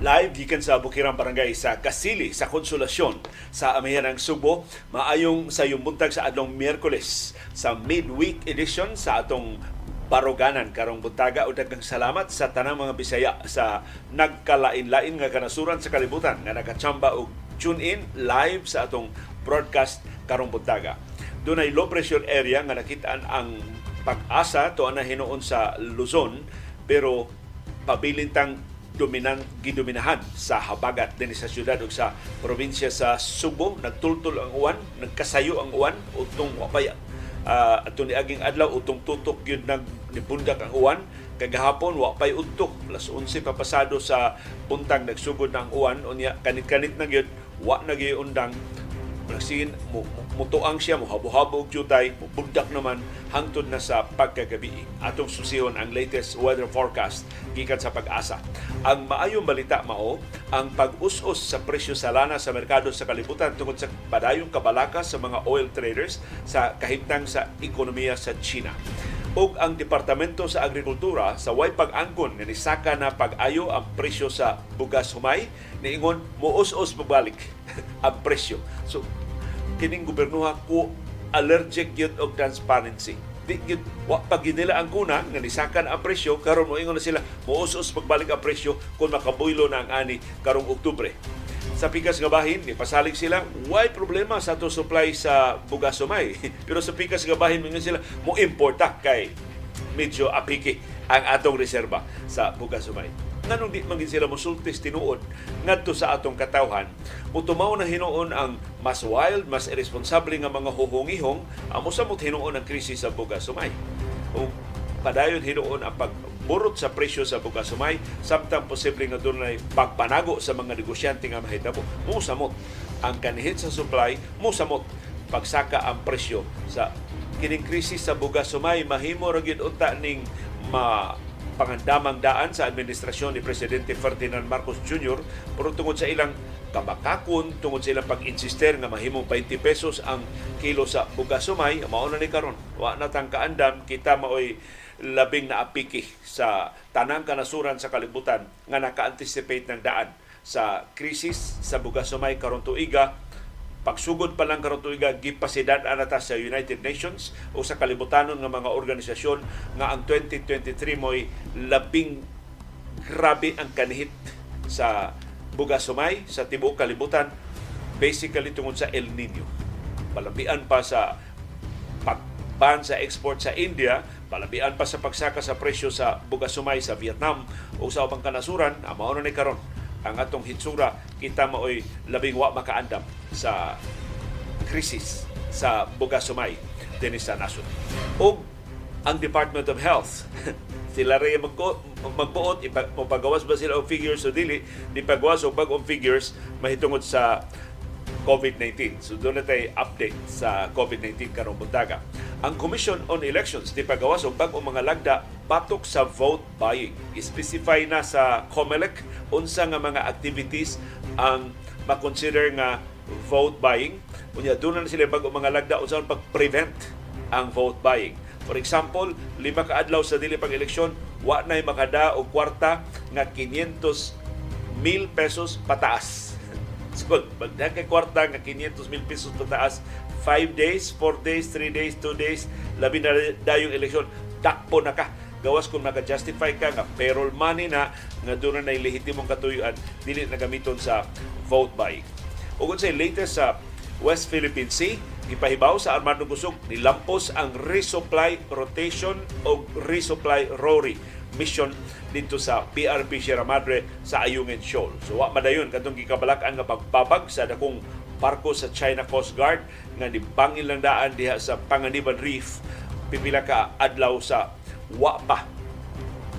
Live gikan sa Bukirang Barangay sa Kasili sa Konsolasyon sa amihan ng Subo maayong sa buntag sa adlong Miyerkules sa midweek edition sa atong baroganan karong buntaga o daghang salamat sa tanang mga Bisaya sa nagkalain-lain nga kanasuran sa kalibutan nga nakatsamba og tune in live sa atong broadcast karong buntaga. Dunay low pressure area nga nakitaan ang pag-asa to na hinuon sa Luzon pero pabilintang dominan gidominahan sa habagat dinhi sa syudad ug sa probinsya sa Subo. Nagtultol ang uwan nagkasayo ang uwan utong wapay uh, ato ni aging adlaw utong tutok gyud nag nibundak ang uwan. Kagahapon wa pay udtok plus 11 papasado sa buntag nagsugod ng uwan. Unya kanit-kanit na gyud wa na undang Brasin, mutuang siya, muhabo-habo og jutay, mubundak naman hangtod na sa pagkagabi. Atong susihon ang latest weather forecast gikan sa pag-asa. Ang maayong balita mao, ang pag-us-us sa presyo sa lana sa merkado sa kalibutan tungod sa padayong kabalaka sa mga oil traders sa kahimtang sa ekonomiya sa China ug ang Departamento sa Agrikultura sa way pag-angkon nga nisaka na pag-ayo ang presyo sa bugas humay niingon muus-us pagbalik ang presyo. So kining gobernuha ko allergic yun og transparency. Di yun, wa pag nila ang kuna nga nisakan ang presyo karon mo ingon na sila muus-us pagbalik ang presyo kung makabuylo na ang ani karong Oktubre sa pikas nga bahin, pasalig sila, why problema sa to supply sa bugas sumay. Pero sa pikas nga bahin, mga sila, mo importa kay medyo apiki ang atong reserba sa bugas sumay. Nganong di magin sila musultis tinuod ngadto sa atong katawhan, mutumaw na hinuon ang mas wild, mas irresponsable nga mga huhungihong, amo sa hinuon ang krisis sa bugas sumay. O padayon hinuon ang pag burot sa presyo sa bugas sumay samtang posible nga dunay pagpanago sa mga negosyante nga mahitabo. Mo samot ang kanhit sa supply mo samot pagsaka ang presyo sa kining krisis sa bugas sumay mahimo ra unta ning ma pangandamang daan sa administrasyon ni Presidente Ferdinand Marcos Jr. pero tungod sa ilang kamakakon tungod sa ilang pag-insister nga mahimong 20 pesos ang kilo sa bugas sumay mao na ni karon wa na tang kaandam kita maoy labing naapiki sa tanang kanasuran sa kalibutan nga naka-anticipate ng daan sa krisis sa bugas sumay karon tuiga pagsugod pa lang karon tuiga gipasidad anata sa United Nations o sa kalibutanon nga mga organisasyon nga ang 2023 mo'y labing grabe ang kanihit sa bugas sumay sa tibuok kalibutan basically tungod sa El Nino. Palabian pa sa pagban sa export sa India Palabian pa sa pagsaka sa presyo sa bugas sumay sa Vietnam o sa ubang kanasuran, mao na ni karon ang atong hitsura kita maoy labing wa makaandam sa krisis sa bugas sumay dinhi sa nasod. O ang Department of Health sila rin magbuot ipagawas ba sila og figures o dili di pagawas og bag-ong figures mahitungod sa COVID-19. So doon na tayo update sa COVID-19 karong buntaga. Ang Commission on Elections di pagawas og bag-ong mga lagda batok sa vote buying. I-specify na sa COMELEC unsa nga mga activities ang makonsider nga vote buying. Unya doon na sila bag-ong mga lagda unsa pag-prevent ang vote buying. For example, lima ka adlaw sa dili pang eleksyon, wa nay makada og kwarta nga 500 mil pesos pataas So, magdag kay kwarta nga 500 mil pesos pataas, 5 days, 4 days, 3 days, 2 days, labi na dayong eleksyon, takpo na ka. Gawas kung maka-justify ka nga payroll money na nga doon na lehitimong katuyuan dili na gamiton sa vote buying. Ug sa latest sa West Philippine Sea, gipahibaw sa Armadong Kusog, nilampos ang resupply rotation o resupply RORI mission dito sa PRP Sierra Madre sa Ayungin Shoal. So wa madayon kadtong gikabalak-an nga pagbabag sa dakong barko sa China Coast Guard nga nibangil lang daan diha sa Panganiban Reef pipila ka adlaw sa wa pa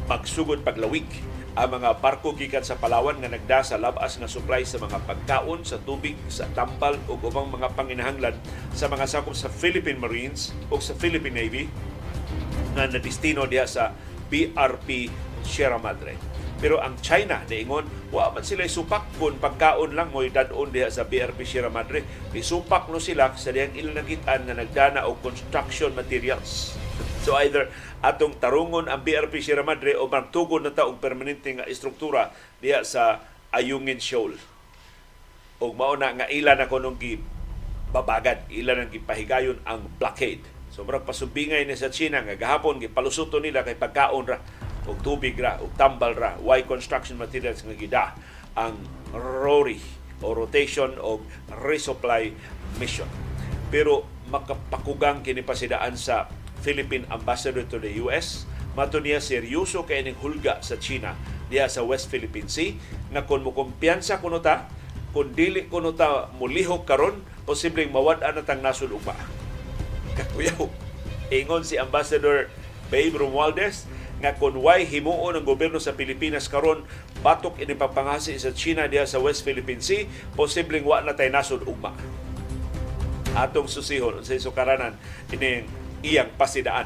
magsugod paglawig ang mga barko gikan sa Palawan nga nagda sa labas nga supply sa mga pagkaon, sa tubig, sa tampal ug ubang mga panginahanglan sa mga sakop sa Philippine Marines o sa Philippine Navy nga nadistino diha sa BRP Sierra Madre. Pero ang China, niingon, wa man sila supak kung pagkaon lang mo'y dadon diha sa BRP Sierra Madre. Isupak no sila sa diyang ilang nakitaan na nagdana o construction materials. So either atong tarungon ang BRP Sierra Madre o magtugon na ta og permanente nga istruktura diha sa Ayungin Shoal. O mauna nga ila na kunong gi babagad, ila nang gipahigayon ang blockade. Sobrang pasubingay ni sa China nga gahapon gipalusuto nila kay pagkaon ra og tubig ra og tambal ra why construction materials nga gida ang RORI o rotation o resupply mission. Pero makapakugang kini pasidaan sa Philippine Ambassador to the US mato niya seryoso kay ning hulga sa China diha sa West Philippine Sea nga kung mo kumpiyansa kuno ta kung dili kuno ta mulihok karon posibleng mawad-an na tang nasod ugma. Ingon si Ambassador Babe Romualdez nga kung why himuon ng gobyerno sa Pilipinas karon batok ini pagpangasi sa China diha sa West Philippine Sea, posibleng wa na tay nasod ugma. Atong susihon sa sukaranan ini iyang pasidaan.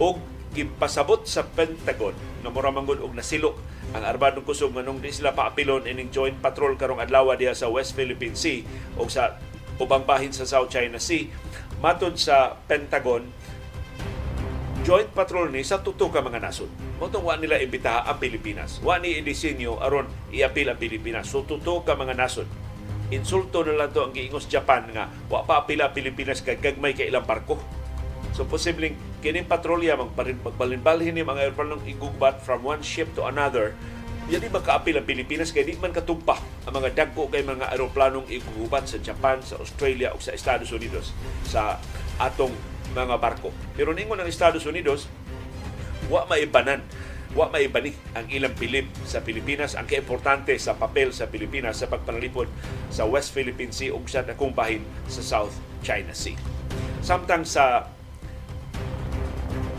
Og gipasabot sa Pentagon na mura manggod og nasilo ang Armadong Kusog nganong di sila paapilon ining joint patrol karong adlaw diha sa West Philippine Sea o sa ubang bahin sa South China Sea. Matod sa Pentagon, joint patrol ni sa tuto ka mga nasod. Motong wa nila imbitaha ang Pilipinas. Wa ni idisenyo aron iapil ang Pilipinas. So tuto ka mga nasod. Insulto na lang to ang giingos Japan nga wa pa apila Pilipinas kay gagmay kay ilang barko. So posibleng kining patrolya magbalinbalhin ni mga aeroplanong igugbat from one ship to another yan di makaapil ang Pilipinas kay di man katugpa ang mga dagko kay mga aeroplanong igugubat sa Japan, sa Australia o sa Estados Unidos sa atong mga barko. Pero ningon ng Estados Unidos, wa maibanan wa maibani ang ilang pilip sa Pilipinas ang kaimportante sa papel sa Pilipinas sa pagpanalipod sa West Philippine Sea ug sa dakong bahin sa South China Sea. Samtang sa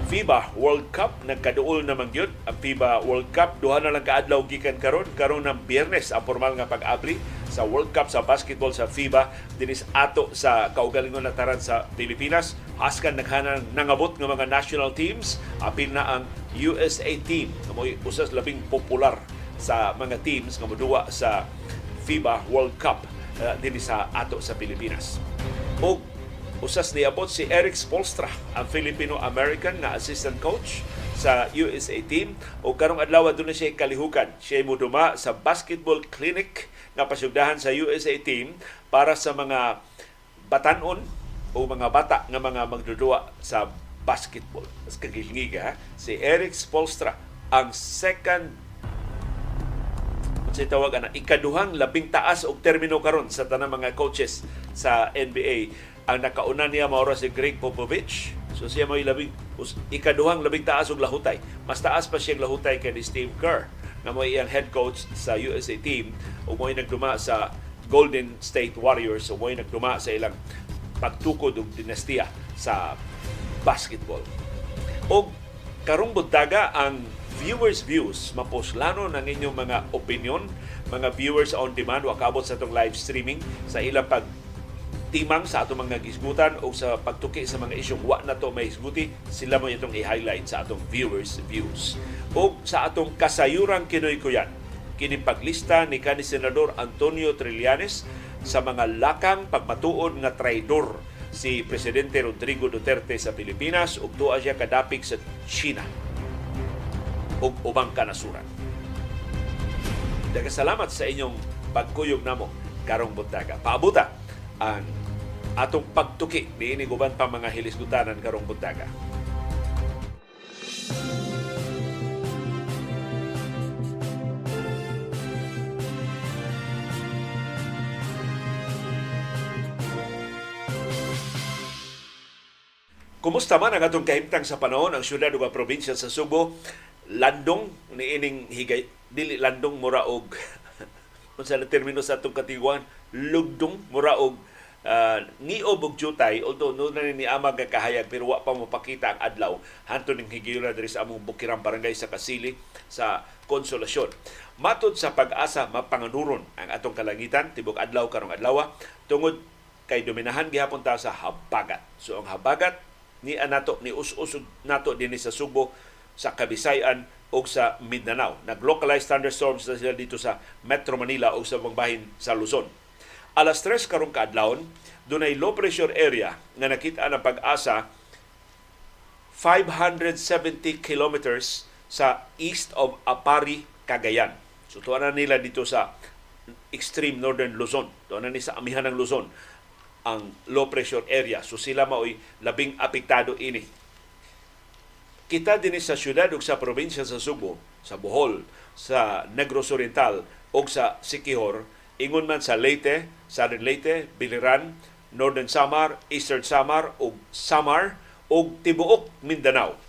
FIBA World Cup nagkaduol naman gyud ang FIBA World Cup duha na lang kaadlaw gikan karon. Karon ng Biyernes ang formal nga pag-abri sa World Cup sa basketball sa FIBA. Dinis ato sa kaugalingon taran sa Pilipinas. Haskan naghanang nangabot nga mga national teams. Apil na ang USA team. Nga mo'y usas labing popular sa mga teams nga moduwa sa FIBA World Cup uh, dinhi sa ato sa Pilipinas. O Usas niabot si Eric Spolstra, ang Filipino-American na assistant coach sa USA team o karong adlaw dunay siya kalihukan. Siya mo duma sa basketball clinic nga pasugdahan sa USA team para sa mga batanon o mga bata nga mga magdudua sa basketball. Mas kagilngiga, si Eric Spolstra ang second sa tawag na ikaduhang labing taas og termino karon sa tanang mga coaches sa NBA ang nakauna niya maura si Greg Popovich. So siya may labing, ikaduhang labing taas og lahutay. Mas taas pa siyang lahutay kay ni Steve Kerr na mo iyang head coach sa USA team o mo nagduma sa Golden State Warriors o mo nagduma sa ilang pagtukod og dinastiya sa basketball. O karong buntaga ang viewers views maposlano ng inyong mga opinion mga viewers on demand wa kaabot sa itong live streaming sa ilang pag timang sa atong mga gisgutan o sa pagtuki sa mga isyong wa na to may hisguti, sila mo itong i-highlight sa atong viewers views. O sa atong kasayurang kinoy kuyan, kini paglista ni kani Senador Antonio Trillanes sa mga lakang pagmatuod nga traidor si Presidente Rodrigo Duterte sa Pilipinas ug tuwa siya kadapik sa China ug ubang kanasuran. Dagasalamat sa inyong pagkuyog namo karong buntaga. Paabuta ang atong pagtuki ni ini guban pa mga hilisgutanan karong buntaga. Kumusta man ang atong kahimtang sa panahon? Ang syudad ug probinsya sa Subo landong ni ining higay dili landong mura og unsa na termino sa atong katiguan? Lugdong mura og uh, ni og jutay although no na ni ama kahayag pero wa pa mo pakita ang adlaw hanto ning higayuna diri sa among Bukirang Barangay sa Kasili sa Konsolasyon. Matod sa pag-asa mapanganuron ang atong kalangitan tibok adlaw karong adlaw tungod kay dominahan gihapon ta sa habagat. So ang habagat ni anato ni us-us nato dinhi sa Subo sa Kabisayan o sa Mindanao. Nag-localized thunderstorms na sila dito sa Metro Manila o sa bahin sa Luzon Alas 3 karong kaadlawon, dunay low pressure area nga nakita ng pag-asa 570 kilometers sa east of Apari, Cagayan. So tuwa na nila dito sa extreme northern Luzon. Tuwa na ni sa amihan ng Luzon ang low pressure area. So sila mao'y labing apektado ini. Kita din sa syudad ug sa probinsya sa Subo, sa Bohol, sa Negros Oriental o sa Siquijor, ingon man sa Leyte, Southern Leyte, Biliran, Northern Samar, Eastern Samar ug Samar ug tibuok Mindanao.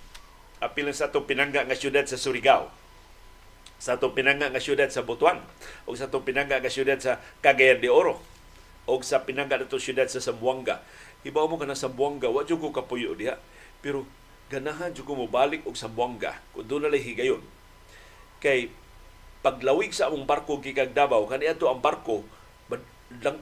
Apil sa atong pinangga nga syudad sa Surigao sa atong pinangga nga syudad sa Butuan o sa atong pinangga nga syudad sa Cagayan de Oro o sa pinangga nato syudad sa Zamboanga. Ibaw mo ka na Zamboanga, wa ko kapuyo diha. Pero ganahan jud ko mo balik og Zamboanga kung doon na higayon. Kay paglawig sa among barko gikag Davao kani adto ang barko dang,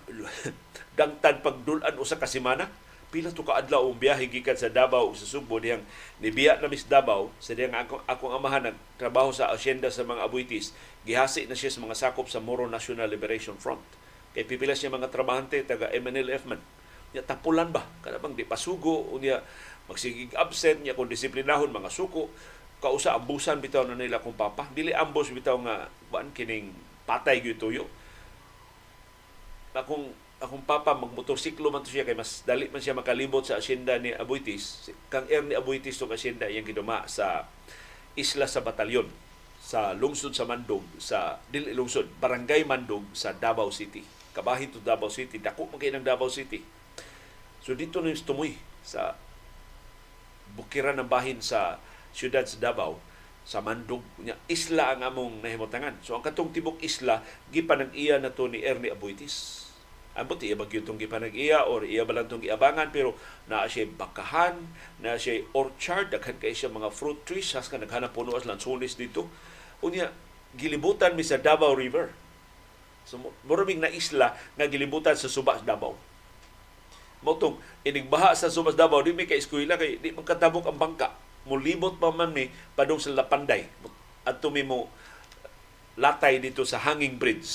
dangtad pagdulan usa ka semana. Pila to ka adlaw ang biyahe gikan sa Davao sa Subo diyang nibiya na mis Davao. Sa diyang akong, akong amahan trabaho sa asyenda sa mga abuitis. Gihasi na siya sa mga sakop sa Moro National Liberation Front. Kay pipila siya mga trabahante taga MNLF man. Niya tapulan ba? Kada bang di pasugo? Unya magsigig absent niya kung disiplinahon mga suko kausa ambusan bitaw na nila kung papa dili ambos bitaw nga kuan kining patay gyud tuyo akong akong papa magmotorsiklo man to siya kay mas dali man siya makalibot sa asyenda ni Abuitis. Kang er ni Abuitis tong asyenda iyang giduma sa isla sa batalyon sa lungsod sa Mandog sa dili lungsod barangay Mandog sa Davao City. Kabahin to Davao City, dako man kay ng Davao City. So dito na tumuy sa bukiran ng bahin sa siyudad sa Davao sa Mandog nya isla ang among nahimutangan. So ang katong tibok isla gipanag iya na to ni Ernie Abuitis ambot iya bagyo itong gipanag-iya or iya ba lang itong giabangan pero na siya bakahan, na siya orchard, daghan kay siya mga fruit trees, has ka naghanap puno as lansones dito. Unya, gilibutan mi sa Davao River. So, maraming na isla nga gilibutan sa Subas, Davao. Motong, inigbaha sa Subas, Davao, di may ka-eskwela, kay di magkatabok ang bangka. Mulibot pa man ni padong sa Lapanday. At tumi mo latay dito sa hanging bridge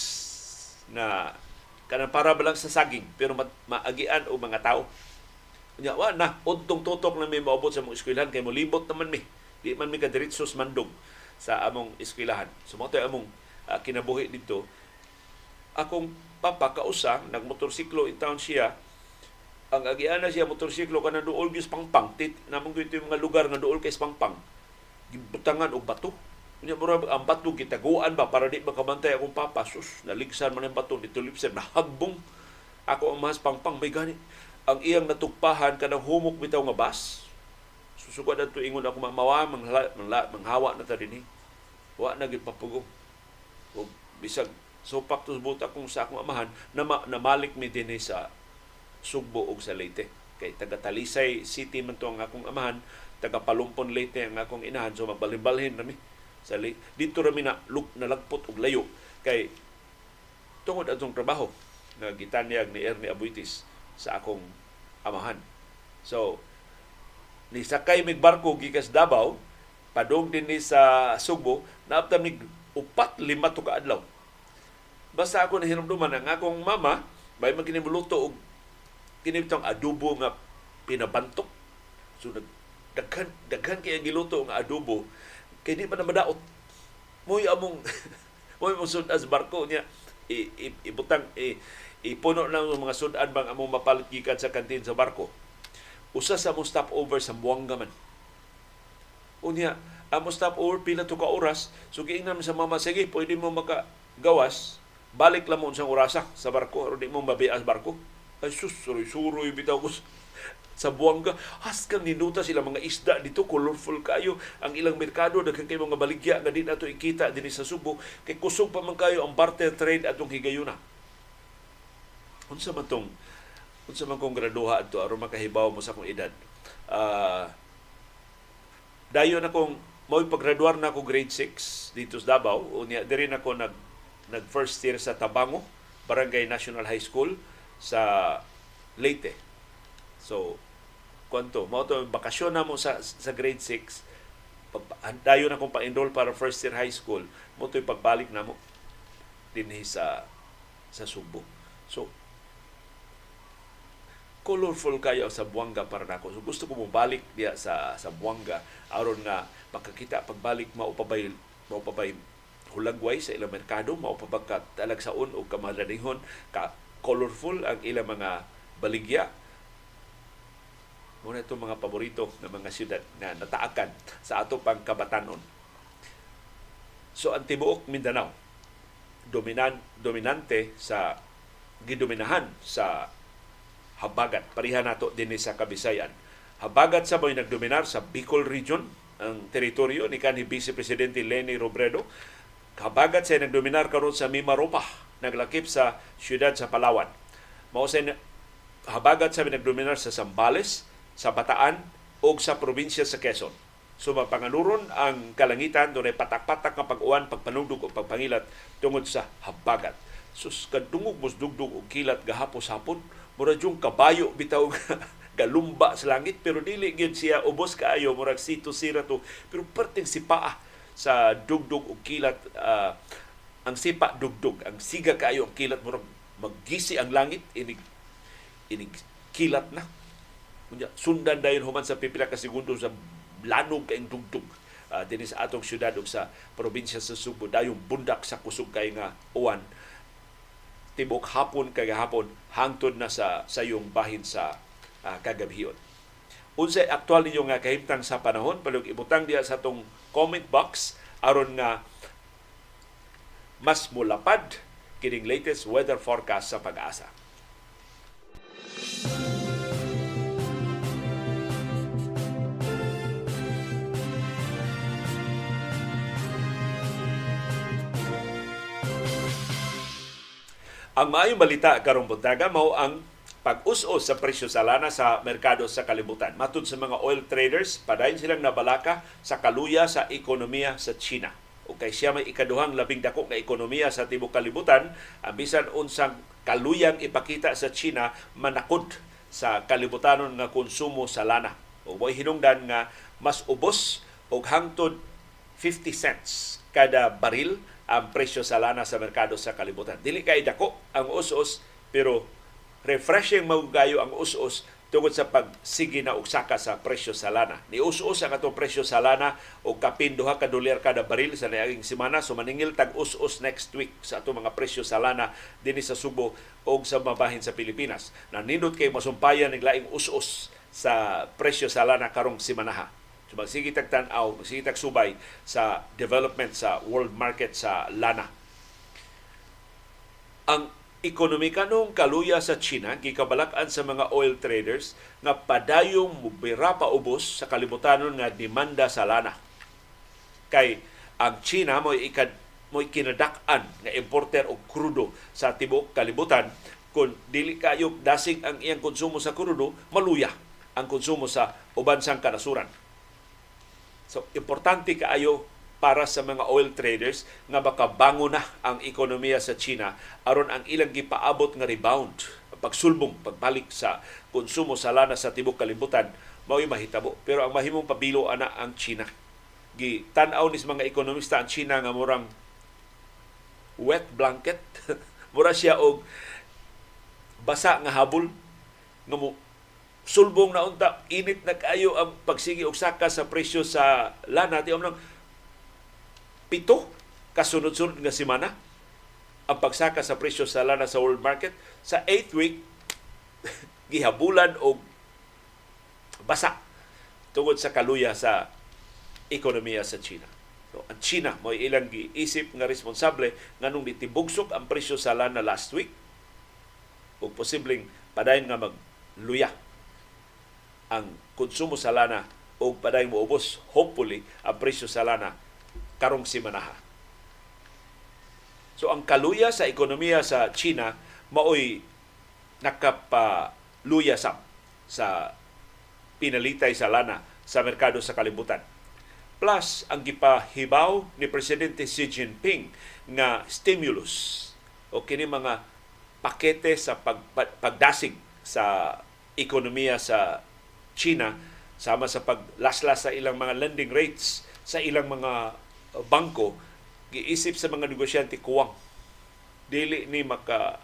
na kanang para ba lang sa saging pero ma- maagian o mga tao. Nya wa na untong tutok na may maabot sa mong eskwelahan kay molibot naman mi. Di man mi ka diretso mandog sa among eskwelahan. So mo among uh, kinabuhi dito. Akong papa kausa nagmotorsiklo in town siya ang agian na siya motorsiklo kanang duol gyud pangpang tit namong gyud mga lugar nga duol kay pangpang gibutangan og bato Unya mura ang bato gitaguan ba para di makabantay akong papa. Sus, naligsan man ang bato dito lipsen nahagbong ako ang mas pangpang may gani. Ang iyang natugpahan kanang humok bitaw nga bas. Susugod adto ingon ako mamawa manghala, mangla, manghawa na ta dinhi. Wa na gid papugong. O bisag sopak to buta kung sa akong amahan na namalik mi dinhi sa Sugbo ug sa Leyte. Kay taga Talisay City man to ang akong amahan, taga Palumpon Leyte ang akong inahan so magbalhin-balhin rami sa dito rami na lug nalagpot og layo kay tungod atong trabaho nga gitanyag ni Ernie Abuitis sa akong amahan. So ni sakay mig barko gikas Davao padung din ni sa Subo naabtan mig upat lima to ka adlaw. Basta ako nahinumduman ang akong mama may magkinibuluto og kinibtang adobo nga pinabantok. So daghan daghan kay giluto nga adobo kay di pa na madaot. Mo'y among mo'y mong sudan barko niya. I, i, ibutang i, ipuno ng mga sudan bang among mapalit gikan sa kantin sa barko. Usa sa mo stop over sa Buanga man. Unya amo stop over pila to ka oras. So giingnan sa mama sige pwede mo maka gawas balik lang mo sa orasa sa barko o di mo mabias barko ay sus suroy-suroy bitaw ko sa Buanga. Haskan ninuta sila mga isda dito, colorful kayo. Ang ilang merkado, daghan kay mga baligya nga di nato ikita din sa Subo. Kay kusog pa man kayo ang barter trade atong higayuna. Unsa man tong unsa man kong graduha adto aron makahibaw mo sa akong edad. Uh, dayon akong mao paggraduar na ako grade 6 dito sa Davao. Unya diri na ako nag nag first year sa Tabango, Barangay National High School sa Leyte. So, kwanto mao to bakasyon na mo sa sa grade 6 dayo na kong pa-enroll para first year high school mo to pagbalik na mo dinhi sa sa Subo. So colorful kayo sa Buanga para nako. So gusto ko mo balik diya sa sa Buanga. Aron nga makakita pagbalik maupabay maupabay hulagway sa ilang merkado mao pa ba ka talagsaon o kamalanihon ka colorful ang ilang mga baligya Muna itong mga paborito ng mga siyudad na nataakan sa ato pang kabatanon. So ang tibuok Mindanao, dominan, dominante sa gidominahan sa habagat. Parihan nato din sa Kabisayan. Habagat sa may nagdominar sa Bicol Region, ang teritoryo ni kanhi Vice Presidente Lenny Robredo. Habagat sa nagdominar karon sa Mimaropa, naglakip sa siyudad sa Palawan. Mao sa habagat sa nagdominar sa Sambales, sa Bataan o sa probinsya sa Quezon. So mapanganuron ang kalangitan doon ay patak-patak nga pag-uwan, pagpanugdog o pagpangilat tungod sa habagat. Sus kadungog mos dugdog og kilat gahapos hapon, mura yung kabayo bitaw galumba sa langit pero dili gyud siya ubos kaayo murag sito sira to pero perting sipaa sa dugdog og kilat uh, ang sipa dugdog ang siga kaayo ang kilat murag maggisi ang langit inig inig kilat na. Kunya, sundan dayon human sa pipila ka segundo sa lanog kayong dugdug uh, dinhi sa atong syudad ug sa probinsya sa Subo dayong bundak sa kusog kay nga uwan. Tibok hapon kay hapon hangtod na sa sayong bahin sa uh, kagabhion unsay aktual ninyo nga kahimtang sa panahon palug ibutang diha sa atong comment box aron nga mas mulapad kining latest weather forecast sa pag-asa. Ang maayong balita karong buntaga mao ang pag-us-us sa presyo sa lana sa merkado sa kalibutan. Matud sa mga oil traders, padayon silang nabalaka sa kaluya sa ekonomiya sa China. O kay siya may ikaduhang labing dako nga ekonomiya sa tibok kalibutan, ang bisan unsang kaluyang ipakita sa China manakod sa kalibutanon nga konsumo sa lana. O may hinungdan nga mas ubos og hangtod 50 cents kada baril ang presyo sa lana sa merkado sa kalibutan. Dili kay dako ang us-us pero refreshing magugayo ang us-us tungod sa pagsigi na ugsaka sa presyo sa lana. Ni us-us ang atong presyo sa lana o kapin duha ka dolyar kada baril sa naaging semana so maningil tag us-us next week sa atong mga presyo sa lana dinhi sa Subo o sa mabahin sa Pilipinas. Nanindot kay masumpayan ng laing us-us sa presyo sa lana karong semanaha. So magsige tag tan-aw, magsige tag subay sa development sa world market sa lana. Ang ekonomika nung kaluya sa China gikabalak-an sa mga oil traders nga padayong mubira pa ubos sa kalibutanon nga demanda sa lana. Kay ang China mo ikad mo kinadak-an nga importer og krudo sa tibuok kalibutan kung dili kayo dasig ang iyang konsumo sa krudo, maluya ang konsumo sa uban sang kanasuran So, importante kaayo para sa mga oil traders nga makabango na ang ekonomiya sa China aron ang ilang gipaabot nga rebound pagsulbong pagbalik sa konsumo sa lana sa tibok kalibutan mao'y mahitabo. Pero ang mahimong pabilo ana ang China. Gi tan-aw nis mga ekonomista ang China nga murang wet blanket. Mura siya og basa nga habol nga sulbong na unta init na kayo ang pagsigi og saka sa presyo sa lana. Ti nang pito kasunod-sunod nga semana ang pagsaka sa presyo sa lana sa world market sa 8th week gihabulan og basa tungod sa kaluya sa ekonomiya sa China. So, ang China mo ilang giisip nga responsable nganong ditibugsok ang presyo sa lana last week ug posibleng padayon nga magluya ang konsumo sa lana o paday moubos hopefully ang presyo sa lana karong simanaha. So ang kaluya sa ekonomiya sa China maoy nakapaluya sa sa pinalitay sa lana sa merkado sa kalibutan. Plus, ang gipahibaw ni Presidente Xi Jinping nga stimulus o kini mga pakete sa pag, pagdasig sa ekonomiya sa China sama sa paglaslas sa ilang mga lending rates sa ilang mga bangko giisip sa mga negosyante kuwang dili ni maka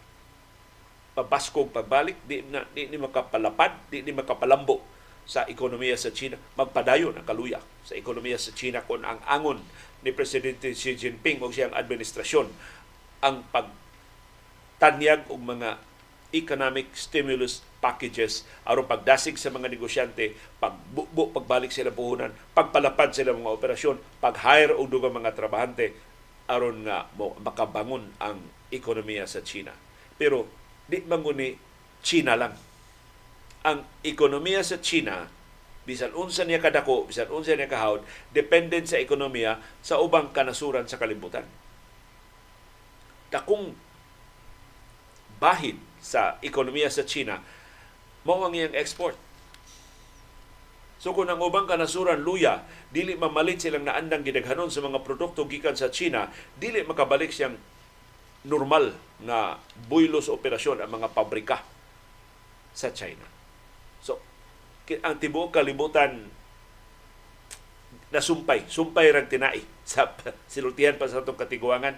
pabaskog pagbalik di, na, di ni makapalapad di ni makapalambo sa ekonomiya sa China. Magpadayon ang kaluya sa ekonomiya sa China kung ang angon ni Presidente Xi Jinping o siyang administrasyon ang pagtanyag og mga economic stimulus packages aron pagdasig sa mga negosyante, pagbubo, pagbalik sila puhunan, pagpalapad sila mga operasyon, pag-hire og dugang mga trabahante aron nga makabangon ang ekonomiya sa China. Pero di manguni China lang. Ang ekonomiya sa China bisan unsa niya kadako, bisan unsa niya kahawd, depende sa ekonomiya sa ubang kanasuran sa kalibutan. Dakong bahid sa ekonomiya sa China mao ang iyang export. So kung ang ubang kanasuran luya, dili mamalit silang naandang gidaghanon sa mga produkto gikan sa China, dili makabalik siyang normal nga buylos operasyon ang mga pabrika sa China. So, ang tibuok kalibutan nasumpay, sumpay rang tinai sa silutihan pa sa itong katiguangan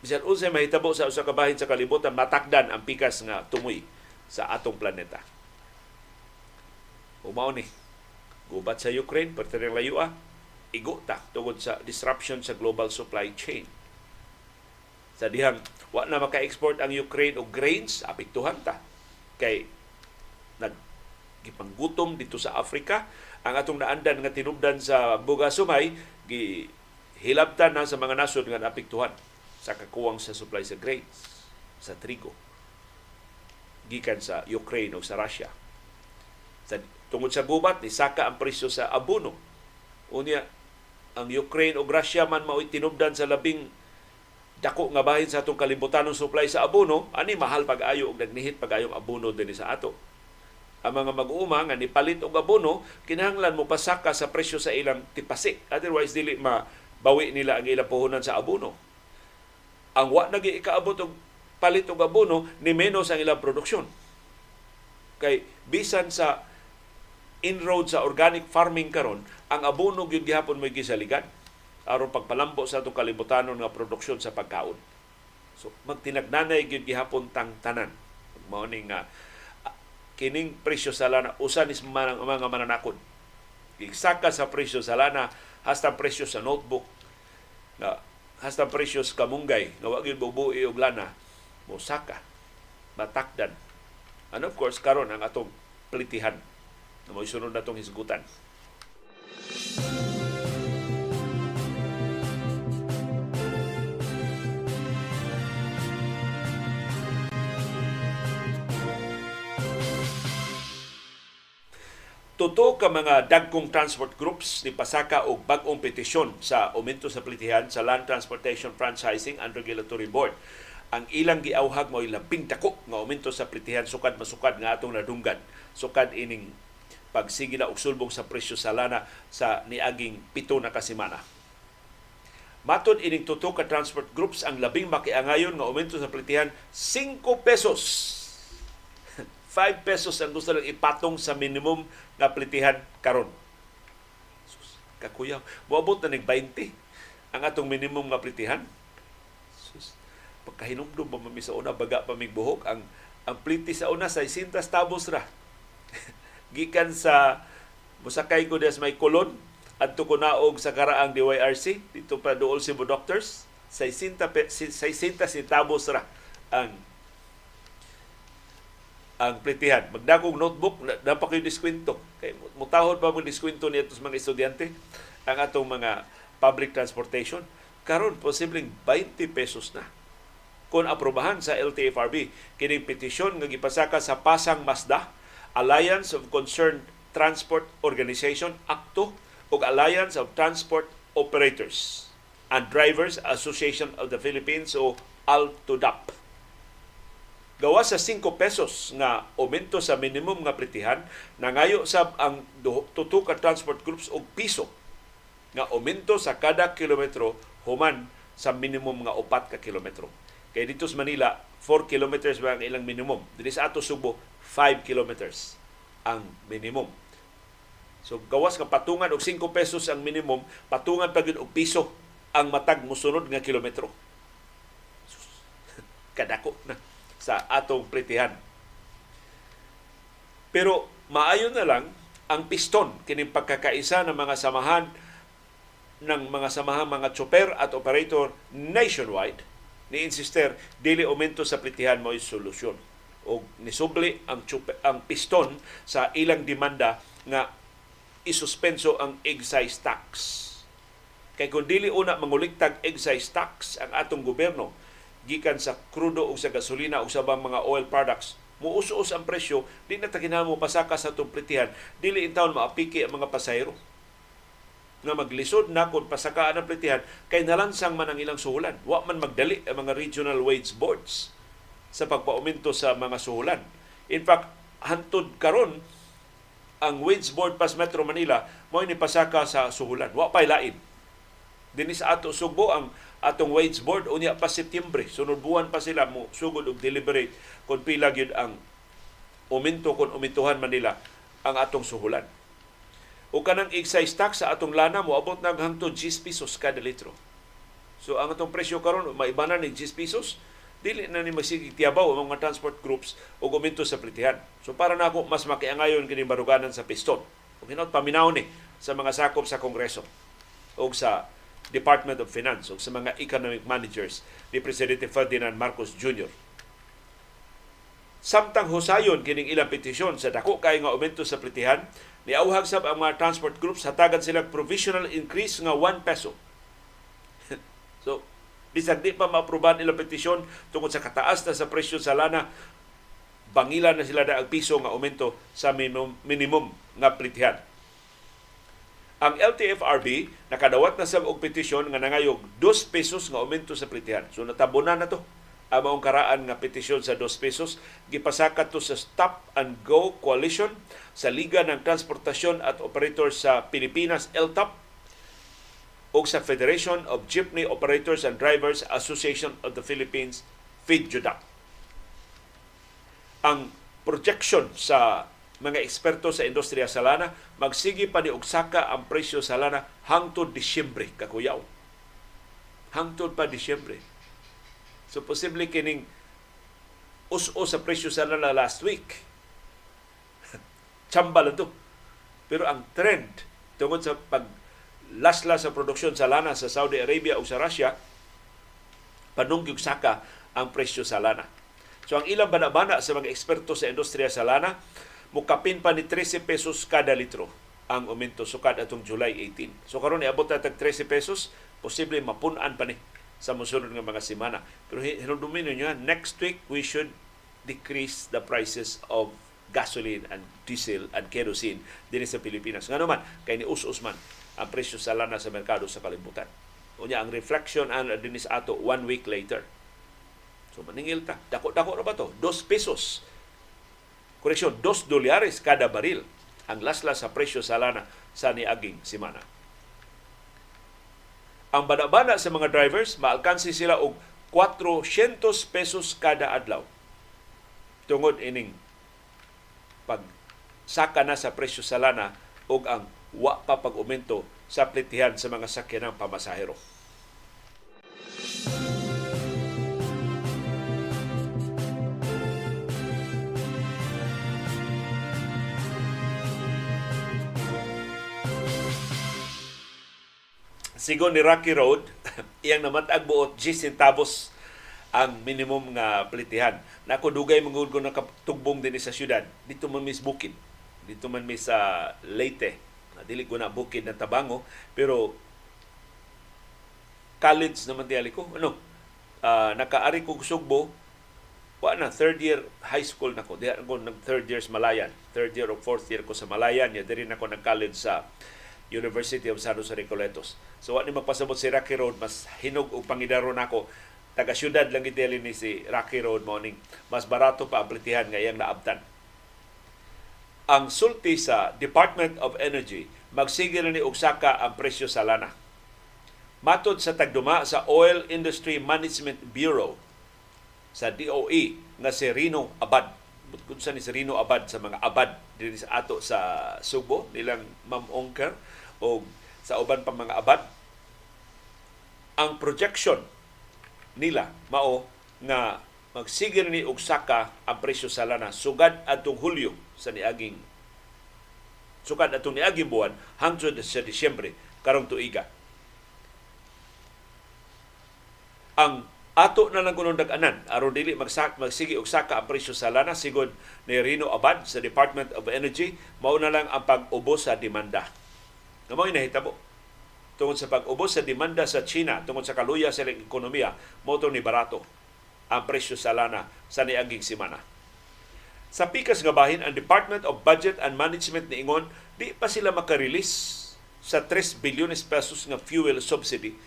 bisan unsay mahitabo sa usa ka bahin sa kalibutan. Matakdan ang pikas nga tumoy sa atong planeta. Umao ni gubat sa Ukraine parte ring layo ah. Igo ta tungod sa disruption sa global supply chain. Sa dihang wa na maka-export ang Ukraine og grains apektuhan ta. Kay nag gipanggutom dito sa Africa ang atong naandan nga tinubdan sa Buga Sumay gi hilabtan na sa mga nasod nga naapektuhan sa kakuwang sa supply sa grains, sa trigo, gikan sa Ukraine o sa Russia. Sa, tungod sa gubat, ni saka ang presyo sa abono. Unya, ang Ukraine o Russia man mao'y tinubdan sa labing dako nga bahin sa atong kalibutanong supply sa abono, ani mahal pag-ayo og nagnihit pag-ayong abono dinhi sa ato. Ang mga mag-uuma nga nipalit og abono, kinahanglan mo pasaka sa presyo sa ilang tipasik. Otherwise dili mabawi nila ang ilang puhunan sa abono ang wa nagi ikaabot og palit og abono ni menos ang ilang produksyon. Kay bisan sa inroad sa organic farming karon, ang abono gyud gihapon may gisaligan aron pagpalambo sa atong kalibutanon nga produksyon sa pagkaon. So magtinagnanay gyud gihapon tang tanan. Mao ni nga kining presyo sa lana usa ni mga, mga mananakon. Gigsaka sa presyo sa lana hasta presyo sa notebook na hasta presyos kamunggay. Nga wa gyud bubuhi og lana. Mosaka. Matakdan. And of course karon ang atong plitihan. Na mo sunod natong hisgutan Tuto ka mga dagkong transport groups ni pasaka og bag-ong petisyon sa aumento sa plitihan sa Land Transportation Franchising and Regulatory Board. Ang ilang giawhag mo labing dako nga aumento sa plitihan sukad masukad nga atong nadunggan. Sukad ining pagsige na og sulbong sa presyo sa lana sa niaging pito na kasimana. Matod ining tuto ka transport groups ang labing makiangayon nga aumento sa plitihan 5 pesos 5 pesos ang gusto lang ipatong sa minimum na plitihan karon. Kakuyaw. Moabot na nig 20 ang atong minimum nga plitihan. Sus, pagkahinumdum pa mami sa una, baga pa buhok. Ang, ang pliti sa una, sa isintas tabos ra. Gikan sa musakay ko des may kolon, adto ko naog sa karaang DYRC, dito pa dool si Doctors, sa isinta, sa isinta si tabos ra ang ang plitihan. Magdagong notebook, dapat kayo diskwento. Kay mutahod pa mo diskwento niya sa mga estudyante ang atong mga public transportation. Karon posibleng 20 pesos na. Kung aprobahan sa LTFRB, kining petisyon nga gipasaka sa Pasang Masda, Alliance of Concerned Transport Organization, ACTO, ug Alliance of Transport Operators and Drivers Association of the Philippines o ALTODAP gawa sa 5 pesos nga aumento sa minimum nga plitihan nangayo sab ang tuto ka transport groups og piso nga aumento sa kada kilometro human sa minimum nga upat ka kilometro. Kay dito sa Manila 4 kilometers ba ang ilang minimum. Dili sa ato Subo 5 kilometers ang minimum. So gawas ka patungan og 5 pesos ang minimum, patungan pa og piso ang matag musunod nga kilometro. Kadako na sa atong plitihan. Pero maayo na lang ang piston kining pagkakaisa ng mga samahan ng mga samahang mga tsoper at operator nationwide ni insister dili aumento sa plitihan mo solusyon o nisubli ang tsuper, ang piston sa ilang demanda nga isuspenso ang excise tax. Kay kung dili una manguliktag excise tax ang atong gobyerno gikan sa krudo o sa gasolina o sa bang mga oil products muus-us ang presyo, di na taginan mo pasaka sa itong plitihan, dili in taon maapiki ang mga pasahero nga maglisod na kung pasakaan ang plitihan kay nalansang man ang ilang suhulan. Wa man magdali ang mga regional wage boards sa pagpaumento sa mga suhulan. In fact, hantod karon ang wage board pas Metro Manila mo ni pasaka sa suhulan. Wa pay lain. Dinhi sa ato Sugbo ang atong wage board unya pa Setyembre. Sunod buwan pa sila mo sugod og deliberate kung pila gyud ang uminto kung umintuhan man nila ang atong suhulan o kanang excise tax sa atong lana mo abot nag hangtod 10 pesos kada litro. So ang atong presyo karon maibanan ning 10 pesos dili na ni masigig tiyabaw ang mga transport groups o guminto sa plitihan. So para na ako mas makiangayon kini baruganan sa piston. Kung hinaut paminaw ni sa mga sakop sa Kongreso o sa Department of Finance o sa mga economic managers ni Presidente Ferdinand Marcos Jr. Samtang husayon kining ilang petisyon sa dako kay nga aumento sa plitihan, Niauhag sab ang mga transport groups hatagan sila provisional increase nga 1 peso. so, bisag di pa maaproban ilang petisyon tungkol sa kataas na sa presyo sa lana, bangilan na sila daag piso nga aumento sa minimum, minimum nga plitihan. Ang LTFRB nakadawat na sa og petisyon nga nangayog 2 pesos nga aumento sa plitihan. So natabunan na to ang maong karaan nga petisyon sa 2 pesos gipasakat to sa Stop and Go Coalition sa Liga ng Transportasyon at Operator sa Pilipinas LTAP o sa Federation of Jeepney Operators and Drivers Association of the Philippines FIDJUDAP. Ang projection sa mga eksperto sa industriya sa lana magsigi pa ni ugsaka ang presyo sa lana hangtod Disyembre kakuyaw. Hangtod pa Disyembre So posible kining us-o sa presyo sa lana last week. Chamba lang to. Pero ang trend tungod sa pag lasla sa produksyon sa lana sa Saudi Arabia o sa Russia, panungyog saka ang presyo sa lana. So ang ilang banabana sa mga eksperto sa industriya sa lana, mukapin pa ni 13 pesos kada litro ang aumento sukad atong July 18. So karon niabot na tag 13 pesos, posible mapunan pa ni sa musunod nga mga semana. Pero hinumdumin niyo, next week we should decrease the prices of gasoline and diesel and kerosene din sa Pilipinas. Nga naman, kay ni us man ang presyo sa lana sa merkado sa kalibutan. Unya ang reflection ang dinis ato one week later. So maningil ta. Dako-dako na ba to? Dos pesos. Koreksyon, dos dolyares kada baril ang lasla sa presyo sa lana sa niaging semana ang banabana sa mga drivers, maalkansi sila og 400 pesos kada adlaw. Tungod ining pag saka na sa presyo sa lana og ang wa pa pag-umento sa plitihan sa mga sakyanang pamasahero. Sigon ni Rocky Road, iyang namatag buot 10 centavos ang minimum nga plitihan. Na ako dugay mangud ko nakatugbong din sa syudad. Dito man mis bukid. Dito man mis sa Leyte. Dili ko na bukid na Tabango, pero college naman tiyali ko. Ano? Uh, nakaari ko Sugbo, wa na third year high school nako. Di ako nag third years Malayan. Third year o fourth year ko sa Malayan. Ya diri nako nag college sa University of San Jose Recoletos. So wa ni magpasabot si Rocky Road mas hinog og pangidaro nako taga syudad lang giteli ni si Rocky Road morning mas barato pa ang plitihan nga iyang naabtan. Ang sulti sa Department of Energy magsigil ni og saka ang presyo sa lana. Matod sa tagduma sa Oil Industry Management Bureau sa DOE nga si Rino Abad kung sa ni si Rino Abad sa mga abad diri sa ato sa Subo nilang Ma'am Ongker o sa uban pang mga abad ang projection nila mao nga magsigir ni og saka ang presyo sa lana sugad atong Hulyo sa niaging sugad atong niaging buwan hangtod sa Disyembre karong tuiga ang ato na lang kunong dag-anan aron dili magsak magsigi og saka ang presyo sa lana sigod ni Rino Abad sa Department of Energy mao na lang ang pag-ubos sa demanda. Nga mao nahitabo tungod sa pag-ubos sa demanda sa China tungod sa kaluya sa ilang ekonomiya mo ni barato ang presyo sa lana sa niaging semana. Sa pikas nga bahin ang Department of Budget and Management niingon di pa sila makarelease sa 3 bilyones pesos nga fuel subsidy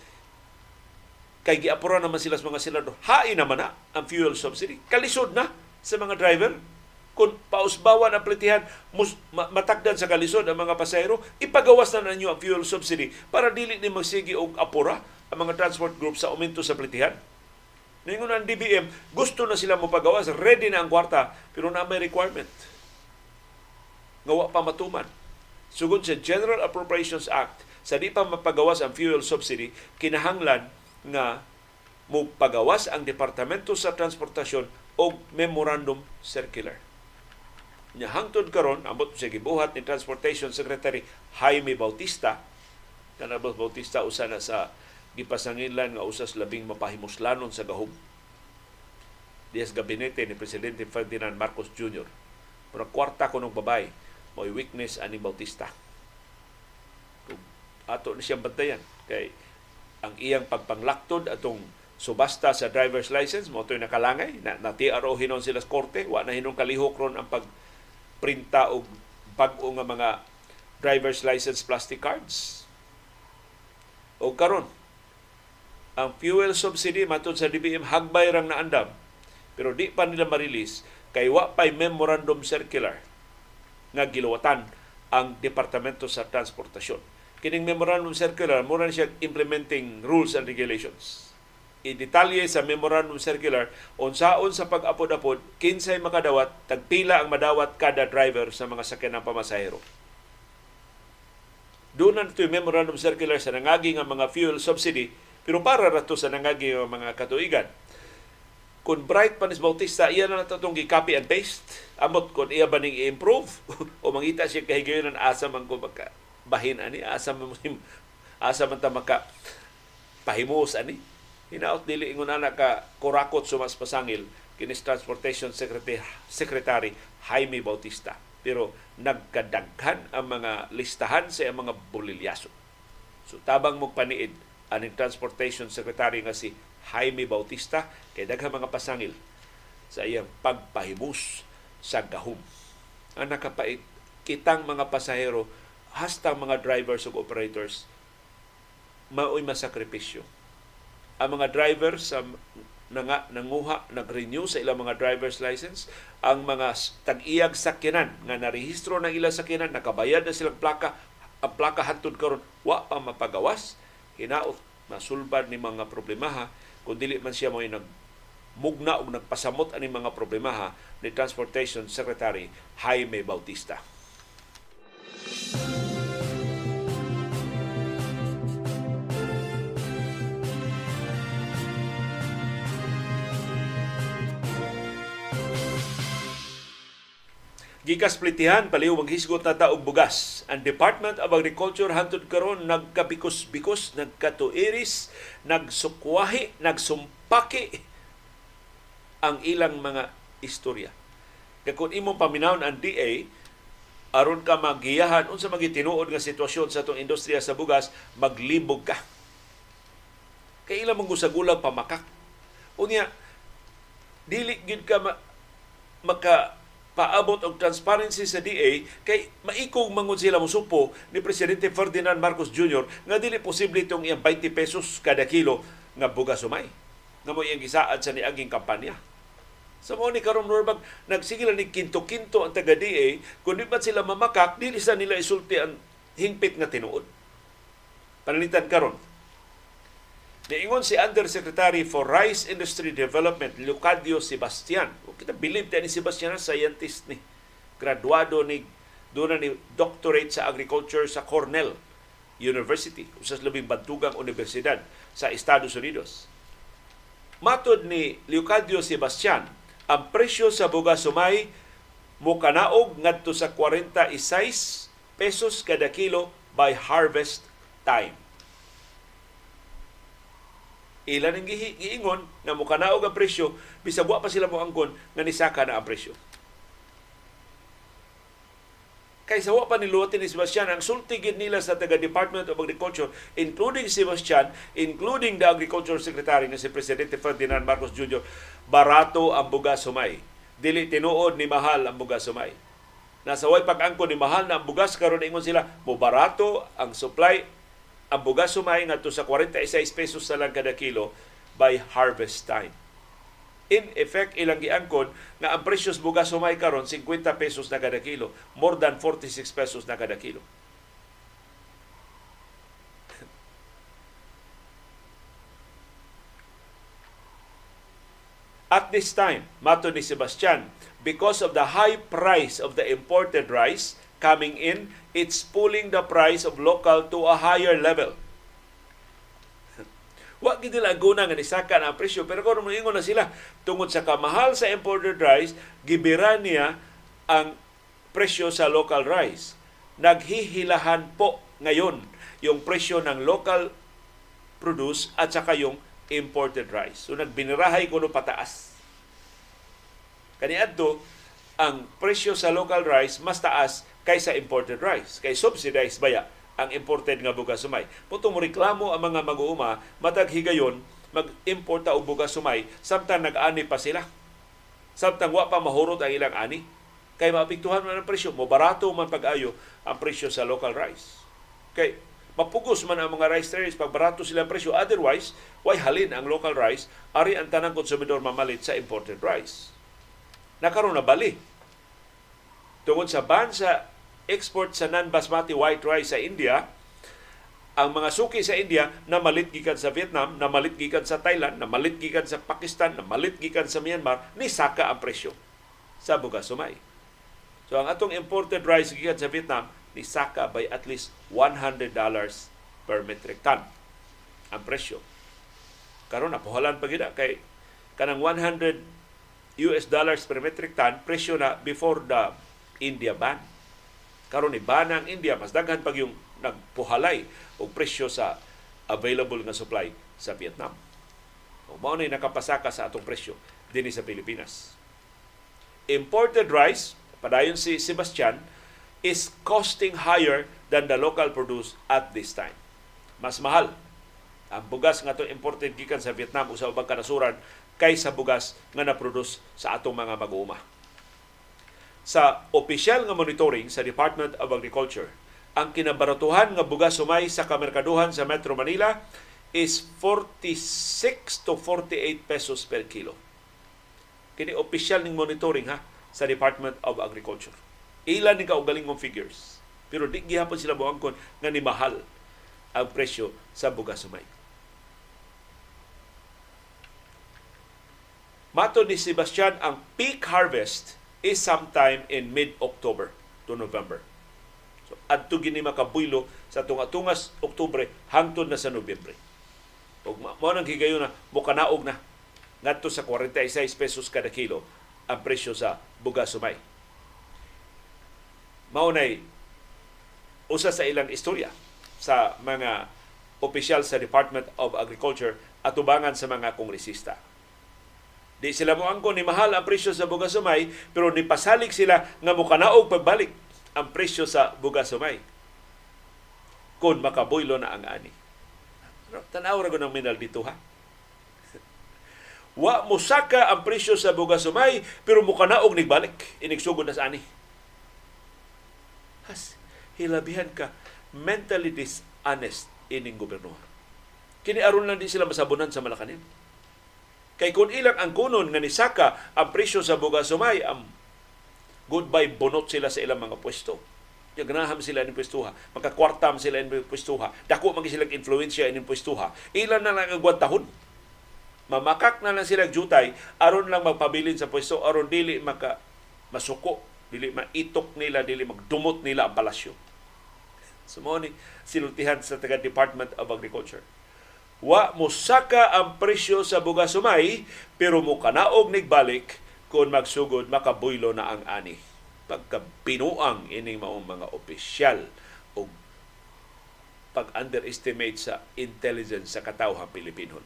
kay giapura naman sila sa mga senador. Hain naman na ang fuel subsidy. Kalisod na sa mga driver. Kung pausbawan ang plitihan, mus, matakdan sa kalisod ang mga pasahero, ipagawas na ninyo ang fuel subsidy para dili ni magsigi og apura ang mga transport group sa aumento sa plitihan. Ningon ang DBM, gusto na sila mo pagawas, ready na ang kwarta, pero na may requirement. Ngawa pa matuman. Sugod sa General Appropriations Act, sa di pa mapagawas ang fuel subsidy, kinahanglan nga mo pagawas ang Departamento sa Transportasyon og Memorandum Circular. Nya hangtod karon ambot sa gibuhat ni Transportation Secretary Jaime Bautista kanabot Bautista usa na sa gipasangilan nga usas labing mapahimuslanon sa gahom Dias gabinete ni Presidente Ferdinand Marcos Jr. Pero kwarta ko ng babay, may weakness ani Bautista. Ato ni siyang bantayan kay ang iyang pagpanglaktod atong subasta sa driver's license mo to'y nakalangay na, na TRO hinon sila sa korte wa na hinong kalihok ron ang pagprinta og bag-o nga mga driver's license plastic cards. O karon ang fuel subsidy matod sa DBM hagbay rang naandam pero di pa nila ma-release kay wa pay memorandum circular nga giluwatan ang Departamento sa Transportasyon. Kining memorandum circular mura siya implementing rules and regulations i-detalye sa memorandum circular unsaon sa pag-apod-apod kinsay makadawat tagpila ang madawat kada driver sa mga sakyanan pamasahero. Doon na ito memorandum circular sa nangagi nga mga fuel subsidy pero para rato sa nangagi nga mga katuigan. Kung bright pa ni Bautista, iya na nato itong copy and paste. Amot kung iya ba ning i-improve? O mangita siya kahigayon ng asa man ko magka bahin ani? Asa man asa man ta maka pahimos ani hinaot dili ingon ana ka kurakot sumas pasangil kinis transportation secretary secretary Jaime Bautista. Pero nagkadaghan ang mga listahan sa mga bolilyaso so tabang mo paniid aning transportation secretary nga si Jaime Bautista kay daghang mga pasangil sa iyang pagpahimos sa gahom. Ang nakapait kitang mga pasahero hasta mga drivers ug operators mao'y masakripisyo. Ang mga drivers sa nga nanguha, nag-renew sa ilang mga driver's license, ang mga tag-iyag sakyanan nga narehistro ng ilang sakyanan, nakabayad na silang plaka, ang plaka hantod karon wa pa mapagawas, hinaot masulbad ni mga problemaha kung dili man siya mo nag mugna og nagpasamot ani mga problemaha ni Transportation Secretary Jaime Bautista. Gikas plitihan paliw maghisgot na taog bugas. Ang Department of Agriculture hantod karon nagkabikos-bikos, nagkatuiris, nagsukwahi, nagsumpaki ang ilang mga istorya. Kaya kung imong paminawon ang DA, aron ka magiyahan unsa magitinuod nga sitwasyon sa atong industriya sa bugas, maglibog ka. Kay ilang mong gusagulang pamakak. Unya, dili gid ka ma- maka paabot og transparency sa DA kay maikog mangun sila musupo ni presidente Ferdinand Marcos Jr. nga dili posible itong iyang 20 pesos kada kilo nga bugas sumay nga mo iyang gisaad sa niaging kampanya. Sa mo ni karon Norbag nagsige ni kinto-kinto ang taga DA kun di ba sila mamakak dili sa nila isulti ang hingpit nga tinuod. Panalitan karon Niingon si Undersecretary for Rice Industry Development, Lucadio Sebastian. O kita believe ni Sebastian, scientist ni. Graduado ni doon ni doctorate sa agriculture sa Cornell University, usas labing bantugang universidad sa Estados Unidos. Matod ni Leocadio Sebastian, ang presyo sa bugas sumay mukanaog ngadto sa 46 pesos kada kilo by harvest time Ilan ang giingon nga mukanaog ang presyo bisag wa pa sila mo angkon nga nisaka na ang presyo. Kaysa wa pa niluwatin ni Sebastian, ang sultigid nila sa taga Department of Agriculture, including Sebastian, including the Agriculture Secretary na si Presidente Ferdinand Marcos Jr., barato ang bugas sumay. Dili tinuod ni mahal ang bugas sumay. Nasa way pag-angko ni mahal na ang bugas karon ingon sila, mo barato ang supply ang bugas sumay ngadto sa 46 pesos sa lang kada kilo by harvest time in effect ilang giangkon nga ang presyo sa bugas humay karon 50 pesos na kada kilo, more than 46 pesos na kada kilo. At this time, mato ni Sebastian, because of the high price of the imported rice coming in, it's pulling the price of local to a higher level. Wa gid nila guna nga nisaka na ang presyo pero kung moingon na sila tungod sa kamahal sa imported rice, gibira niya ang presyo sa local rice. Naghihilahan po ngayon yung presyo ng local produce at saka yung imported rice. So nagbinirahay kuno pataas. Kaniadto ang presyo sa local rice mas taas kaysa imported rice. Kay subsidized baya ang imported nga bugas sumay. Putong reklamo ang mga mag-uuma, matag higayon, mag-import og bugas sumay, samtang nag-ani pa sila. Samtang wa pa mahurot ang ilang ani. Kay maapektuhan man ang presyo, mo barato man pag-ayo ang presyo sa local rice. Kay mapugos man ang mga rice traders pag barato sila ang presyo. Otherwise, why halin ang local rice, ari ang tanang konsumidor mamalit sa imported rice. Nakaroon na bali. Tungod sa ban sa export sa non-basmati white rice sa India, ang mga suki sa India na malit gikan sa Vietnam, na malit gikan sa Thailand, na malit gikan sa Pakistan, na malit gikan sa Myanmar, ni saka ang presyo sa bugas sumay. So ang atong imported rice gikan sa Vietnam, ni saka by at least $100 per metric ton ang presyo. Karon na puhalan pa gida kay kanang 100 US dollars per metric ton presyo na before the India ban karon ni bana ang India mas daghan pag yung nagpuhalay og presyo sa available nga supply sa Vietnam. O mao ni nakapasaka sa atong presyo dinhi sa Pilipinas. Imported rice, padayon si Sebastian, is costing higher than the local produce at this time. Mas mahal ang bugas nga to imported gikan sa Vietnam o sa ubang kanasuran kaysa bugas nga na-produce sa atong mga mag-uuma sa opisyal nga monitoring sa Department of Agriculture, ang kinabaratuhan nga bugas sumay sa kamerkaduhan sa Metro Manila is 46 to 48 pesos per kilo. Kini opisyal ning monitoring ha sa Department of Agriculture. Ilan ni kaugaling mong figures. Pero di gihapon sila moangkon nga ni mahal ang presyo sa bugas sumay. Mato ni Sebastian ang peak harvest is sometime in mid-October to November. So, adto gini makabuylo sa tunga-tungas Oktubre hangtod na sa Nobyembre. Ug mo nang higayon na mukanaog na ngadto sa 46 pesos kada kilo ang presyo sa bugas sumay. Mao nay usa sa ilang istorya sa mga opisyal sa Department of Agriculture at ubangan sa mga kongresista Di sila mo angko ni mahal ang presyo sa bugas sumay, pero ni pasalig sila nga mukanaog pagbalik ang presyo sa bugas sumay. Kung makabuylo na ang ani. Tanaw ra ng minal dito ha. Wa musaka ang presyo sa bugas sumay, pero mukanaog balik Inigsugod na sa ani. Has, hilabihan ka mentally dishonest ining gobyerno. Kini aron lang di sila masabunan sa Malacanin Kay kung ilang ang kunon nga nisaka ang presyo sa bugas sumay, ang goodbye bunot sila sa ilang mga pwesto. Yagnaham sila ng pwestuha. Magkakwartam sila ng pwestuha. Dako man sila influensya ng pwestuha. Ilan na lang ang tahon. Mamakak na lang sila jutay aron lang magpabilin sa pwesto aron dili maka masuko, dili maitok nila, dili magdumot nila ang palasyo. Sumo ni silutihan sa taga Department of Agriculture wa musaka ang presyo sa bugas sumay pero mo kanaog nigbalik kung magsugod makabuylo na ang ani pagkabinuang ining maong mga opisyal o pag-underestimate sa intelligence sa katawhang Pilipinon.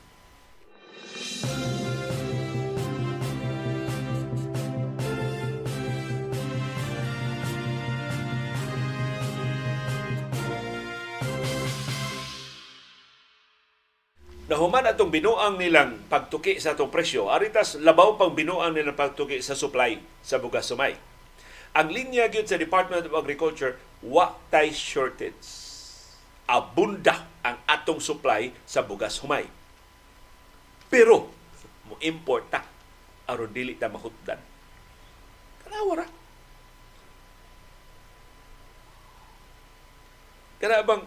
Nahuman atong binuang nilang pagtuki sa atong presyo, aritas labaw pang binuang nilang pagtuki sa supply sa bugas sumay. Ang linya gyud sa Department of Agriculture, wa tay shortage. Abunda ang atong supply sa bugas humay. Pero mo import ta aron dili ta mahutdan. Tanawa ra. Kana bang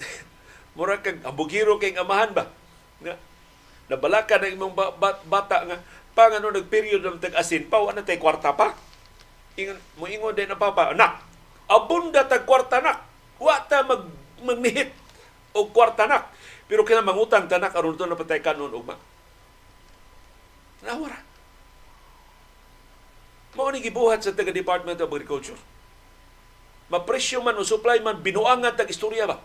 mura kag abugiro kay amahan ba? Nga. Nabalaka na imong bata nga. Pangano nagperiod ng tag-asin pa wala tay kwarta pa. Ingon mo ingon din na papa. Anak abunda tag kwarta nak wa ta mag magnihit og kwarta nak pero kina mangutang tanak aron to napatay kanon ugma. Nawara mao ni gibuhat sa taga Department of Agriculture. Mapresyo man o supply man binuangan tag istorya ba?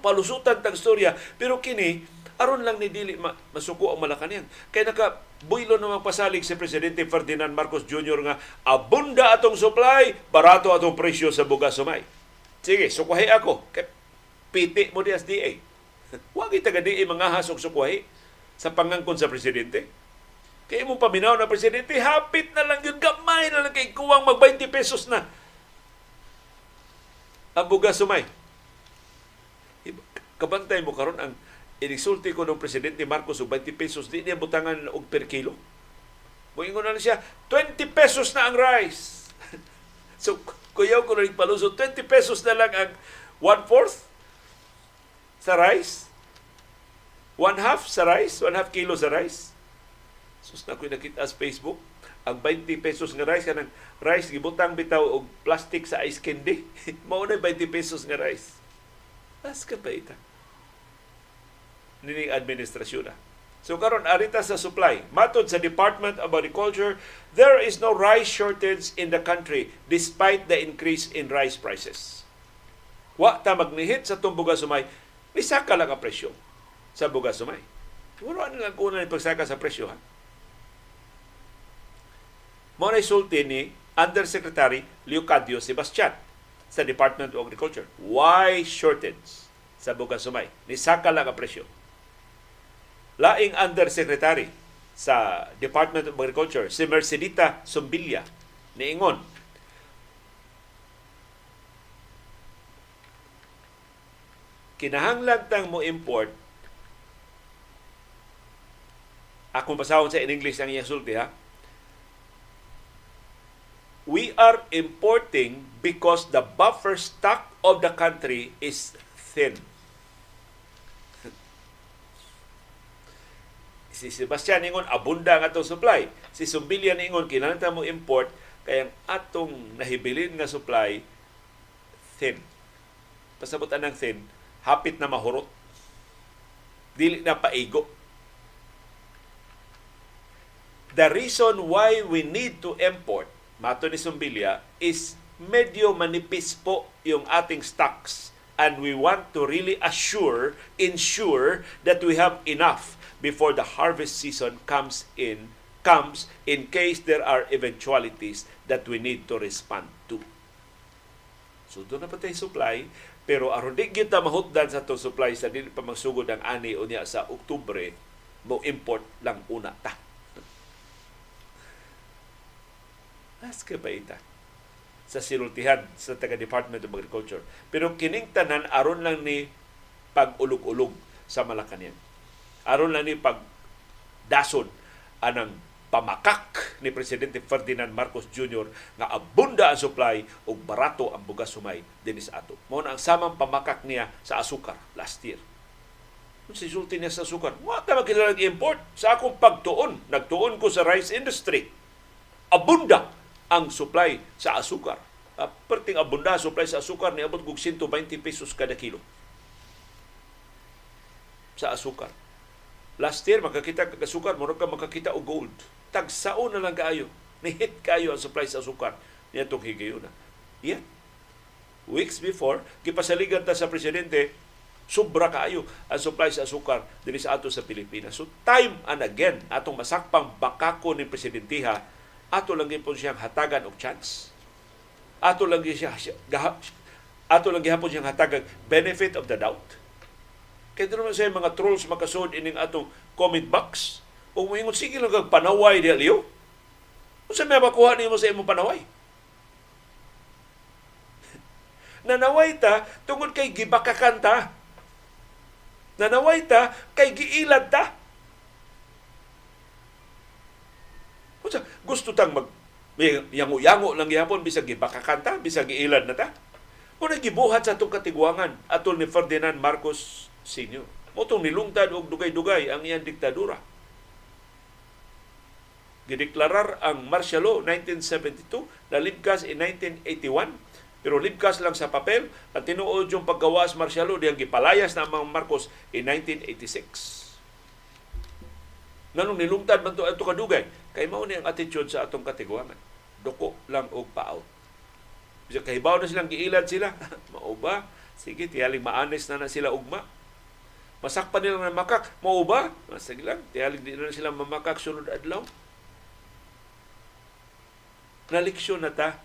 Palusutan tag istorya. Pero kini aron lang ni dili ma, masuko ang Malacañang. Kay naka buylo na pasalig si Presidente Ferdinand Marcos Jr. nga abunda atong supply, barato atong presyo sa bugas sumay. Sige, sukuhay ako. Kay piti mo di SDA. Huwag itaga di mga hasok sukuhay sa pangangkon sa Presidente. Kaya mo paminaw na Presidente, hapit na lang yun, gamay na lang kay kuwang mag 20 pesos na. Ang bugas sumay. Kabantay mo karon ang inisulti ko ng Presidente Marcos og 20 pesos, di niya butangan og per kilo. Moingon na siya, 20 pesos na ang rice. so, kuyaw ko na paluso, 20 pesos na lang ang one-fourth sa rice. One half sa rice, one half kilo sa rice. Sus na ko nakita sa Facebook, ang 20 pesos nga rice kanang rice gibutang bitaw og plastic sa ice candy. Mao na 20 pesos nga rice. As ka pa ita nining administrasyon na. So karon arita sa supply, matod sa Department of Agriculture, there is no rice shortage in the country despite the increase in rice prices. Wa ta magnihit sa tumbuga sumay, nisaka lang ang presyo sa buga sumay. Wala ano lang kuna ni pagsaka sa presyo ha. Mo na sulti ni Undersecretary Leocadio Sebastian sa Department of Agriculture. Why shortage sa buga sumay? Nisaka lang ang presyo laing undersecretary sa Department of Agriculture, si Mercedita Sumbilya, niingon, kinahanglan tang mo import. Akong basahon sa in English ang iyang sulti ha? We are importing because the buffer stock of the country is thin Si Sebastian ingon abunda nga atong supply. Si Sumbilya ingon kinahanglan mo import kay ang atong nahibilin nga supply thin. Pasabot anang thin, hapit na mahurot. Dili na paigo. The reason why we need to import, mato ni Sumbilya, is medyo manipis po yung ating stocks and we want to really assure, ensure that we have enough before the harvest season comes in comes in case there are eventualities that we need to respond to. So doon na pa supply, pero aron di kita mahutdan sa to supply sa dili pa magsugod ang ani o niya sa Oktubre, mo import lang una ta. As ka ba ita? sa sinultihan sa taga Department of Agriculture. Pero kining tanan aron lang ni pag-ulog-ulog sa Malacañang aron lang ni pag dason anang pamakak ni Presidente Ferdinand Marcos Jr. nga abunda ang supply ug barato ang bugas sumay dinis ato. Mao ang samang pamakak niya sa asukar last year. Kung sisulti niya sa asukar, wa ta magkilala import sa akong pagtuon. Nagtuon ko sa rice industry. Abunda ang supply sa asukar. Uh, perting abunda supply sa asukar ni abot og 120 pesos kada kilo sa asukar Last year, makakita ka kasukar, mura ka makakita og gold. Tagsaon na lang kaayo. Nihit kayo ang supply sa sukar niya itong higayuna. Yeah. Weeks before, kipasaligan ta sa presidente, Sobra kaayo ang supply sa asukar dinhi sa ato sa Pilipinas. So time and again atong masakpang bakako ni presidentiha ato lang gyud siyang hatagan og chance. Ato lang gyud siya ato lang gihapon siyang hatagan benefit of the doubt. Kaya naman sa mga trolls makasod ining atong comment box. O moingon sige lang kag panaway di aliyo. Unsa may makuha nimo sa imong panaway? Nanaway ta tungod kay gibakakan ta Nanaway ta kay giilad ta. Kunsa gusto tang mag yango-yango lang gihapon bisag gibakakan ta, bisag giilad na ta. Kung gibuhat sa itong katigwangan atol ni Ferdinand Marcos Sr. Motong nilungtad og dugay-dugay ang iyang diktadura. Gideklarar ang martial law 1972, nalibkas in 1981 pero libkas lang sa papel at tinuod yung paggawas marsyalo diyang gipalayas na mga Marcos in 1986. Nanong nilungtad man to ato kadugay kay mao ni ang attitude sa atong katiguangan. Doko lang og paaw. Bisa kahibaw na silang giilad sila. mao ba? Sige, tiyaling maanes na na sila ugma. Masakpan nila ng makak. Mao ba? Lang, tiyaling di na sila mamakak sunod adlaw. Naliksyon na ta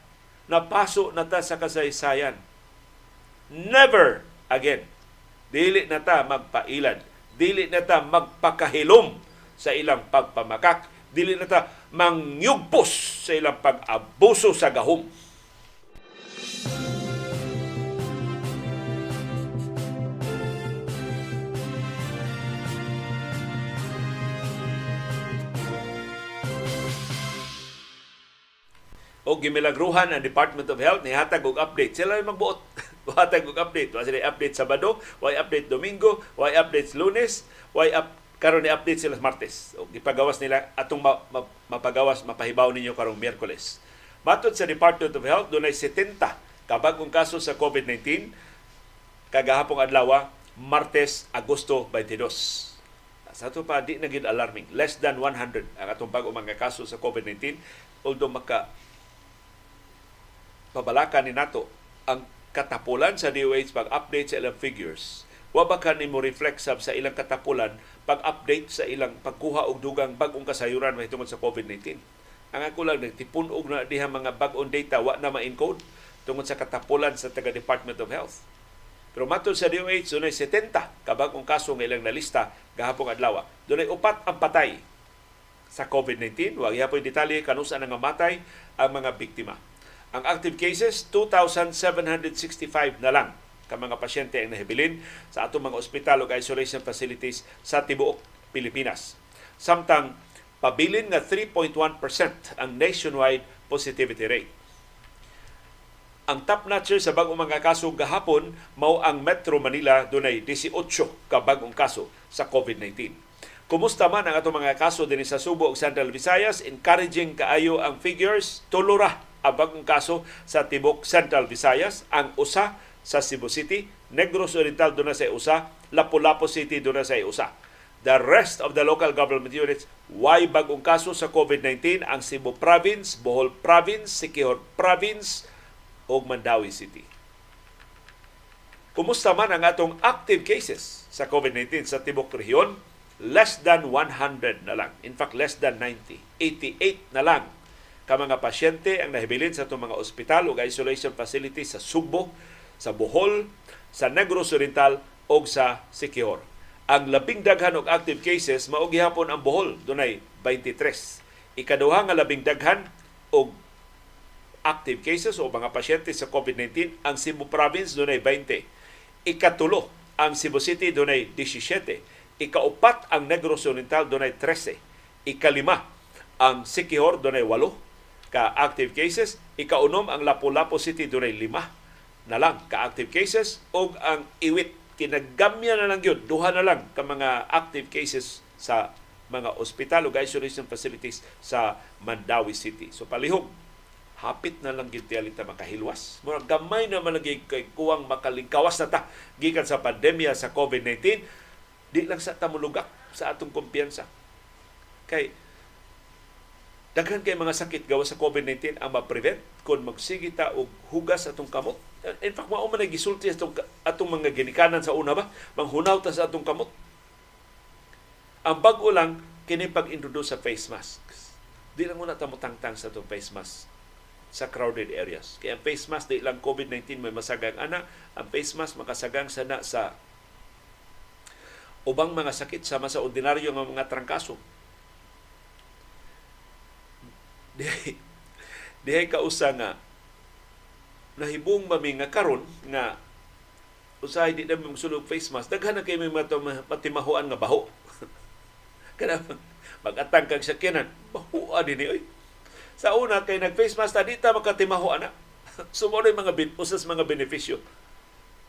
napaso na ta sa kasaysayan. Never again. Dili na ta magpailad. Dili na ta magpakahilom sa ilang pagpamakak. Dili na ta mangyugpos sa ilang pag-abuso sa gahom. O gimilagruhan ang Department of Health ni hatag og update. Sila yung magbuot. hatag og update. Wa sila update Sabado, why update Domingo, why update Lunes, why up karon ni update sila Martes. O gipagawas nila atong ma, ma, mapagawas mapahibaw ninyo karong Miyerkules. Matod sa Department of Health, dunay 70 kabagong kaso sa COVID-19 kagahapong adlaw Martes, Agosto 22. Sa ito pa, di na alarming. Less than 100 ang atong bag mga kaso sa COVID-19. Although maka pabalakan ni nato ang katapulan sa DOH pag-update sa ilang figures. Wa ba ka nimo reflect sab sa ilang katapulan pag-update sa ilang pagkuha og dugang bag-ong kasayuran mahitungod sa COVID-19. Ang ako lang nagtipon og na diha mga bag-ong data wa na ma-encode tungod sa katapulan sa taga Department of Health. Pero matod sa DOH, dunay 70 kabag-ong kaso nga ilang nalista gahapong adlaw. Dunay upat ang patay sa COVID-19. Wa gyapon detalye kanusa nga matay ang mga biktima. Ang active cases, 2,765 na lang ka mga pasyente ang nahibilin sa atong mga ospital o isolation facilities sa tibuok Pilipinas. Samtang pabilin nga 3.1% ang nationwide positivity rate. Ang top notcher sa bagong mga kaso gahapon mao ang Metro Manila dunay 18 ka bagong kaso sa COVID-19. Kumusta man ang atong mga kaso din sa Subo ug Central Visayas? Encouraging kaayo ang figures. Tulura abang kaso sa tibok Central Visayas, ang usa sa Cebu City, Negros Oriental doon sa usa, Lapu-Lapu City doon sa usa. The rest of the local government units, why bagong kaso sa COVID-19 ang Cebu Province, Bohol Province, Siquijor Province, ug Mandawi City. Kumusta man ang atong active cases sa COVID-19 sa tibok rehiyon? Less than 100 na lang. In fact, less than 90. 88 na lang ka mga pasyente ang nahibilin sa itong mga ospital o isolation facilities sa Subo, sa Bohol, sa Negros Oriental o sa Siquijor. Ang labing daghan og active cases mao gihapon ang Bohol dunay 23. Ikaduha nga labing daghan og active cases o mga pasyente sa COVID-19 ang Cebu Province dunay 20. Ikatulo ang Cebu City dunay 17. Ikaupat ang Negros Oriental dunay 13. Ikalima ang Siquijor dunay 8 ka active cases, ikaunom ang Lapu-Lapu City dunay lima na lang ka active cases ug ang Iwit kinagamya na lang yun, duha na lang ka mga active cases sa mga ospital o isolation facilities sa Mandawi City. So palihog, hapit na lang giti alita makahilwas. Mura gamay na malagi kay kuwang makalingkawas na ta gikan sa pandemya sa COVID-19. Di lang sa tamulugak sa atong kumpiyansa. Kay daghan kay mga sakit gawa sa COVID-19 ang ma-prevent kung magsige ta og hugas atong kamot. In fact, mao man gisulti atong atong mga ginikanan sa una ba, manghunaw ta sa atong kamot. Ang bag-o lang kini pag-introduce sa face masks. Di lang muna ta tangtang sa atong face mask sa crowded areas. Kaya ang face mask di lang COVID-19 may masagang ana, ang face mask makasagang sana sa ubang mga sakit sama sa ordinaryo nga mga trangkaso dihay. Dihay kausa nga nahibong mami nga karon nga usahay di na sulog face mask daghan kay may matimahuan nga baho. Kana magatang kag sakyanan bahuan dinhi oy sa una kay nag face mask ta di ta makatimahuan na. Sumo mga bin usas mga benepisyo.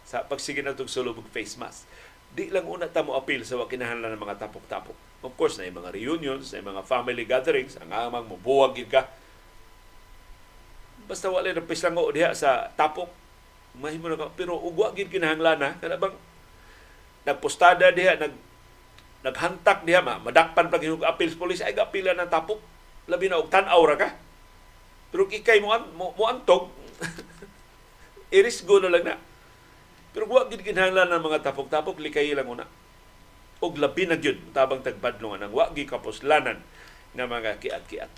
Sa pagsige na tong sulog face mask di lang una ta mo appeal sa wakinahanglan ng mga tapok-tapok. Of course, na mga reunions, na mga family gatherings, ang amang mubuwag ka. Basta wala na pislango diha sa tapok, mahimo na ka. Pero ugwa gid kinahanglan na, kana bang nagpostada diha, nag naghantak diha, ma, madakpan pag yung appeals police, ay gapila ng tapok. Labi na og tan-aw ka. Pero ikay mo, mo, mo antog, iris go na lang na pero wa gid kinahanglan ng mga tapok-tapok likay lang una. Og labi na gyud tabang tagbadlong ang wa gi kapuslanan nga mga kiat-kiat.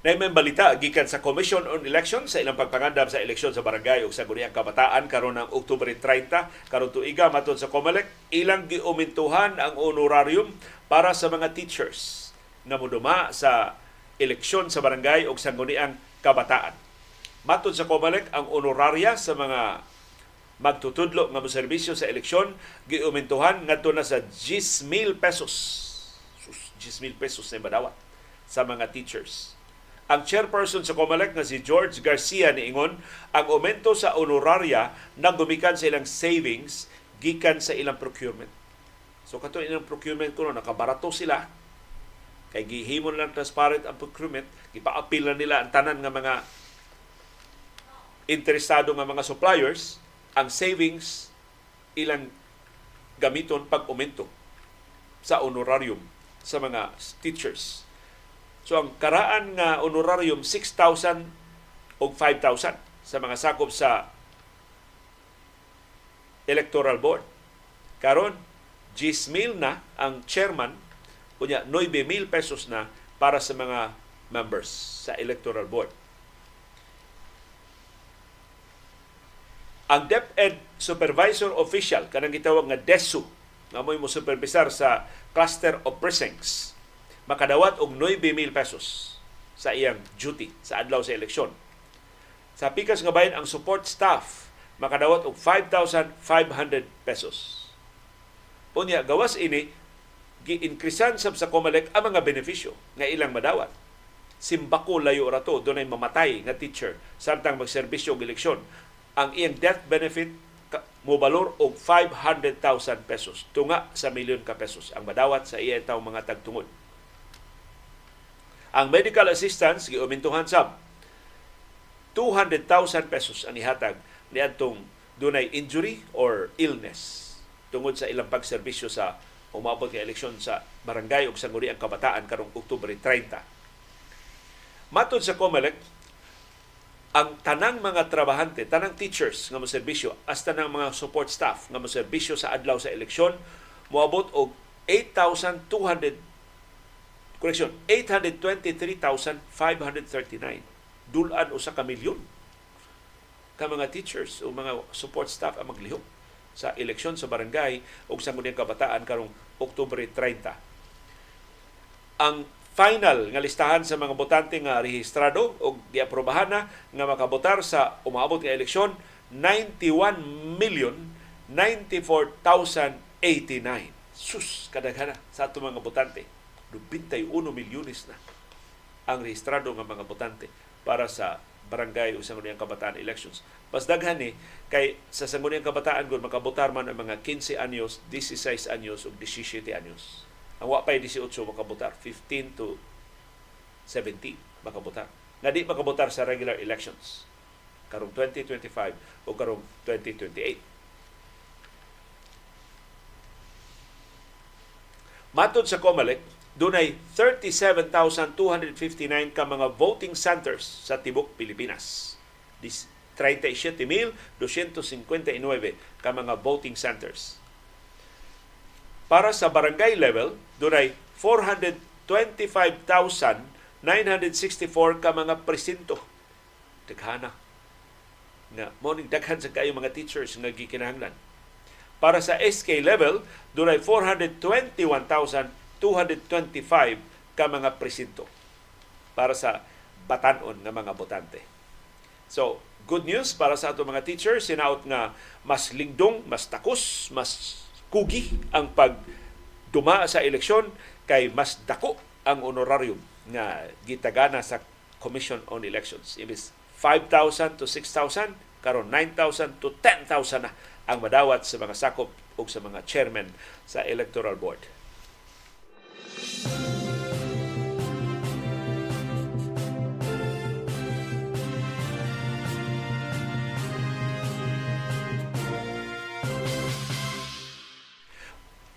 Na may balita gikan sa Commission on Elections sa ilang pagpangandam sa eleksyon sa barangay ug sa Guniang Kabataan karon ng Oktubre 30 karon tuiga matud sa COMELEC ilang giumintuhan ang honorarium para sa mga teachers na muduma sa eleksyon sa barangay ug sa Guniang Kabataan. Matud sa COMELEC ang honoraria sa mga magtutudlo nga serbisyo sa eleksyon giumintuhan ngadto na sa 10,000 pesos. 10,000 pesos na badawat sa mga teachers ang chairperson sa COMELEC nga si George Garcia niingon ang aumento sa honoraria nang gumikan sa ilang savings gikan sa ilang procurement. So kato ilang procurement kuno nakabarato sila kay gihimon lang transparent ang procurement, gipa-appeal na nila ang tanan nga mga interesado nga mga suppliers ang savings ilang gamiton pag aumento sa honorarium sa mga teachers So ang karaan nga honorarium 6,000 o 5,000 sa mga sakop sa electoral board. Karon 10,000 na ang chairman kunya 9,000 pesos na para sa mga members sa electoral board. Ang DepEd Supervisor Official, kanang gitawag nga DESU, nga mo supervisor sa Cluster of Precincts, makadawat og 9,000 pesos sa iyang duty sa adlaw sa eleksyon. Sa pikas nga bayan ang support staff makadawat og 5,500 pesos. Unya gawas ini gi-increasean sab sa COMELEC ang mga benepisyo nga ilang madawat. Simbako layo ra to dunay mamatay nga teacher samtang magserbisyo og eleksyon. Ang iyang death benefit mo balor og 500,000 pesos tunga sa milyon ka pesos ang madawat sa iya taw mga tagtungod ang medical assistance giumintuhan sab 200,000 pesos ang ihatag niadtong dunay injury or illness tungod sa ilang pagserbisyo sa umabot nga eleksyon sa barangay ug sa ang kabataan karong Oktubre 30. Matod sa COMELEC, ang tanang mga trabahante, tanang teachers nga moserbisyo, as tanang mga support staff nga moserbisyo sa adlaw sa eleksyon, moabot og 8,200 correction, 823,539. Dulan usa ka milyon ka mga teachers o mga support staff ang maglihok sa eleksyon sa barangay o sa ngunang kabataan karong Oktubre 30. Ang final nga listahan sa mga botante nga rehistrado o giaprobahan na nga makabotar sa umaabot nga eleksyon 91 million 94,089. Sus, kadaghan sa ato mga botante 21 milyones na ang rehistrado ng mga botante para sa barangay o sangguniang kabataan elections. Mas daghan ni kay sa sangguniang kabataan gud makabotar man ang mga 15 anyos, 16 anyos ug 17 anyos. Ang wa pay 18 makabotar, 15 to 17 makabotar. nga di makabotar sa regular elections karong 2025 o karong 2028. Matod sa COMELEC, dunay 37,259 ka mga voting centers sa tibok Pilipinas. 37,259 ka mga voting centers. Para sa barangay level, dunay 425,964 ka mga presinto. Daghana. Nga, morning daghan sa kayo mga teachers nga gikinahanglan. Para sa SK level, dunay 421,225 ka mga presinto para sa batanon ng mga botante. So, good news para sa ato mga teachers, sinaot nga mas lingdong, mas takos, mas kugi ang pag duma sa eleksyon kay mas dako ang honorarium nga gitagana sa Commission on Elections. Imbis 5,000 to 6,000, karon 9,000 to 10,000 na ang madawat sa mga sakop o sa mga chairman sa Electoral Board.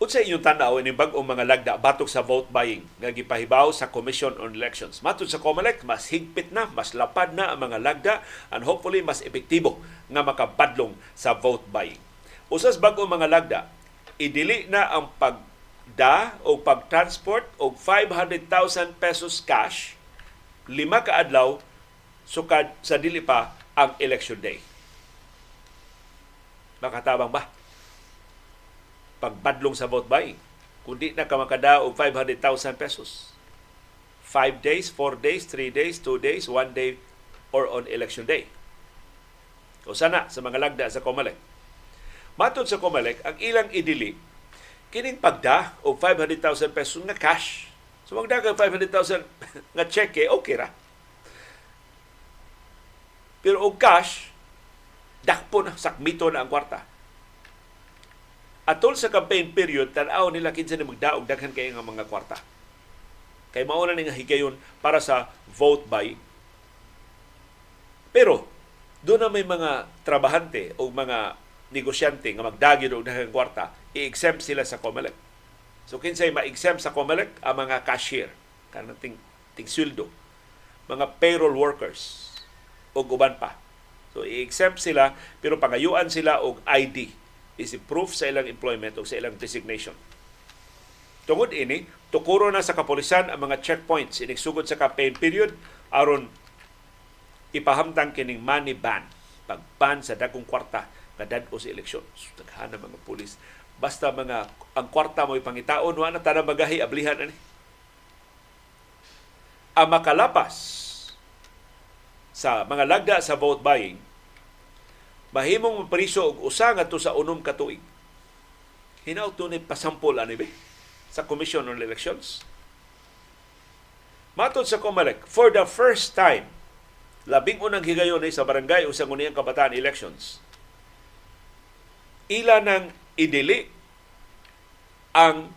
Unsa inyong tanaw ini bag-ong mga lagda batok sa vote buying nga gipahibaw sa Commission on Elections. Matod sa COMELEC, mas higpit na, mas lapad na ang mga lagda and hopefully mas epektibo nga makabadlong sa vote buying. Usas bag-ong mga lagda, idili na ang pagda o pagtransport og 500,000 pesos cash lima ka adlaw sukad sa dili pa ang election day. Makatabang ba? pagbadlong sa vote buying. Kundi na ka makada og 500,000 pesos. 5 days, 4 days, 3 days, 2 days, 1 day, or on election day. O sana sa mga lagda sa Comelec. Matod sa Comelec, ang ilang idili, kining pagda o 500,000 pesos nga cash. So magda ka 500,000 nga cheque, okay ra. Pero og cash, dakpo na, sakmito na ang kwarta atol sa campaign period tan-aw nila kinsa ni magdaog daghan kay nga mga kwarta kay mao na nga higayon para sa vote by pero doon na may mga trabahante o mga negosyante nga magdagi og daghang kwarta i-exempt sila sa COMELEC. So kinsay ma-exempt sa COMELEC ang mga cashier kanang ting, ting sweldo mga payroll workers o uban pa. So i-exempt sila pero pangayuan sila og ID is proof sa ilang employment o sa ilang designation. Tungod ini, tukuro na sa kapolisan ang mga checkpoints. Inigsugod sa campaign period aron ipahamtang kining money ban, pagban sa dagkong kwarta nga dadto sa eleksyon. So, mga pulis. Basta mga ang kwarta mo ipangitaon, wa na tanang magahi, ablihan ani. Ang makalapas sa mga lagda sa vote buying, mahimong mapriso og usa ngadto sa unom ka tuig. Hinaw tunay pasampol ani be sa Commission on Elections. Matod sa COMELEC, for the first time, labing unang higayon sa barangay o sa nguniyang kabataan elections, ila nang idili ang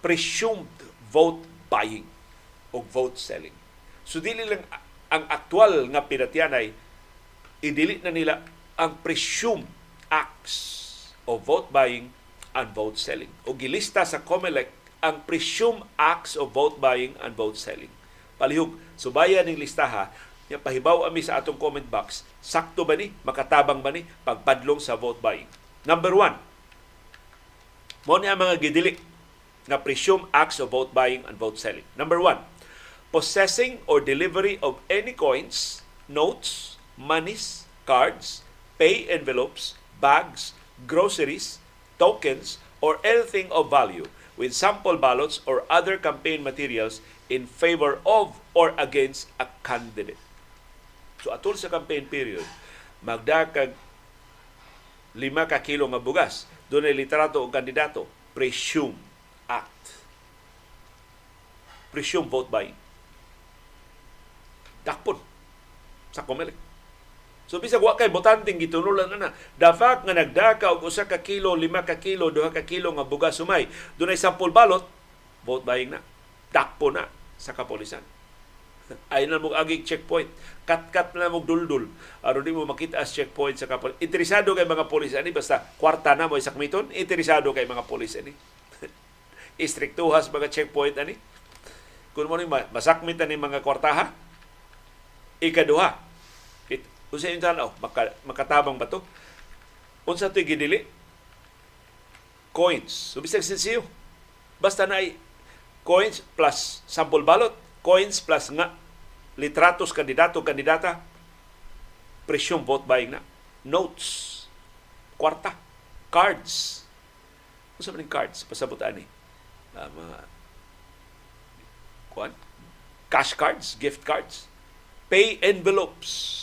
presumed vote buying o vote selling. So dili lang ang aktual nga pinatyanay idili na nila ang presumed acts of vote buying and vote selling. O gilista sa COMELEC ang presumed acts of vote buying and vote selling. Palihog, subaya ning listaha, ya pahibaw ami sa atong comment box, sakto ba ni, makatabang ba ni pagpadlong sa vote buying. Number one, mo ni ang mga gidili na presumed acts of vote buying and vote selling. Number one, possessing or delivery of any coins, notes, monies, cards, pay envelopes, bags, groceries, tokens, or anything of value with sample ballots or other campaign materials in favor of or against a candidate. So atol sa campaign period, magdakag lima ka kilo nga bugas, doon ay litrato o kandidato, presume act. Presume vote buying. Dakpon sa Comelec. So bisag wa kay botanting gitunulan na na. The fact nga nagdaka og usa ka kilo, lima ka kilo, duha ka kilo nga bugas sumay, dunay sampol balot, vote buying na. Dakpo na sa kapolisan. Ay na mo agig checkpoint. Kat-kat na mo duldul. Aron di mo makita as checkpoint sa kapal. Interesado kay mga polis ani basta kwarta na mo isakmiton, interesado kay mga polis ani. Istriktuhas mga checkpoint ani. Kung mo ni masakmit ni mga kwartaha, ikaduha. Unsa yung tanaw, maka, makatabang ba to? Unsa to gidili? Coins. So, bisag sinsiyo. Basta na coins plus sample ballot, coins plus nga litratos kandidato kandidata, presyong vote buying na. Notes, kwarta, cards. Ano sa cards? Pasabot ani. Uh, mga kuan, cash cards, gift cards, pay envelopes.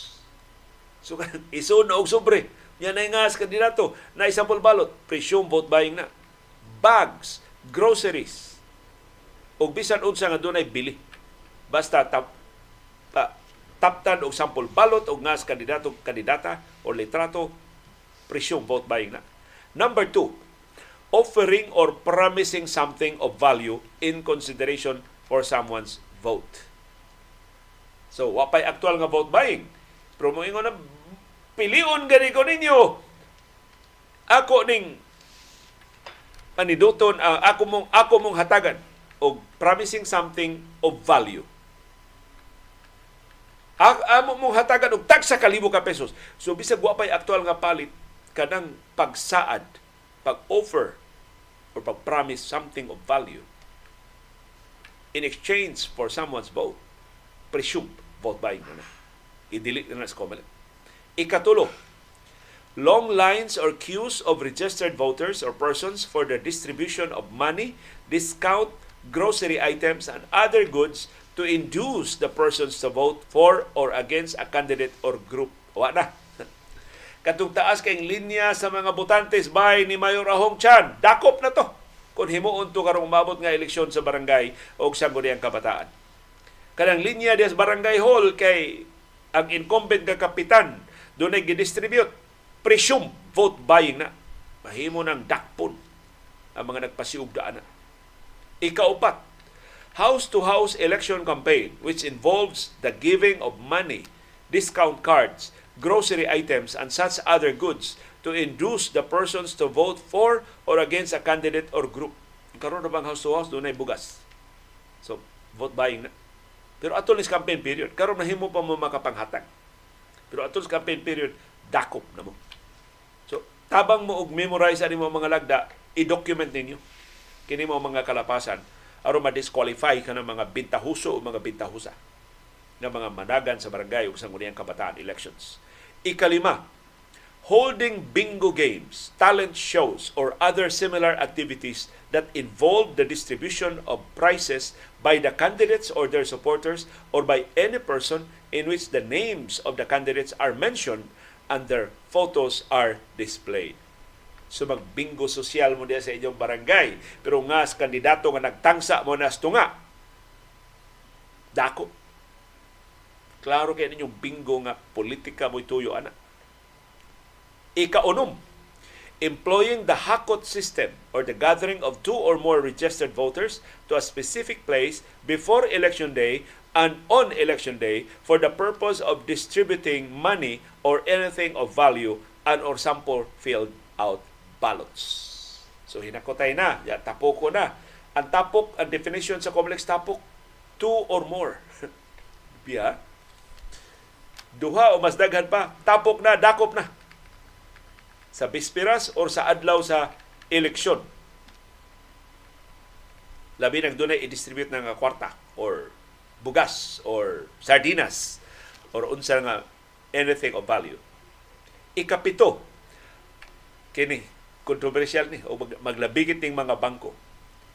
So, iso na og sobre. Yan ay nga sa kandidato na isang balot, presume vote buying na. Bags, groceries, o bisan unsa nga dunay bili. Basta tap, ta, taptan og sample balot og nga kandidato kandidata o litrato presume vote buying na. Number two, offering or promising something of value in consideration for someone's vote. So, wapay aktual nga vote buying. Pero mo na, pilion gani ko ninyo. Ako ning paniduton, uh, ako mong ako mong hatagan og promising something of value. Amo mong hatagan og tag sa kalibo ka pesos. So bisag wa pay aktual nga palit kanang pagsaad, pag-offer or pag-promise something of value in exchange for someone's vote, presume vote buying na na. I-delete na na sa COMELEC. Ikatulo, long lines or queues of registered voters or persons for the distribution of money, discount, grocery items, and other goods to induce the persons to vote for or against a candidate or group. Wa na. Katong taas kayong linya sa mga botantes bay ni Mayor Ahong Chan. Dakop na to kung himuon to karong umabot nga eleksyon sa barangay o sa Guriang Kabataan. Kanang linya des barangay hall kay ang incumbent nga kapitan doon ay gidistribute presume vote buying na mahimo ng dakpon ang mga nagpasiugdaan na. Ikaupat, house-to-house election campaign which involves the giving of money, discount cards, grocery items, and such other goods to induce the persons to vote for or against a candidate or group. Karoon na bang house to house, doon ay bugas. So, vote buying na. Pero atol ni campaign period, karon na himo pa mo makapanghatag. Pero atol sa campaign period, dakop na mo. So, tabang mo og memorize ani mo mga lagda, i-document ninyo kini mo mga kalapasan aron ma-disqualify ka ng mga bintahuso o mga bintahusa ng mga managan sa barangay o sa nguniyang kabataan elections. Ikalima, holding bingo games, talent shows, or other similar activities that involve the distribution of prizes by the candidates or their supporters or by any person in which the names of the candidates are mentioned and their photos are displayed. So magbingo sosyal mo diya sa inyong barangay. Pero nga sa kandidato nga nagtangsa mo na tunga. Dako. Klaro kay ninyong bingo nga politika mo ituyo anak Ikaunom, employing the Hakot system or the gathering of two or more registered voters to a specific place before election day and on election day for the purpose of distributing money or anything of value and or sample filled out ballots. So hinakotay na, ya, tapoko na. Ang tapok, ang definition sa complex tapok, two or more. Biya. Duha o mas daghan pa, tapok na, dakop na sa bisperas or sa adlaw sa eleksyon. Labi nang dunay i-distribute ng kwarta or bugas or sardinas or unsa nga anything of value. Ikapito, kini kontrobersyal ni o maglabigit ning mga bangko.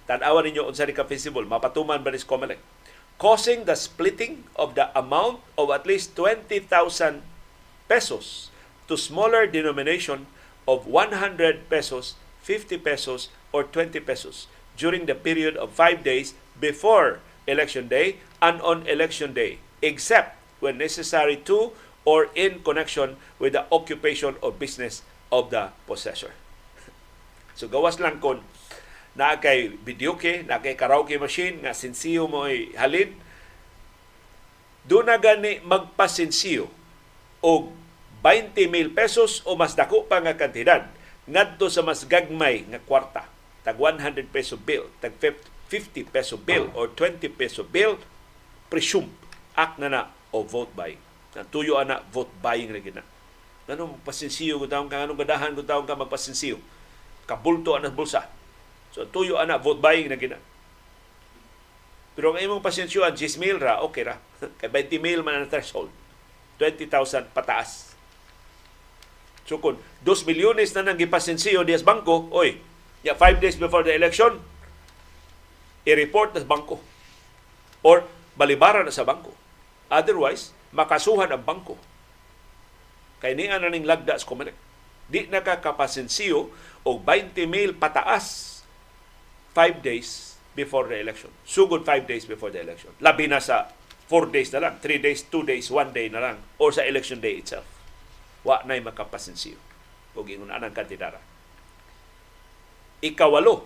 Tanawan ninyo unsa ni ka feasible mapatuman ba ni COMELEC causing the splitting of the amount of at least 20,000 pesos to smaller denomination of 100 pesos, 50 pesos, or 20 pesos during the period of five days before election day and on election day, except when necessary to or in connection with the occupation or business of the possessor. So gawas lang kon na kay videoke, na kay karaoke machine nga sinsiyo mo halin. Do na gani magpasensiyo og 20 mil pesos o mas dako pa nga kantidad ngadto sa mas gagmay nga kwarta. Tag 100 peso bill tag 50 peso bill or 20 peso bill presume act na na o vote buying tuyo ana vote buying na. Gina Ganun, magpasensiyo ko taong ka, anong gadahan ko taong ka magpasensiyo. Kabulto ang bulsa. So, tuyo ana, vote buying na gina. Pero ang imong pasensyoan, 10 mil ra, okay ra. Kay 20 mil man ang threshold. 20,000 pataas. So kung 2 milyones na nang gipasensiyo diya sa bangko, oy, ya 5 days before the election, i-report na sa bangko. Or balibara na sa bangko. Otherwise, makasuhan ang bangko Kay niya na ning lagda sa Comelec. Di nakakapasensiyo o 20 mil pataas 5 days before the election. Sugod 5 days before the election. Labi na sa 4 days na lang, 3 days, 2 days, 1 day na lang, or sa election day itself. Wa na'y makapasensiyo. O gingon anang kandidara. Ikawalo,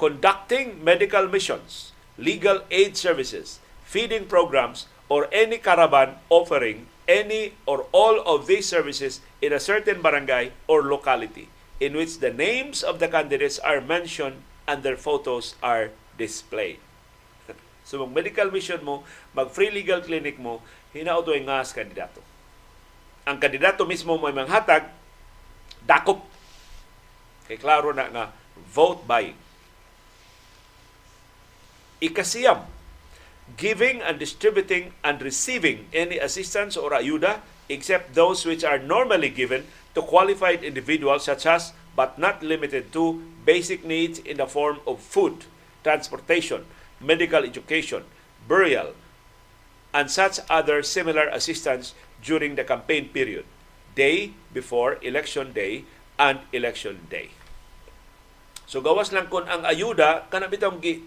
conducting medical missions, legal aid services, feeding programs, or any caravan offering any or all of these services in a certain barangay or locality in which the names of the candidates are mentioned and their photos are displayed. so mag medical mission mo, mag free legal clinic mo, hinauto nga sa kandidato. Ang kandidato mismo may manghatag, dakop. Kay klaro na nga, vote buying. Ikasiyam, giving and distributing and receiving any assistance or ayuda except those which are normally given to qualified individuals such as but not limited to basic needs in the form of food, transportation, medical education, burial, and such other similar assistance during the campaign period, day before election day and election day. So gawas lang kun ang ayuda kana bitong gi,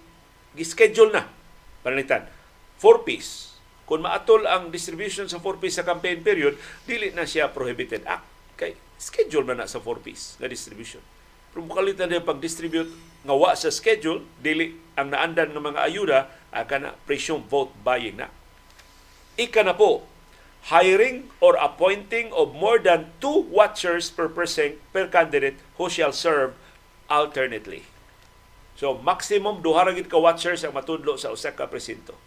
gi-schedule na panalitan. 4-piece. Kung maatol ang distribution sa 4-piece sa campaign period, dili na siya prohibited act. Kay schedule man na sa 4-piece na distribution. Pero mukalit na pag-distribute nga wa sa schedule, dili ang naandan ng mga ayuda, aka na presume vote buying na. Ika na po, hiring or appointing of more than two watchers per person per candidate who shall serve alternately. So maximum duha ra ka watchers ang matudlo sa usa presinto.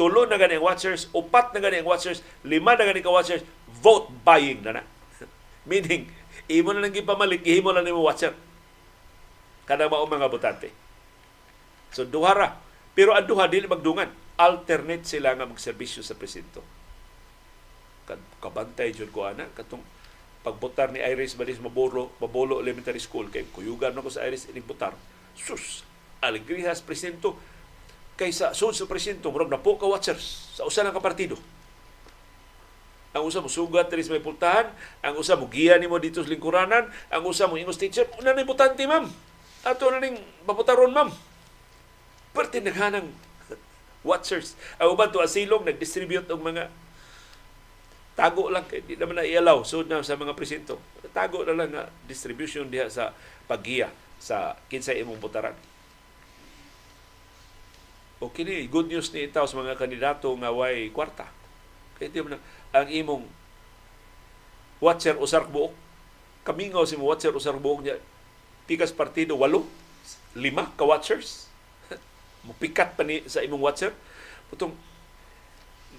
Tulo na gani watchers, upat na gani watchers, lima na gani watchers, vote buying na na. Meaning, imo na nang gipamalit, ihimo na nimo watcher. Kada mao mga botante. So duha ra. Pero ang duha dili magdungan. Alternate sila nga magserbisyo sa presinto. Kabantay jud ko ana katong pagbotar ni Iris Balis Mabolo, Mabolo Elementary School kay kuyugan ko sa Iris ining botar sus, aligrihas presinto kaysa sud sa presinto murag na po ka watchers sa usa ng kapartido. Ang usa mo sugat diri may pultahan, ang usa mo giya nimo dito sa lingkuranan, ang usa mo ingos teacher, una na importante ma'am. Ato na ning paputaron ma'am. Parte naghanang watchers. Ang uban to asilong nag-distribute og mga tago lang kay di naman na i-allow so na sa mga presinto. Tago na lang nga distribution diha sa paggiya sa kinsay imong butaran. O kini good news ni itaw sa mga kandidato nga way kwarta. Kay di man ang imong watcher usar buok kamingaw si mo watcher usar buok niya pikas partido walo lima ka watchers mupikat pa ni sa imong watcher putong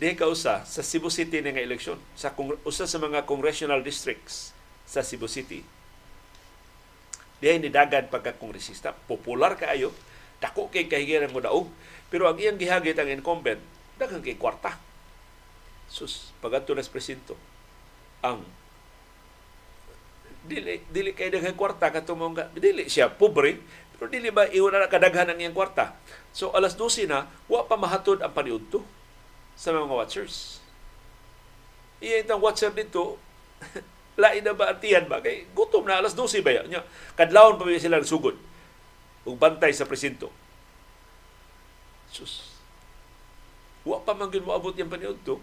di ka usa sa Cebu City nga eleksyon sa usa sa mga congressional districts sa Cebu City Dihay ni dagan pagka-kongresista. Popular kaayo. Dako kay kahigiran mo daog. Pero ang iyang gihagit ang incumbent, daghang kay kwarta. Sus, pagadto nas presinto. Ang dili dili kay daghang kwarta katong dili siya pobre pero dili ba iwan na kadaghan ang iyang kwarta. So alas 12 na wa pa mahatod ang paniudto sa mga watchers. Iya itang watcher dito lain na ba atiyan ba? Kay gutom na, alas 12 ba yan? Kadlawon pa sila sugod. Ug bantay sa presinto. Sus. Wa pa man gyud moabot yung paniud to.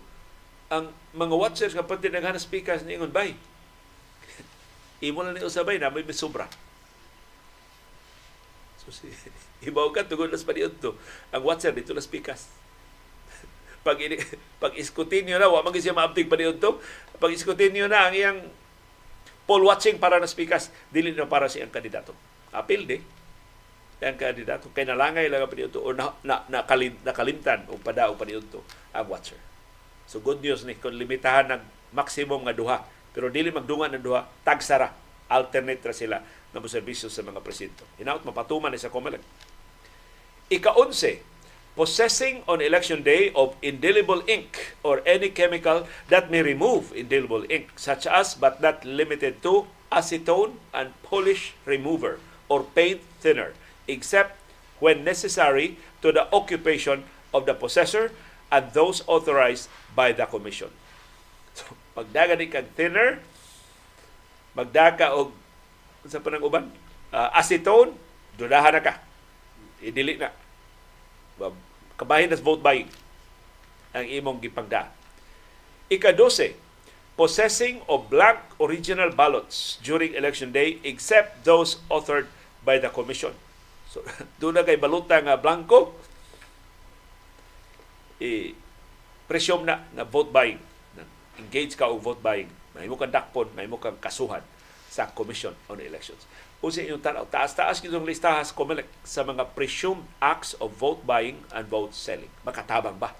Ang mga watchers nga pati naghanap speakers ni ingon bay. Imo na ni usabay na may sobra. So si ibaw ka tugod nas paniud to. Ang watcher dito na speakers. pag pag iskutinyo na wa man siya maabtig pa niudto pag iskutinyo na ang iyang poll watching para na speakers dili na para siyang kandidato apil di ang kandidato kay nalangay lang ang paniudto o na, na, nakalim, nakalimtan o pada o paniudto ang watcher. So good news ni kung limitahan ng maximum nga duha pero dili magdungan ng duha tagsara alternate ra sila nga serbisyo sa mga presinto. Hinaut mapatuman ni sa COMELEC. Ika-11 possessing on election day of indelible ink or any chemical that may remove indelible ink, such as but not limited to acetone and polish remover or paint thinner, except when necessary to the occupation of the possessor and those authorized by the commission. So, magdaga ni kag thinner, magdaka og sa panang uban, uh, acetone, dudahan na ka. Idili na kabahin nas vote buying ang imong gipagda. Ika-12, possessing of blank original ballots during election day except those authored by the commission. So, doon na kay baluta nga blanco, i presume na na vote buying. Engage ka og vote buying. May mo kang dakpon, may mo kang kasuhan sa Commission on Elections o sa inyong tanaw. Taas-taas kitong listahas COMELEC sa mga presumed acts of vote buying and vote selling. Makatabang ba?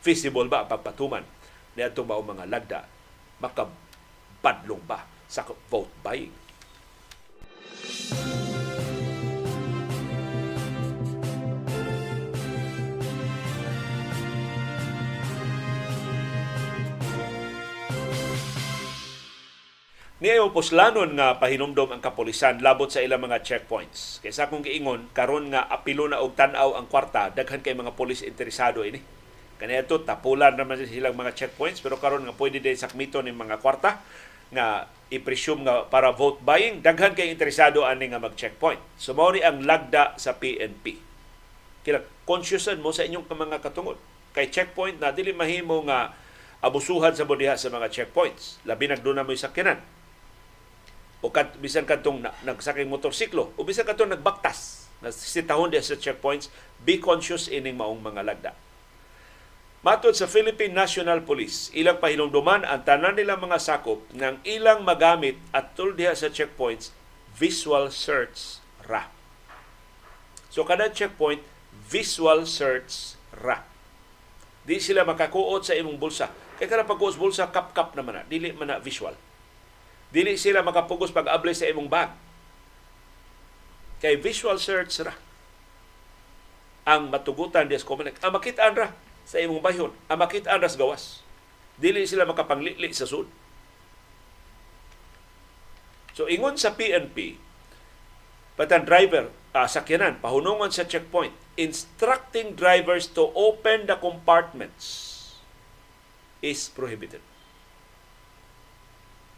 Feasible ba ang pagpatuman ni itong mga lagda? Makabadlong ba sa vote buying? Niya puslanon nga pahinumdom ang kapulisan labot sa ilang mga checkpoints. Kaysa kung giingon, karon nga apilo na og tan-aw ang kwarta, daghan kay mga pulis interesado ini. Kaniya to, tapulan naman silang mga checkpoints, pero karon nga pwede din sakmito ng mga kwarta nga i-presume nga para vote buying, daghan kay interesado ani nga mag-checkpoint. So ni ang lagda sa PNP. Kila consciousan mo sa inyong mga katungod. Kay checkpoint na dili mahimo nga abusuhan sa bodiha sa mga checkpoints. Labi nagduna mo sakyanan o kat, bisan kadtong na, nagsaking motorsiklo o bisan kadtong nagbaktas na sitahon diya sa checkpoints be conscious ining maong mga lagda Matod sa Philippine National Police, ilang pahinumduman ang tanan nila mga sakop ng ilang magamit at diha sa checkpoints, visual search ra. So kada checkpoint, visual search ra. Di sila makakuot sa imong bulsa. Kaya kada pagkuot bulsa, kap-kap naman na. Dili man na visual. Dili sila makapugos pag-abli sa imong bag. Kay visual search ra ang matugutan des Comelec. Ang makitaan ra sa imong bayhon. Ang makitaan ra sa gawas. Dili sila makapanglitli sa sud. So ingon sa PNP, patan driver, uh, sakyanan, pahunungan sa checkpoint, instructing drivers to open the compartments is prohibited.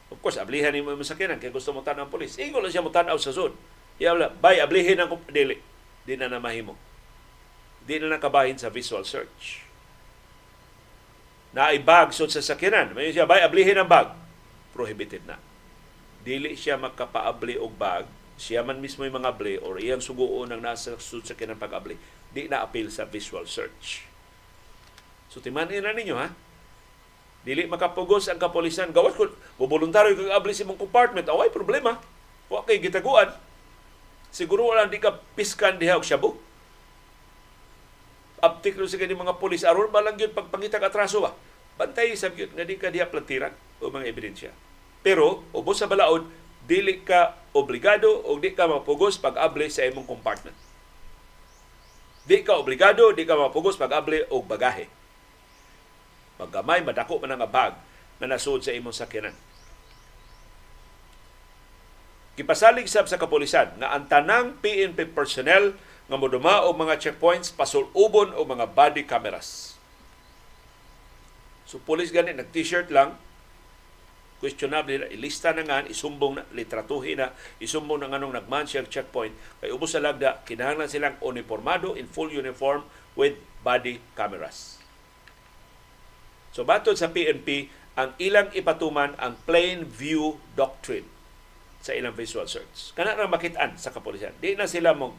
Of course, ablihan ni mo sakyanan kay gusto mo tanaw ang polis. Ingo lang siya mo tanaw sa sud. Iya bay ablihin ang dili. Di na na mahimo. Di na nakabahin sa visual search. Na bag sud sa sakyanan. May siya bay ablihin ang bag. Prohibited na. Dili siya makapaabli og bag. Siya man mismo yung mga abli or iyang suguon ang nasa sud sa sakyanan pag-abli. Di na appeal sa visual search. So timanin na ninyo ha Dili makapugos ang kapolisan. Gawas ko, voluntaryo kag abli sa mong compartment. Away, problema. Wa kay gitaguan. Siguro wala di ka piskan diha og shabu. Aptik sa kani mga polis aron ba lang yun pagpangita atraso ba? Bantay sa yun nga di ka diha platiran o mga ebidensya. Pero ubos sa balaod, dili ka obligado o di ka mapugos pag abli sa imong compartment. Di ka obligado, di ka mapugos pag abli og bagahe Maggamay, madako man nga bag na nasud sa imong sakyanan. Kipasalig sab sa kapulisan nga ang tanang PNP personnel nga moduma og mga checkpoints pasulubon o mga body cameras. So pulis gani nag t-shirt lang questionable na ilista na nga isumbong na litratuhin na isumbong na nganong nagman siya checkpoint kay ubos sa lagda kinahanglan silang uniformado in full uniform with body cameras. So batod sa PNP, ang ilang ipatuman ang plain view doctrine sa ilang visual search. Kana ra makitaan sa kapulisan. Di na sila mong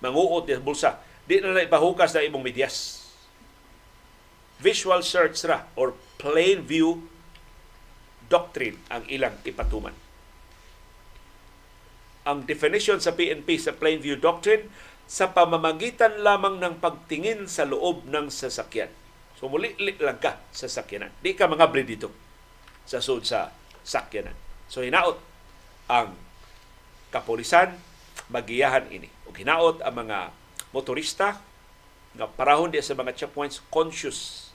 manguot sa bulsa. Di na na ipahukas na imong medyas. visual search ra or plain view doctrine ang ilang ipatuman. Ang definition sa PNP sa plain view doctrine sa pamamagitan lamang ng pagtingin sa loob ng sasakyan. So muli lang ka sa sakyanan. Di ka mga dito sa sud sa sakyanan. So hinaot ang kapolisan magiyahan ini. O hinaot ang mga motorista nga parahon di sa mga checkpoints conscious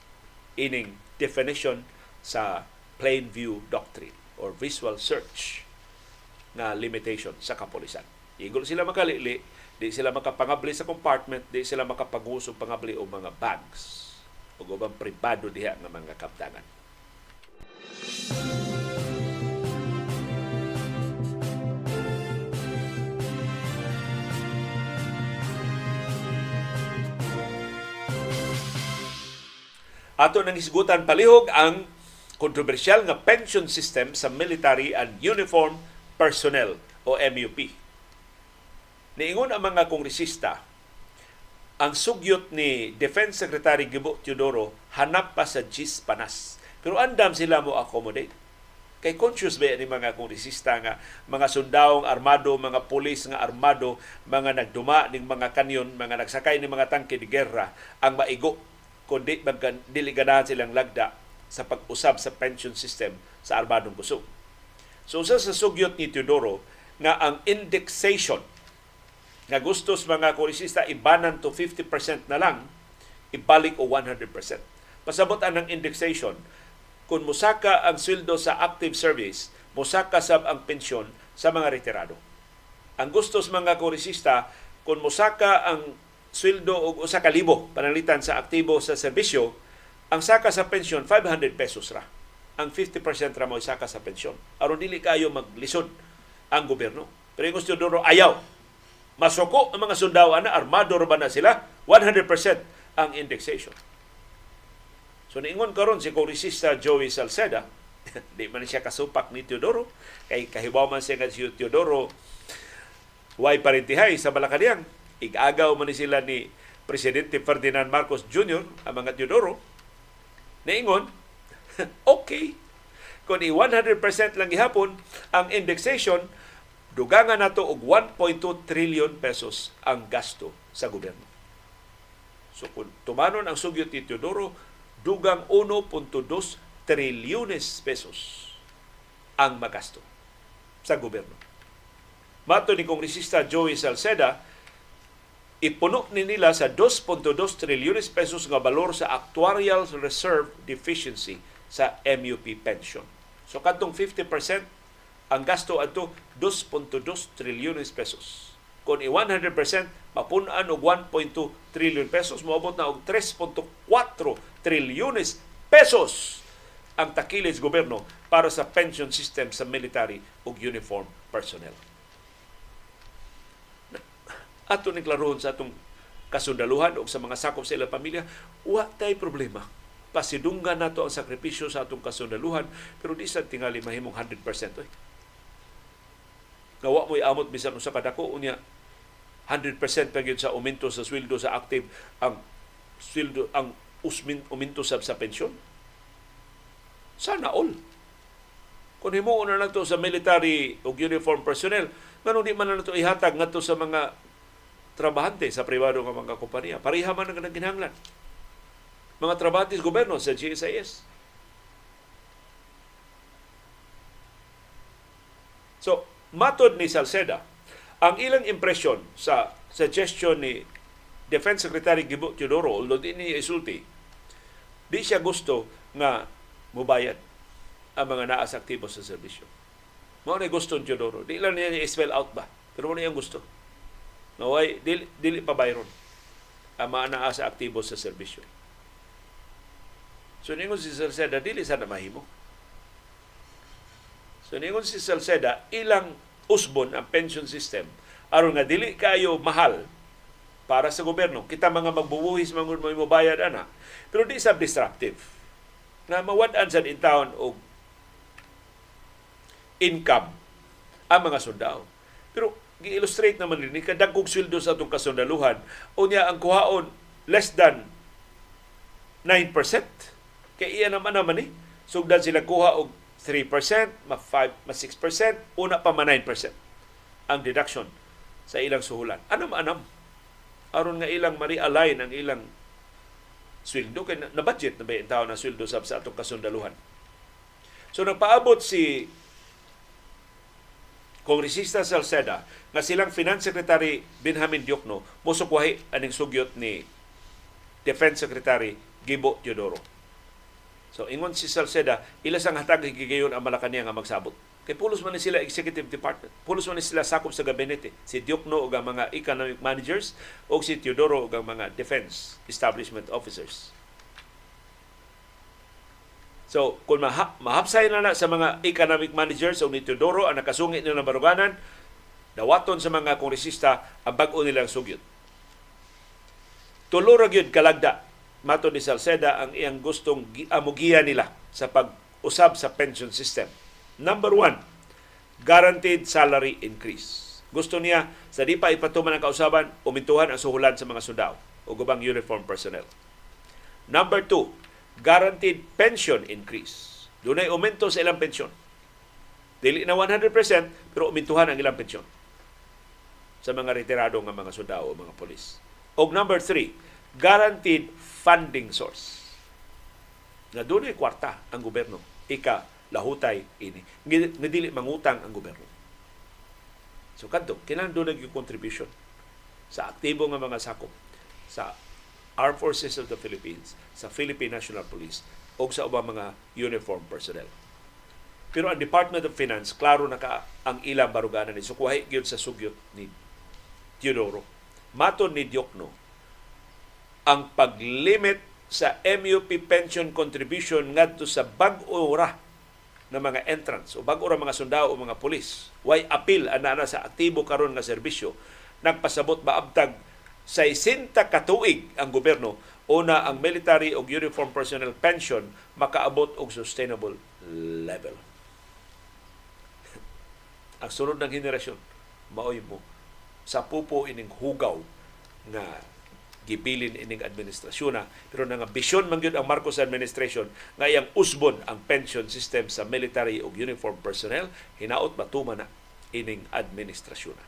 ining definition sa plain view doctrine or visual search na limitation sa kapolisan. Igol sila makalili, di sila makapangabli sa compartment, di sila makapanguso pangabli o mga bags o ubang pribado diha ng mga kaptangan. Ato nang isgutan palihog ang kontrobersyal nga pension system sa Military and Uniform Personnel o MUP. Niingon ang mga kongresista ang sugyot ni Defense Secretary Gibo Teodoro hanap pa sa GIS panas. Pero andam sila mo accommodate. Kay conscious ba ni mga kongresista nga mga sundawong armado, mga pulis nga armado, mga nagduma ning mga kanyon, mga nagsakay ni mga tangke de guerra ang maigo kundi dili ganahan silang lagda sa pag-usab sa pension system sa armadong kusog. So sa sugyot ni Teodoro nga ang indexation nga gustos mga korisista ibanan to 50% na lang ibalik o 100%. Pasabot ang indexation kung musaka ang sweldo sa active service, musaka sab ang pensyon sa mga retirado. Ang gustos mga korisista kung musaka ang sweldo og usa ka libo panalitan sa aktibo sa serbisyo, ang saka sa pensyon 500 pesos ra. Ang 50% ra mo saka sa pensyon. aron dili kayo maglisod ang gobyerno. Pero yung gusto ayaw. Masuko ang mga sundao na armado ba na sila? 100% ang indexation. So niingon karon si kongresista Joey Salceda, di man siya kasupak ni Teodoro, kay kahibaw man siya si Teodoro, way parintihay sa Malacanang? Igagaw man ni sila ni Presidente Ferdinand Marcos Jr., ang mga Teodoro, naingon, okay, kung i 100% lang gihapon ang indexation, dugangan nato og 1.2 trillion pesos ang gasto sa gobyerno. So kung tumanon ang sugyot ni Teodoro, dugang 1.2 trilyones pesos ang magasto sa gobyerno. Mato ni Kongresista Joey Salceda, ipuno ni nila sa 2.2 trilyones pesos nga balor sa actuarial reserve deficiency sa MUP pension. So kadtong 50% ang gasto adto 2.2 trilyones pesos. Kung i 100% mapunan og 1.2 trilyon pesos, moabot na og 3.4 trilyones pesos ang takilis gobyerno para sa pension system sa military ug uniform personnel ato ni klarohon sa atong kasundaluhan o sa mga sakop sa ilang pamilya, wa tay problema. Pasidunggan nato ang sakripisyo sa atong kasundaluhan, pero di sa tingali mahimong 100%. Oy. Nga mo'y amot bisan usa kadako unya 100% pa sa uminto sa sweldo sa active ang sweldo ang usmin uminto sa sa pensyon. Sana all. Kung himuon na lang to sa military o uniform personnel, ngano di man na to ihatag ngadto sa mga trabahante sa pribado nga mga kompanya. Pareha man ang ginhanglan. Mga trabahante sa gobyerno sa GSIS. So, matod ni Salceda, ang ilang impresyon sa suggestion ni Defense Secretary Gibo Teodoro, although di niya isulti, di siya gusto nga mubayad ang mga naas aktibo sa serbisyo. Mao ni gusto ni Teodoro. Di lang niya i-spell out ba? Pero mo niya gusto Naway, dili, dili pa bayron ang mga naa sa aktibo sa serbisyo. So ningon si Salceda, dili sana mahimo. So ningon si Salceda, ilang usbon ang pension system aron nga dili kayo mahal para sa gobyerno. Kita mga magbubuhis mga mo bayad ana. Pero di sa disruptive. Na mawad-an sa intawon og income ang mga sundao. Pero gi-illustrate naman ni kadagkog sweldo sa atong kasundaluhan unya ang kuhaon less than 9%. Kay iya naman naman eh. Sugdan sila kuha og 3%, ma 5, ma 6%, una pa ma 9% ang deduction sa ilang suhulan. Anam anam. Aron nga ilang ma-realign ang ilang sweldo kay na budget na ba yung tao na sweldo sa sa atong kasundaluhan. So nagpaabot si Kongresista Salceda nga silang Finance Secretary Benjamin Diokno musukwahi aning sugyot ni Defense Secretary Gibo Teodoro. So ingon si Salceda, ila sang hatag higigayon ang Malacanang nga magsabot. Kay pulos man ni sila executive department. Pulos man ni sila sakop sa gabinete. Si Diokno ug ang mga economic managers o si Teodoro ug ang mga defense establishment officers. So, kung maha, mahapsay na na sa mga economic managers o ni Teodoro ang nakasungit nila ng baruganan, dawaton sa mga kongresista ang bag-o nilang sugyot. Tulura gyud kalagda mato ni Salceda ang iyang gustong amugiya nila sa pag-usab sa pension system. Number one, guaranteed salary increase. Gusto niya sa di pa ipatuman ang kausaban, umintuhan ang suhulan sa mga sundao o gubang uniform personnel. Number two, guaranteed pension increase. Doon ay aumento sa ilang pensyon. Dili na 100% pero umintuhan ang ilang pensyon sa mga retirado ng mga sundao o mga polis. O number three, guaranteed funding source. Na doon ay kwarta ang gobyerno. Ika, lahutay ini. Nga dili mangutang ang gobyerno. So kadto, kinahanglan doon yung contribution sa aktibo nga mga sakop sa Armed Forces of the Philippines, sa Philippine National Police, o sa ubang mga uniform personnel. Pero ang Department of Finance, klaro na ka ang ilang baruganan ni Sukuhay gyud sa sugyot ni Teodoro. Maton ni Diokno, ang paglimit sa MUP pension contribution ngadto sa bag-o ra ng mga entrance o bag-o ra mga sundao o mga pulis. Way appeal ana sa aktibo karon nga serbisyo nagpasabot maabtag 60 katuig ang gobyerno una ang military o uniform personnel pension makaabot og sustainable level. ang sunod ng henerasyon maoy mo sa pupo ining hugaw nga gibilin ining administrasyon na pero nga bisyon man gyud ang Marcos administration nga iyang usbon ang pension system sa military o uniform personnel hinaot matuman na ining administrasyon na.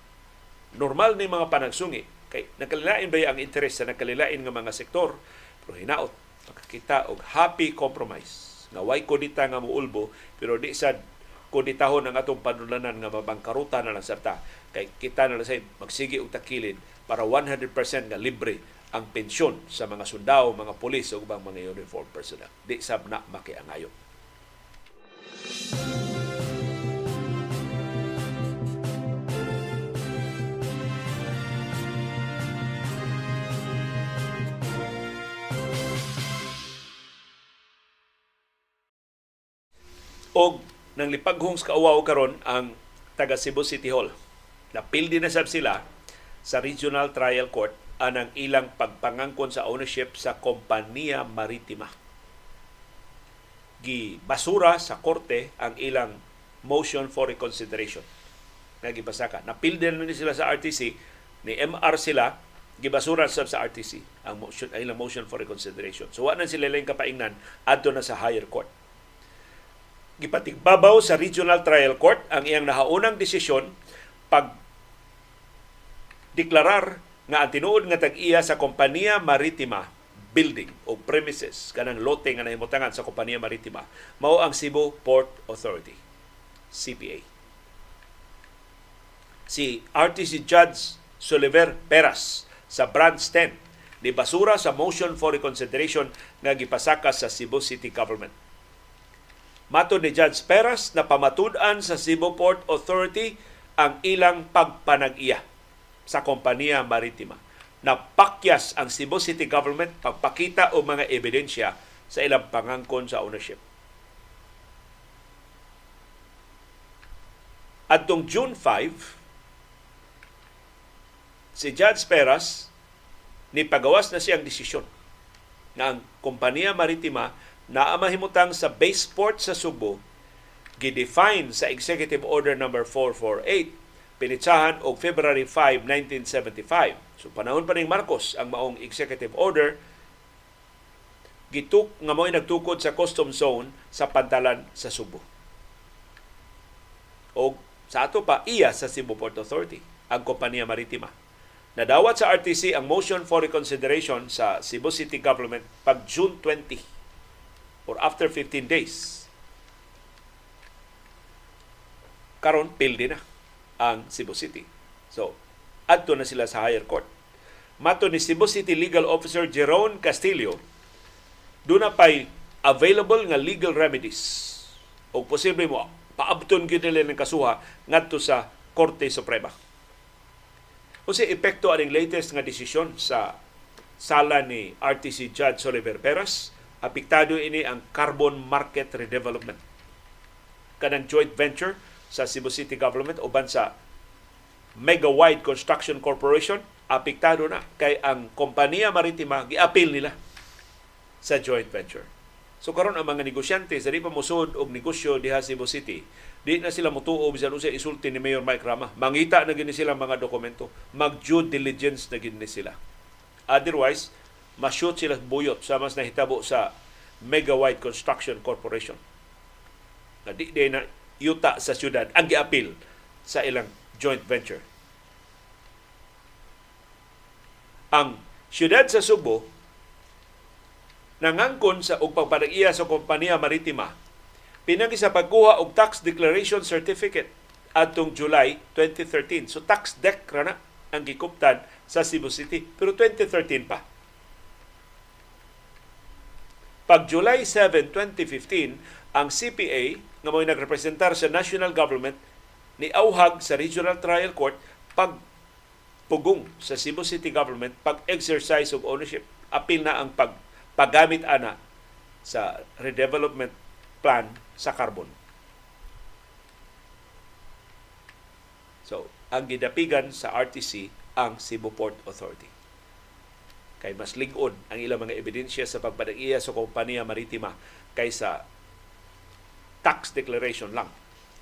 Normal ni mga panagsungi Kay nakalilain ba ang interes sa nakalilain nga mga sektor? Pero hinaot, makakita og happy compromise. Nga way kodita nga muulbo, pero di sad koditahon ang atong panulanan nga mabangkaruta na lang sarta. Kay kita na lang sa magsige og takilid para 100% nga libre ang pensyon sa mga sundao, mga pulis o mga uniform personnel. Di sab na makiangayon. og nang lipaghong sa kaawaw karon ang taga Cebu City Hall. Napildi na sab sila sa Regional Trial Court anang ilang pagpangangkon sa ownership sa kompanya maritima. Gi basura sa korte ang ilang motion for reconsideration. Nga gibasaka. Napildi na sila sa RTC, ni MR sila, gibasura sab sa RTC ang motion ang motion for reconsideration. So wa na sila lang kapaingnan adto na sa higher court gipatigbabaw sa Regional Trial Court ang iyang nahaunang desisyon pag deklarar nga ang tinuod nga tag-iya sa kompanya maritima building o premises kanang lote nga nahimutangan sa kompanya maritima. Mao ang Cebu Port Authority CPA si RTC Judge Soliver Peras sa Branch 10 ni basura sa motion for reconsideration nga gipasaka sa Cebu City Government. Mato ni Judge Peras na pamatud-an sa Cebu Port Authority ang ilang pagpanag-iya sa kompanya maritima. Napakyas ang Cebu City Government pagpakita o mga ebidensya sa ilang pangangkon sa ownership. Adtong June 5, si Judge Peras ni pagawas na siyang desisyon na ang kompanya maritima na amahimutang sa baseport sa Subo gidefine sa Executive Order number 448 pinitsahan og February 5, 1975. So panahon pa ning Marcos ang maong executive order gituk nga mo'y nagtukod sa custom zone sa pantalan sa Subo. O sa ato pa iya sa Cebu Port Authority ang kompanya maritima. Nadawat sa RTC ang motion for reconsideration sa Cebu City Government pag June 20 or after 15 days. Karon pildi na ang Cebu City. So, adto na sila sa higher court. Mato ni Cebu City Legal Officer Jeron Castillo, doon na pa'y available nga legal remedies o posible mo paabton gyud nila ng kasuha ngadto sa Korte Suprema. Si epekto aning latest nga desisyon sa sala ni RTC Judge Oliver Peras, apektado ini ang carbon market redevelopment. Kanang joint venture sa Cebu City Government uban sa Mega Wide Construction Corporation, apektado na kay ang kompanya maritima giapil nila sa joint venture. So karon ang mga negosyante sa di pa musod og negosyo diha sa Cebu City, di na sila mutuo bisan usa isulti ni Mayor Mike Rama. Mangita na gini sila mga dokumento, mag due diligence na gini sila. Otherwise, ma-shoot sila buyot sa mas nahitabo sa Mega White Construction Corporation. Na di, di na yuta sa syudad ang giapil sa ilang joint venture. Ang syudad sa Subo nangangkon sa og pagpadag-iya sa kompanya maritima pinagi sa pagkuha og tax declaration certificate atong July 2013. So tax deck ra na ang gikuptan sa Cebu City pero 2013 pa. Pag July 7, 2015, ang CPA nga mo'y nagrepresentar sa national government ni auhag sa Regional Trial Court pag pugong sa Cebu City Government pag exercise of ownership. Apil na ang pag paggamit ana sa redevelopment plan sa carbon. So, ang gidapigan sa RTC ang Cebu Port Authority. Kay mas ligon ang ilang mga ebidensya sa pagpadag-iya sa kompanya maritima kaysa tax declaration lang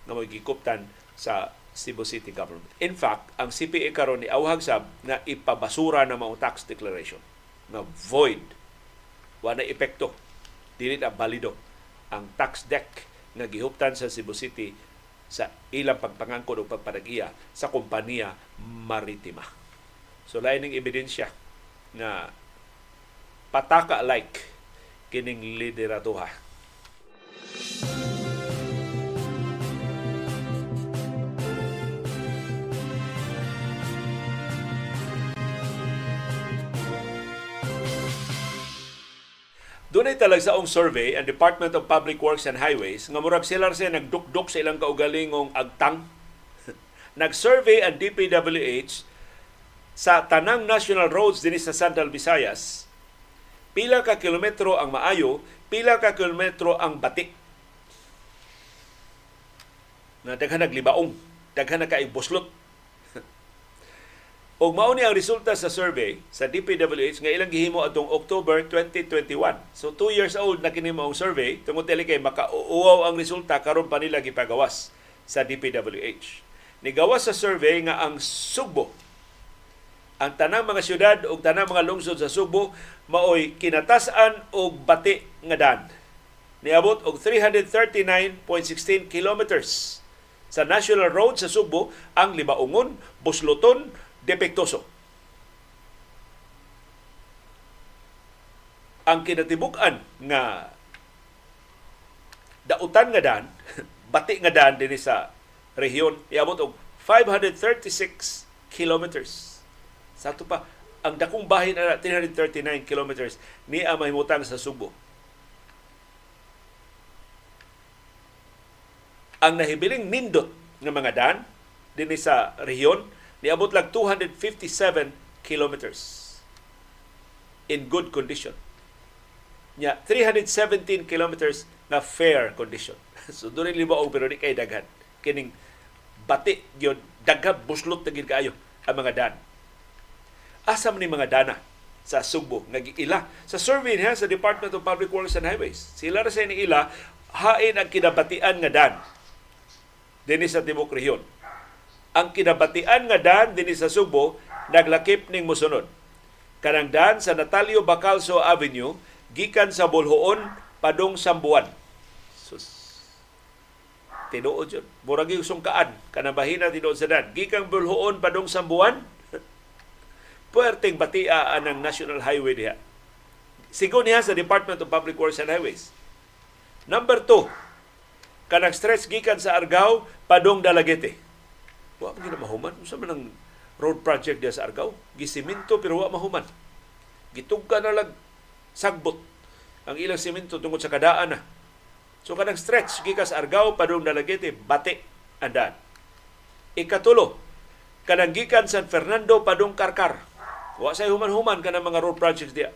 na may gikuptan sa Cebu City Government. In fact, ang CPA karon ni awhag sab na ipabasura na mga tax declaration na void wala epekto dili na balido ang tax deck nga gihuptan sa Cebu City sa ilang pagpangangkon o pagpadagiya sa kompanya maritima. So lain ng ebidensya na pataka like kining lideratuha. Doon ay talagsaong survey ang Department of Public Works and Highways nga murag sila sa nagdukdok sa ilang kaugalingong agtang. Nag-survey ang DPWH sa tanang national roads dinhi sa Central Visayas. Pila ka kilometro ang maayo, pila ka kilometro ang batik. Na daghan naglibaong, daghan na kay buslot Og mao ni ang resulta sa survey sa DPWH nga ilang gihimo atong October 2021. So 2 years old na kini maong survey tungod dili kay makauaw ang resulta karon pa nila gipagawas sa DPWH. Nigawas sa survey nga ang Sugbo ang tanang mga syudad ug tanang mga lungsod sa Sugbo maoy kinatasan og bati nga dan. Niabot og 339.16 kilometers sa national road sa Sugbo ang libaungon, busluton, depektoso. Ang kinatibuk-an nga dautan nga dan, bati nga dan dinhi sa rehiyon, iabot og 536 kilometers. Sa pa, ang dakong bahin na 339 kilometers ni mahimutang sa Subo. Ang nahibiling nindot ng mga dan dinhi sa rehiyon niabot lang 257 kilometers in good condition. Nya 317 kilometers na fair condition. so doon rin libaog pero di kay daghan. Kining bati gyud daghan buslot na gid kaayo ang mga dan. Asam ni mga dana sa Sugbo nga giila sa survey niya sa Department of Public Works and Highways. Sila ra sa ila hain ang kinabatian nga dan dinhi sa tibok rehiyon ang kinabatian nga daan dinhi sa Subo naglakip ning mosunod. Kanang daan sa Natalio Bacalso Avenue gikan sa Bulhoon padong Sambuan. Sus. Tinuod yun. Murag yung sungkaan. Kanabahina tinuod sa dan. Gikang Bulhoon padong Sambuan. Puerteng batia ang National Highway diha. Sigo niya sa Department of Public Works and Highways. Number two, kanang stretch gikan sa Argao padong Dalagete. Wa man mahuman. Unsa man ang road project diya sa Argao? Gisiminto pero wa mahuman. Gitugka na lag sagbot ang ilang simento tungod sa kadaan na. So kanang stretch gikas Argao padung Dalagete bati andan. Ikatulo, kanang gikan San Fernando padung Karkar. Wa say human-human kanang mga road projects diya.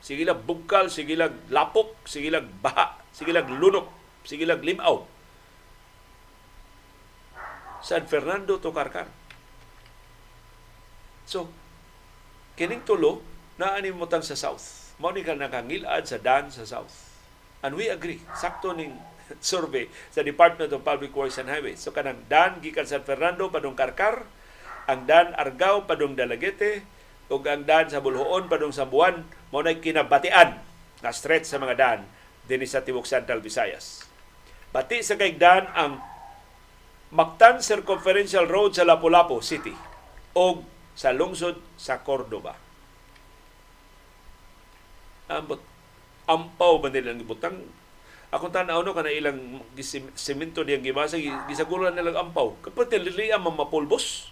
Sige lang bugkal, sige lang lapok, sige lang baha, sige lang lunok, sige lang limaw. San Fernando to Karkar. So, kining tulo na animutan sa south mao ni ka nakangilad sa dan sa south. And we agree. Sakto ning survey sa Department of Public Works and Highways. So kanang dan gikan San Fernando padung Karkar, ang dan Argao padung Dalagete, ug ang dan sa Bulhoon padung Sambuan mao nay kinabatian na stretch sa mga dan dinhi sa tibuok Central Visayas. Bati sa kaigdan ang Mactan Circumferential Road sa Lapu-Lapu City o sa lungsod sa Cordoba. Ambot ampaw ba nila gibutang akong tanaw no kana ilang semento diyang gimasa gisagulan nilang ampaw kapag tilili ang mamapulbos.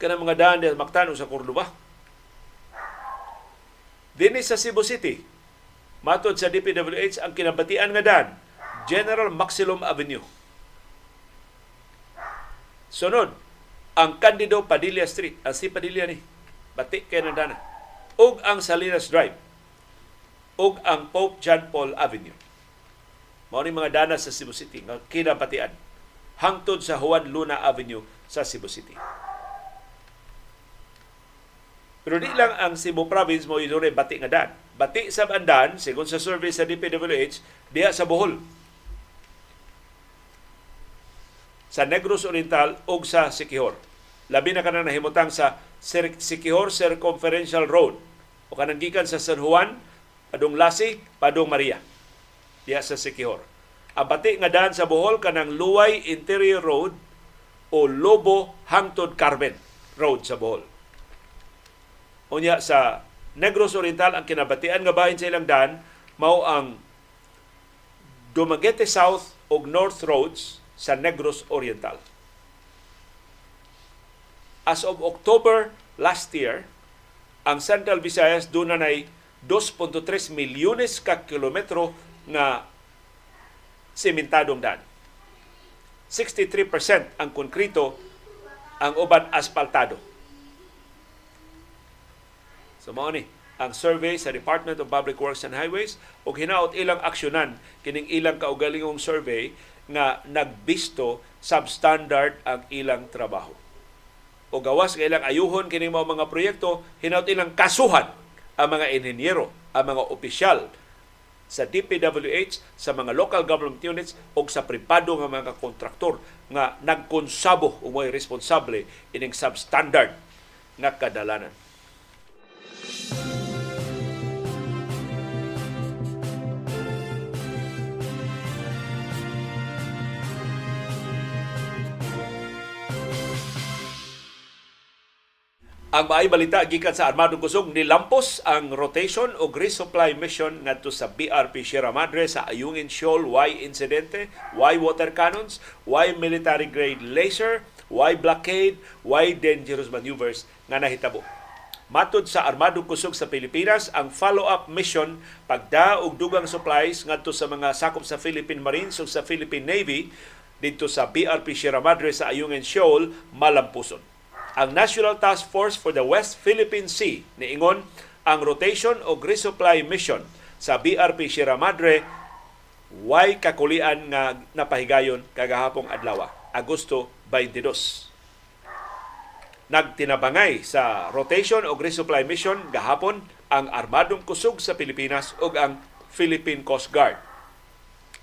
Kana mga daan diya maktano sa Cordoba. Dini sa Cebu City matod sa DPWH ang kinabatian nga daan General Maximum Avenue Sunod, ang Candido Padilla Street, ang si Padilla ni, bati kay na dana. ug ang Salinas Drive ug ang Pope John Paul Avenue. Mao ni mga dana sa Cebu City nga kinapatian hangtod sa Juan Luna Avenue sa Cebu City. Pero di lang ang Cebu Province mo idore bati nga dan. Bati sa bandan, sigon sa survey sa DPWH, diha sa Bohol. Sa Negros Oriental ug sa Siquijor. Labi na kanang nahimutang sa Siquijor Circumferential Road o kanang gikan sa San Juan Padong Lasi, Padong Maria. Diya sa Sikihor. Ang pati nga daan sa Bohol kanang Luway Interior Road o Lobo Hangtod Carmen Road sa Bohol. Unya sa Negros Oriental ang kinabatian nga bahin sa ilang daan mao ang Dumaguete South ug North Roads sa Negros Oriental. As of October last year, ang Central Visayas doon na 2.3 milyones ka kilometro na sementadong daan. 63% ang konkrito, ang uban asfaltado. So mao ni ang survey sa Department of Public Works and Highways ug hinaot ilang aksyonan kining ilang kaugalingong survey nga nagbisto substandard ang ilang trabaho. O gawas nga ilang ayuhon kining mga proyekto, hinaot ilang kasuhan ang mga inhinyero, ang mga opisyal sa DPWH, sa mga local government units o sa pribado nga mga kontraktor nga nagkonsabo o may responsable ining substandard nga kadalanan. Ang maay balita gikan sa Armadong Kusog nilampos ang rotation o resupply mission ngadto sa BRP Sierra Madre sa Ayungin Shoal. Why insidente? Why water cannons? Why military grade laser? Why blockade? Why dangerous maneuvers nga nahitabo? Matod sa Armadong Kusog sa Pilipinas, ang follow-up mission pagda og dugang supplies ngadto sa mga sakop sa Philippine Marines ug sa Philippine Navy dito sa BRP Sierra Madre sa Ayungin Shoal malampuson ang National Task Force for the West Philippine Sea niingon ang rotation o resupply mission sa BRP Sierra Madre way kakulian nga napahigayon kagahapong adlaw Agosto 22 nagtinabangay sa rotation o resupply mission gahapon ang Armadong Kusog sa Pilipinas ug ang Philippine Coast Guard.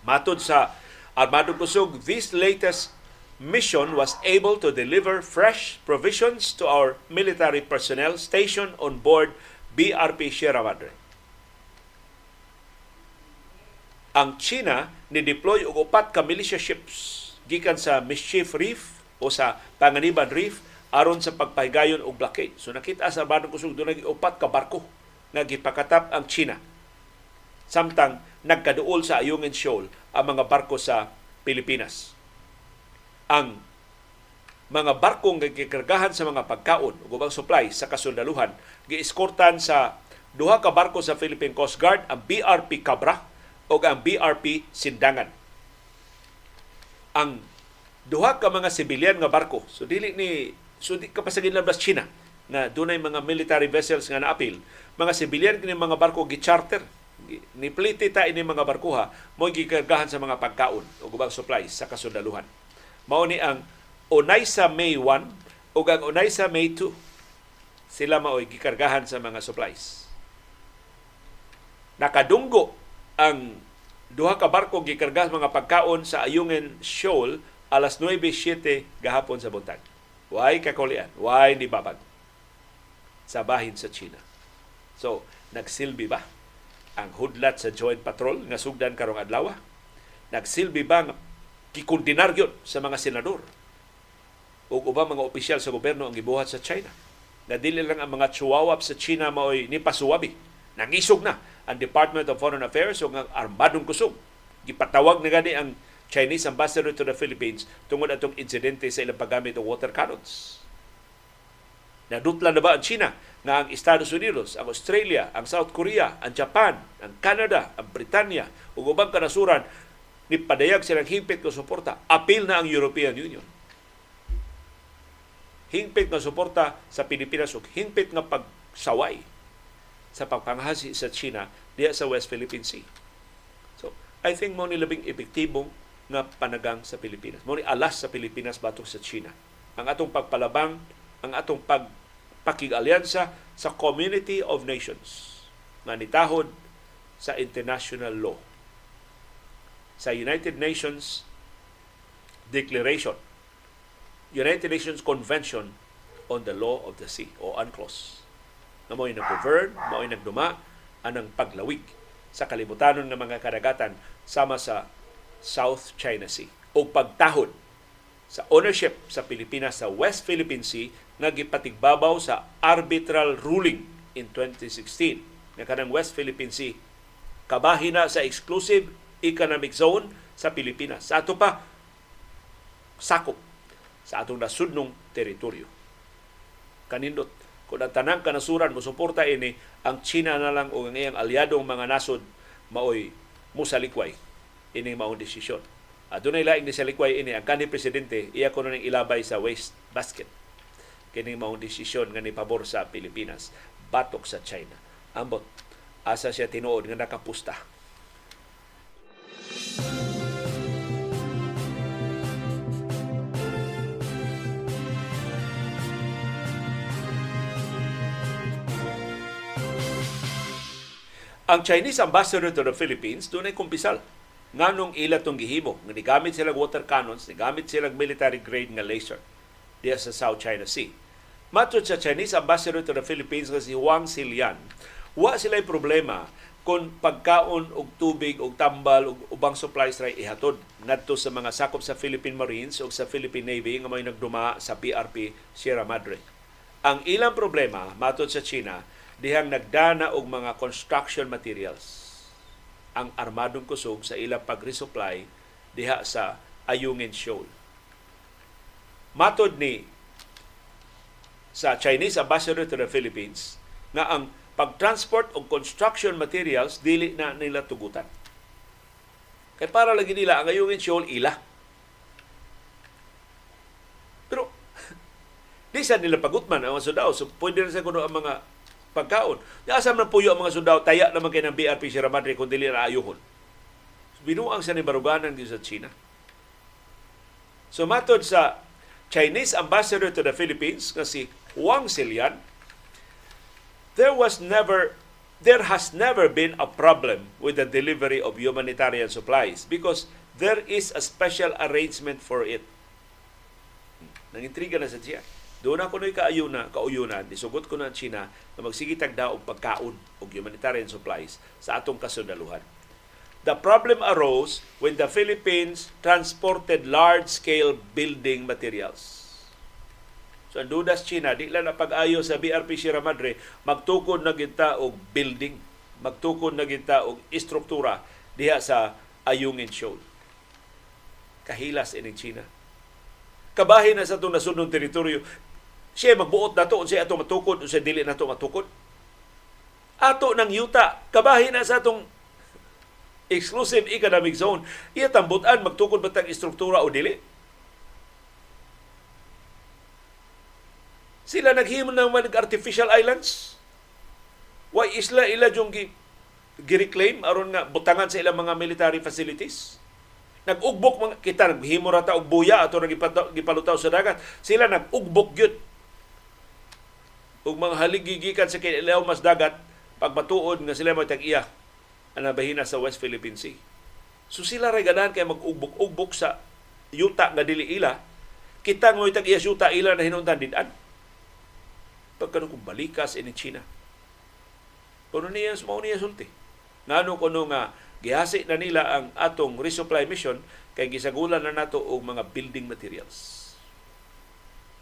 Matod sa Armadong Kusog, this latest mission was able to deliver fresh provisions to our military personnel stationed on board BRP Sierra Madre. ang China ni deploy og upat ka militia ships gikan sa Mischief Reef o sa Panganiban Reef aron sa pagpahigayon og blockade. So nakita sa Badong Kusog doon upat ka barko nga gipakatap ang China. Samtang nagkaduol sa Ayungin Shoal ang mga barko sa Pilipinas. Ang mga barkong gikargahan sa mga pagkaon ug ubang supply sa kasundaluhan gieskortan sa duha ka barko sa Philippine Coast Guard ang BRP Cabra o ang BRP Sindangan. Ang duha ka mga sibilyan nga barko so dili ni so di kapasagin labas China na dunay mga military vessels nga naapil mga sibilyan kini mga barko gi-charter ni ta ini mga barkuha mo gikargahan sa mga pagkaon o ubang supplies sa kasundaluhan. Mao ni ang Onaysa May 1 ug ang Onaysa May 2 sila mao'y gikargahan sa mga supplies. Nakadunggo ang duha ka barko gikarga sa mga pagkaon sa Ayungin Shoal alas 9:07 gahapon sa buntag. Why kakulian? Why ni babag? Sa bahin sa China. So, nagsilbi ba ang hudlat sa Joint Patrol nga sugdan karong adlaw? Nagsilbi ba gikondinar sa mga senador o ubang mga opisyal sa gobyerno ang gibuhat sa China. Na dili lang ang mga chuwawap sa China mao'y nipasuwabi. Nangisog na ang Department of Foreign Affairs o ang armadong kusog. Gipatawag na gani ang Chinese ambassador to the Philippines tungod atong insidente sa ilang paggamit ng water cannons. Nadutla na ba ang China nga ang Estados Unidos, ang Australia, ang South Korea, ang Japan, ang Canada, ang Britanya ug ubang kanasuran ni padayag silang hingpit nga suporta. Apil na ang European Union hingpit nga suporta sa Pilipinas ug hingpit nga pagsaway sa pagpangahasi sa China diya sa West Philippine Sea. So, I think mo ni labing epektibo nga panagang sa Pilipinas. Mo ni alas sa Pilipinas batok sa China. Ang atong pagpalabang, ang atong pag pakig-alyansa sa Community of Nations nga nitahod sa international law. Sa United Nations Declaration United Nations Convention on the Law of the Sea o UNCLOS. Na mo'y nag-govern, mo'y nagduma anang paglawig sa kalibutanon ng mga karagatan sama sa South China Sea o pagtahod sa ownership sa Pilipinas sa West Philippine Sea nga gipatigbabaw sa arbitral ruling in 2016 nga kanang West Philippine Sea kabahin na sa exclusive economic zone sa Pilipinas. Sa ato pa sakop sa atong nasudnong teritoryo. Kanindot, kung ang tanang kanasuran mo suporta ini, ang China na lang o ang iyang aliadong mga nasod maoy musalikway ini maong desisyon. At doon ay laing ni salikway ini ang kanhi presidente iya ko nang ilabay sa waste basket. Kini maong desisyon nga ni pabor sa Pilipinas batok sa China. Ambot asa siya tinuod nga nakapusta. Ang Chinese ambassador to the Philippines doon ay kumpisal. Nganong ila tong gihimo, nga nigamit sila water cannons, nigamit sila military grade nga laser diya sa South China Sea. Matod sa Chinese ambassador to the Philippines nga si Wang Silian, wa sila problema kung pagkaon og tubig og tambal og ubang supplies ray ihatod ngadto sa mga sakop sa Philippine Marines o sa Philippine Navy nga may nagduma sa PRP Sierra Madre. Ang ilang problema matod sa China dihang nagdana og mga construction materials ang armadong kusog sa ilang pag-resupply diha sa Ayungin Shoal. Matod ni sa Chinese Ambassador to the Philippines nga ang pag-transport og construction materials dili na nila tugutan. Kay para lagi nila ang Ayungin Shoal ila. Pero di sa nila pagutman ang mga sundao. So pwede na sa kuno ang mga pagkaon. Asam na puyo ang mga sundao, taya naman kayo ng BRP Sierra Madre kung dili na ayuhon. Binuang sa ni Baruganan sa China. So matod sa Chinese ambassador to the Philippines nga si Wang Silian, there was never there has never been a problem with the delivery of humanitarian supplies because there is a special arrangement for it. Nangintriga na sa siya. Doon ako na'y kaayuna, kauyunan, isugot ko na China na magsigitag daw og pagkaon o humanitarian supplies sa atong kasundaluhan. The problem arose when the Philippines transported large-scale building materials. So ang China, di lang na pag-ayo sa BRP Sierra Madre, magtukod na kita og building, magtukod na kita og istruktura diha sa Ayungin Shoal. Kahilas ini China. Kabahin na sa itong nasunod teritoryo, siya magbuot na to, siya ato matukod, siya dili na to matukod. Ato ng yuta, kabahin na sa itong exclusive economic zone, iya tambutan magtukod batang istruktura o dili. Sila naghimo ng mga artificial islands. Why isla ila yung gi, gi-reclaim aron nga butangan sa ilang mga military facilities? Nag-ugbok mga kita naghimo ra ta og buya ato gipalutaw sa dagat. Sila nag-ugbok gyud ug mga haligigikan sa kinilaw mas dagat pagmatuod nga sila magtag-iya ang nabahina sa West Philippine Sea. So sila ray ganahan kay mag-ugbok-ugbok sa yuta nga dili ila, kita ngoy tag iya yuta ila na hinungdan dinan. Pagkano kung balikas ini China. Kuno niya sa niya sulti. Ngano kuno nga gihasi na nila ang atong resupply mission kay gisagulan na nato og mga building materials.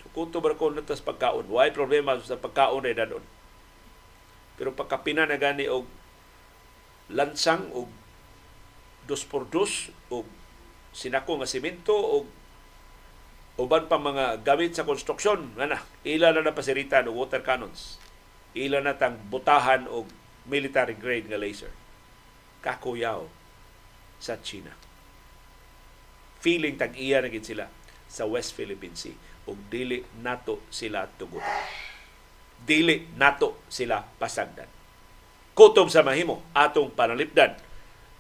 So, kuto ba ko natas pagkaon? Why problema sa pagkaon ay danon? Pero pagkapina na gani og lansang o dos por dos o sinako nga simento o uban pa mga gamit sa konstruksyon na ila na na pasiritan og water cannons. Ila na tang butahan og military grade nga laser. Kakuyaw sa China. Feeling tag iya na sila sa West Philippine Sea. Ug dili nato sila tugutan. Dili nato sila pasagdan. Kutob sa mahimo atong panalipdan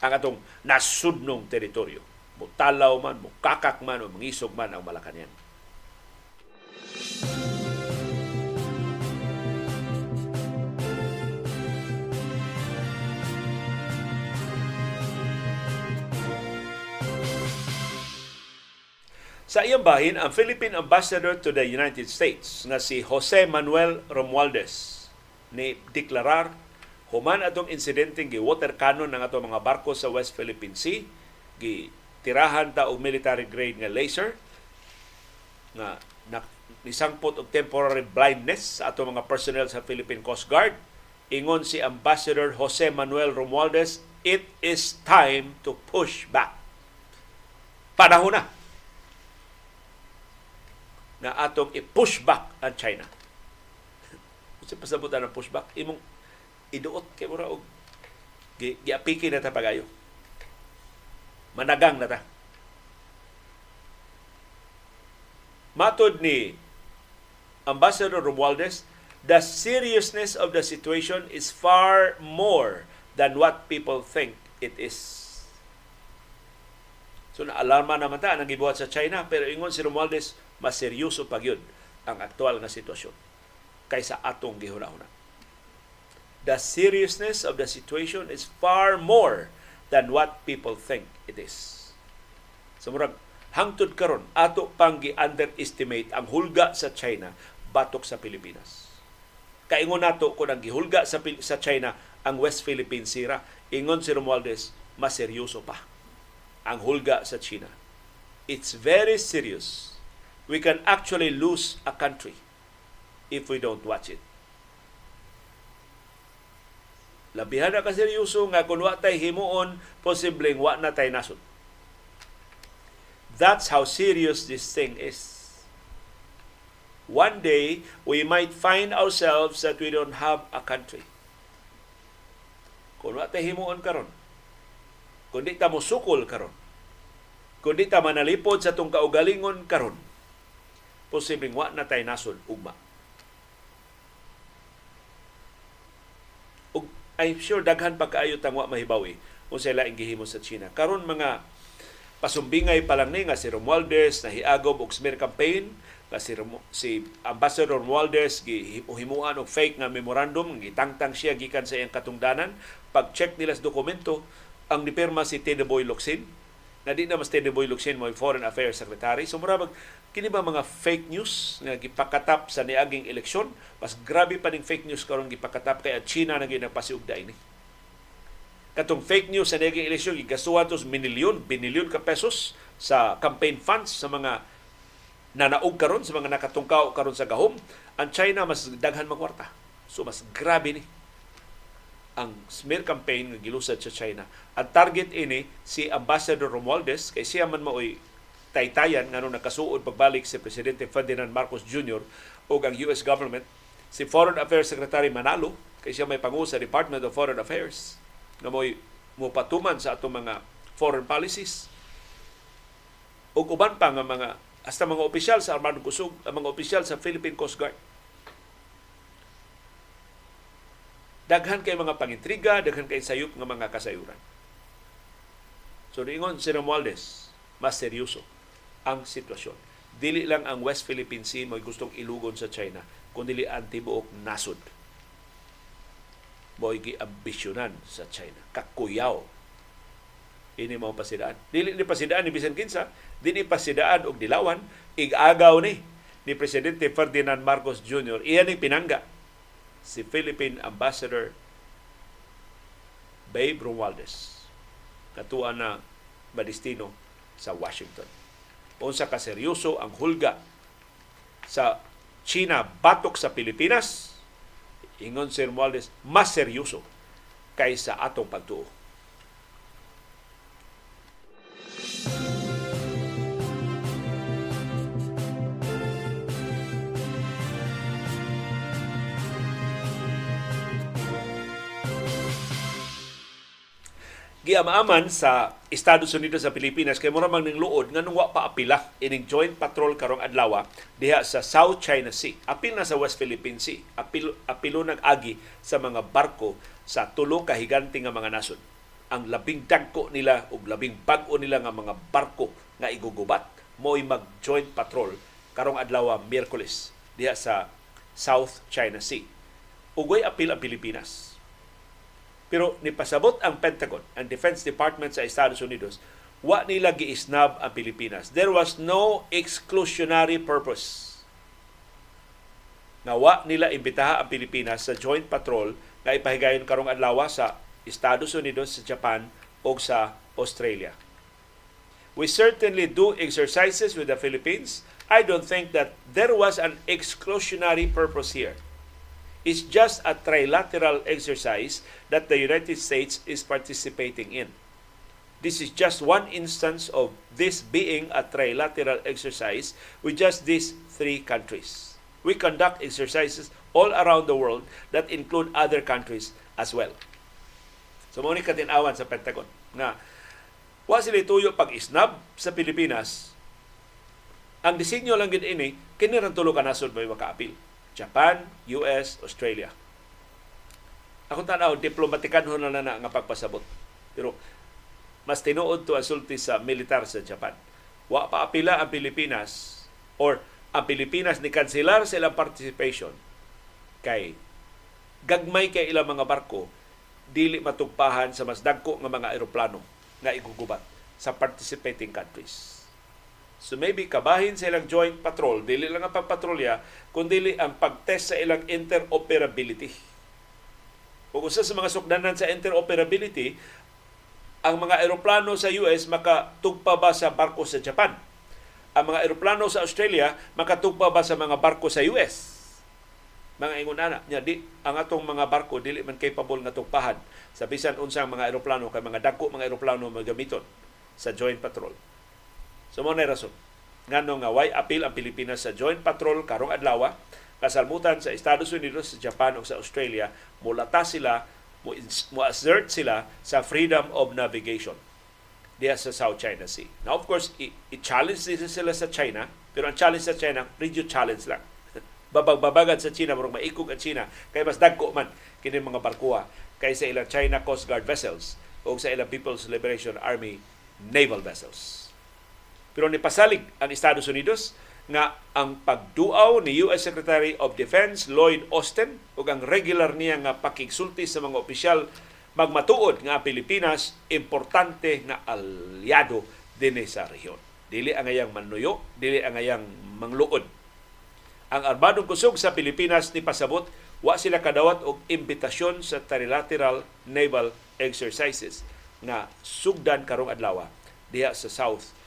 ang atong nasudnong teritoryo. Mutalaw man, mukakak man, o mangisog man ang Malacañang. Sa iyang bahin, ang Philippine Ambassador to the United States nga si Jose Manuel Romualdez ni deklarar Human atong insidente gi water cannon ng atong mga barko sa West Philippine Sea, gi tirahan ta og military grade nga laser na, nisangpot og temporary blindness sa atong mga personnel sa Philippine Coast Guard. Ingon si Ambassador Jose Manuel Romualdez, it is time to push back. Panahon na na atong i-push back ang China. Kasi pasabutan ng pushback, imong iduot kay mura og giapiki na ta pagayo. Managang na ta. Matod ni Ambassador Romualdez, the seriousness of the situation is far more than what people think it is. So naalarma naman ta nang gibuhat sa China pero ingon si Romualdez mas seryoso pa gyud ang aktual nga sitwasyon kaysa atong gihunahuna the seriousness of the situation is far more than what people think it is. So murag hangtod karon ato pang gi-underestimate ang hulga sa China batok sa Pilipinas. Kaingon nato kung ang gihulga sa sa China ang West Philippine Sea, ingon si Romualdez, mas seryoso pa ang hulga sa China. It's very serious. We can actually lose a country if we don't watch it. Labihan na kaseryoso nga kung wa tay himuon, posibleng wa na tay nasod. That's how serious this thing is. One day, we might find ourselves that we don't have a country. Kung wa tay himuon karon, kung di ta mo sukol karon, kung di ta manalipod sa tong kaugalingon karon, posibleng wa na tay nasod ugma. I'm sure daghan pa kaayo tangwa mahibawi kung sila ang gihimo sa China. Karon mga pasumbingay pa lang ni nga si Romualdez na hiagob og smear campaign nga si, si Ambassador Romualdez gihimuan og fake nga memorandum gitangtang siya gikan sa iyang katungdanan. Pag-check nila sa dokumento ang nipirma si Tede Boy Locsin na di na mas Tede Boy Locsin mo Foreign Affairs Secretary. So mura kini ba mga fake news nga gipakatap sa niaging eleksyon? Mas grabe pa ning fake news karon gipakatap kay China na ginapasiugda ini katong fake news sa naging eleksyon gigasuhan tos minilyon binilyon ka pesos sa campaign funds sa mga nanaog karon sa mga nakatungkaw karon sa gahom. Ang China mas daghan magwarta so mas grabe ni ang smear campaign nga gilusad sa China. Ang target ini si Ambassador Romualdez kay siya man maoy taytayan ngano nakasuod pagbalik si presidente Ferdinand Marcos Jr. o ang US government si Foreign Affairs Secretary Manalo kay siya may pangu sa Department of Foreign Affairs nga mo'y mupatuman sa atong mga foreign policies. O uban pa nga mga hasta mga opisyal sa Armadong Kusog, ang mga opisyal sa Philippine Coast Guard. Daghan kay mga pangintriga, daghan kay sayop nga mga kasayuran. So diingon si Romualdez, mas seryoso ang sitwasyon. Dili lang ang West Philippine Sea mo gustong ilugon sa China, kundi ang tibuok nasod mo giambisyonan sa China. Kakuyaw. Ini mao pasidaan. Dili ni pasidaan ni bisan kinsa, dili pasidaan og dilawan, igagaw ni ni presidente Ferdinand Marcos Jr. Iyan ni pinangga si Philippine Ambassador Babe Romualdez katuan na madistino sa Washington. Unsa ka seryoso ang hulga sa China batok sa Pilipinas ingon Sir Romualdez, mas seryoso kaysa atong pagtuo. Giamaaman sa Estados Unidos sa Pilipinas kay mura mang ning luod nganong wa pa apila. Ining joint patrol karong adlaw diha sa South China Sea. Apil na sa West Philippine Sea. Apil apilo nag agi sa mga barko sa tulo ka higante nga mga nasod. Ang labing dagko nila ug labing bag-o nila nga mga barko nga igugubat mo'y mag joint patrol karong adlaw Miyerkules diha sa South China Sea. Ugoy apil ang Pilipinas pero nipasabot ang Pentagon, ang Defense Department sa Estados Unidos, wa nila giisnab ang Pilipinas. There was no exclusionary purpose. Na wa nila imbitaha ang Pilipinas sa joint patrol nga ipahigayon karong adlaw sa Estados Unidos, sa Japan o sa Australia. We certainly do exercises with the Philippines. I don't think that there was an exclusionary purpose here is just a trilateral exercise that the United States is participating in. This is just one instance of this being a trilateral exercise with just these three countries. We conduct exercises all around the world that include other countries as well. So mo ni katinawan sa Pentagon na wa sila tuyo pag-isnab sa Pilipinas. Ang disenyo lang gid ini kini tulo ka nasod may makaapil Japan, US, Australia. Ako tanaw, diplomatikan ho na na nga pagpasabot. Pero mas tinuod to asulti sa militar sa Japan. Wa pa apila ang Pilipinas or ang Pilipinas ni kanselar sa ilang participation kay gagmay kay ilang mga barko dili matugpahan sa mas dagko nga mga eroplano nga igugubat sa participating countries. So maybe kabahin sa ilang joint patrol, dili lang ang pagpatrolya, kundi ang pagtest sa ilang interoperability. Kung usa sa mga sukdanan sa interoperability, ang mga eroplano sa US makatugpa ba sa barko sa Japan? Ang mga eroplano sa Australia makatugpa ba sa mga barko sa US? Mga ingon ana, nya di ang atong mga barko dili man capable nga tugpahan sa bisan unsang mga eroplano kay mga dagko mga eroplano magamiton sa joint patrol. So mo na rason. Ngano nga why appeal ang Pilipinas sa joint patrol karong adlaw kasalmutan sa Estados Unidos, sa Japan o sa Australia, mulata sila, mo assert sila sa freedom of navigation diya sa South China Sea. Now, of course, i-challenge i- sila sa China, pero ang challenge sa China, radio challenge lang. Babag-babagan sa China, marong maikog ang China, kay mas dagko man kini mga barkuha kaysa ilang China Coast Guard vessels o sa ilang People's Liberation Army naval vessels. Pero nipasalig ang Estados Unidos nga ang pagduaw ni US Secretary of Defense Lloyd Austin ug ang regular niya nga pakigsulti sa mga opisyal magmatuod nga Pilipinas importante nga aliado dinhi sa rehiyon. Dili ang ayang manuyo, dili ang ayang mangluod. Ang armadong kusog sa Pilipinas ni pasabot wa sila kadawat og imbitasyon sa trilateral naval exercises nga sugdan karong adlaw diha sa South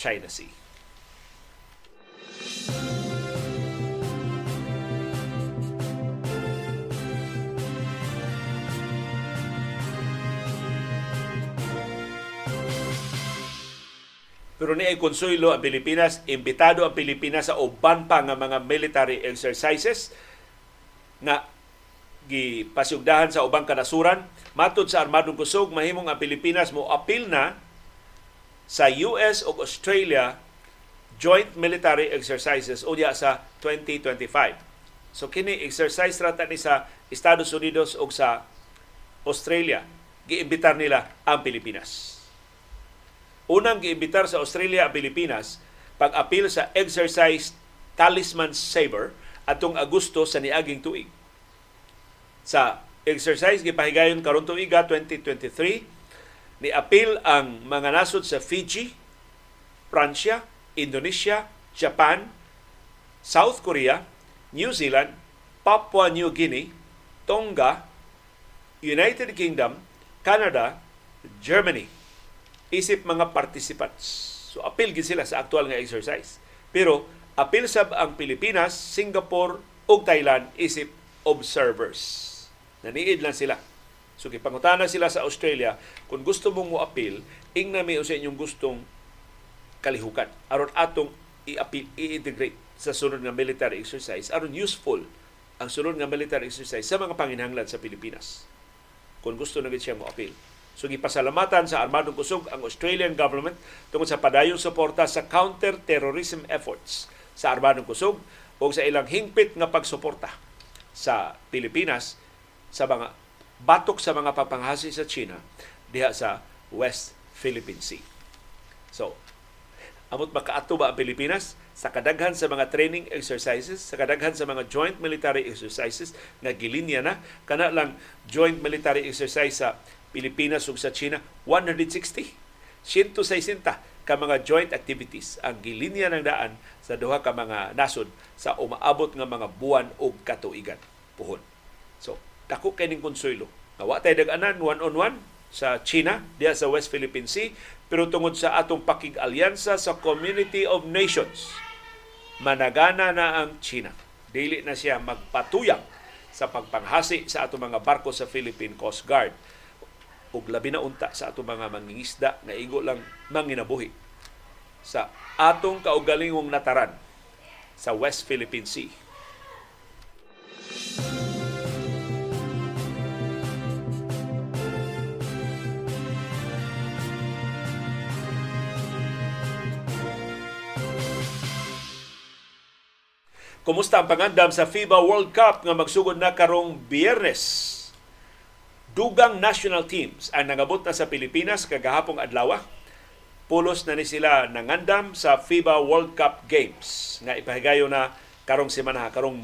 China Sea. Pero ni ay konsuelo ang Pilipinas, imbitado ang Pilipinas sa uban pa nga mga military exercises na gipasugdahan sa ubang kanasuran. Matod sa Armadong Kusog, mahimong ang Pilipinas mo apil na sa US o Australia joint military exercises unya sa 2025. So kini exercise rata ni sa Estados Unidos o sa Australia. Giimbitar nila ang Pilipinas. Unang giimbitar sa Australia ang Pilipinas pag-apil sa exercise Talisman Saber atong Agosto sa niaging tuig. Sa exercise gipahigayon karon tuiga 2023 ni apil ang mga nasod sa Fiji, Pransya, Indonesia, Japan, South Korea, New Zealand, Papua New Guinea, Tonga, United Kingdom, Canada, Germany isip mga participants. So apil gid sila sa aktual nga exercise. Pero apil sab ang Pilipinas, Singapore ug Thailand isip observers. Naniid lang sila. So gipangutana sila sa Australia kung gusto mong mo apil, ing na sa inyong gustong kalihukan aron atong i-appeal, i-integrate sa sunod nga military exercise aron useful ang sunod nga military exercise sa mga panginhanglan sa Pilipinas. Kung gusto na siya mo appeal. So gipasalamatan sa Armadong Kusog ang Australian government tungkol sa padayong suporta sa counter-terrorism efforts sa Armadong Kusog o sa ilang hingpit nga pagsuporta sa Pilipinas sa mga batok sa mga papanghasi sa China diha sa West Philippine Sea. So, amot makaato ba ang Pilipinas sa kadaghan sa mga training exercises, sa kadaghan sa mga joint military exercises nga gilinya na kana lang joint military exercise sa Pilipinas ug sa China 160 160 ka mga joint activities ang gilinya ng daan sa duha ka mga nasod sa umaabot nga mga buwan o katuigan puhon. Dako kay ning konsuelo. Nga wa tay dag-anan one on one sa China diya sa West Philippine Sea pero tungod sa atong pakig-alyansa sa Community of Nations managana na ang China. Dili na siya magpatuyang sa pagpanghasi sa atong mga barko sa Philippine Coast Guard ug labi na unta sa ato mga mangingisda nga igo lang manginabuhi sa atong kaugalingong nataran sa West Philippine Sea. Kumusta ang pangandam sa FIBA World Cup nga magsugod na karong Biyernes? dugang national teams ang nangabot na sa Pilipinas kagahapong adlaw. Pulos na ni sila nangandam sa FIBA World Cup Games nga ipahigayo na karong semana, karong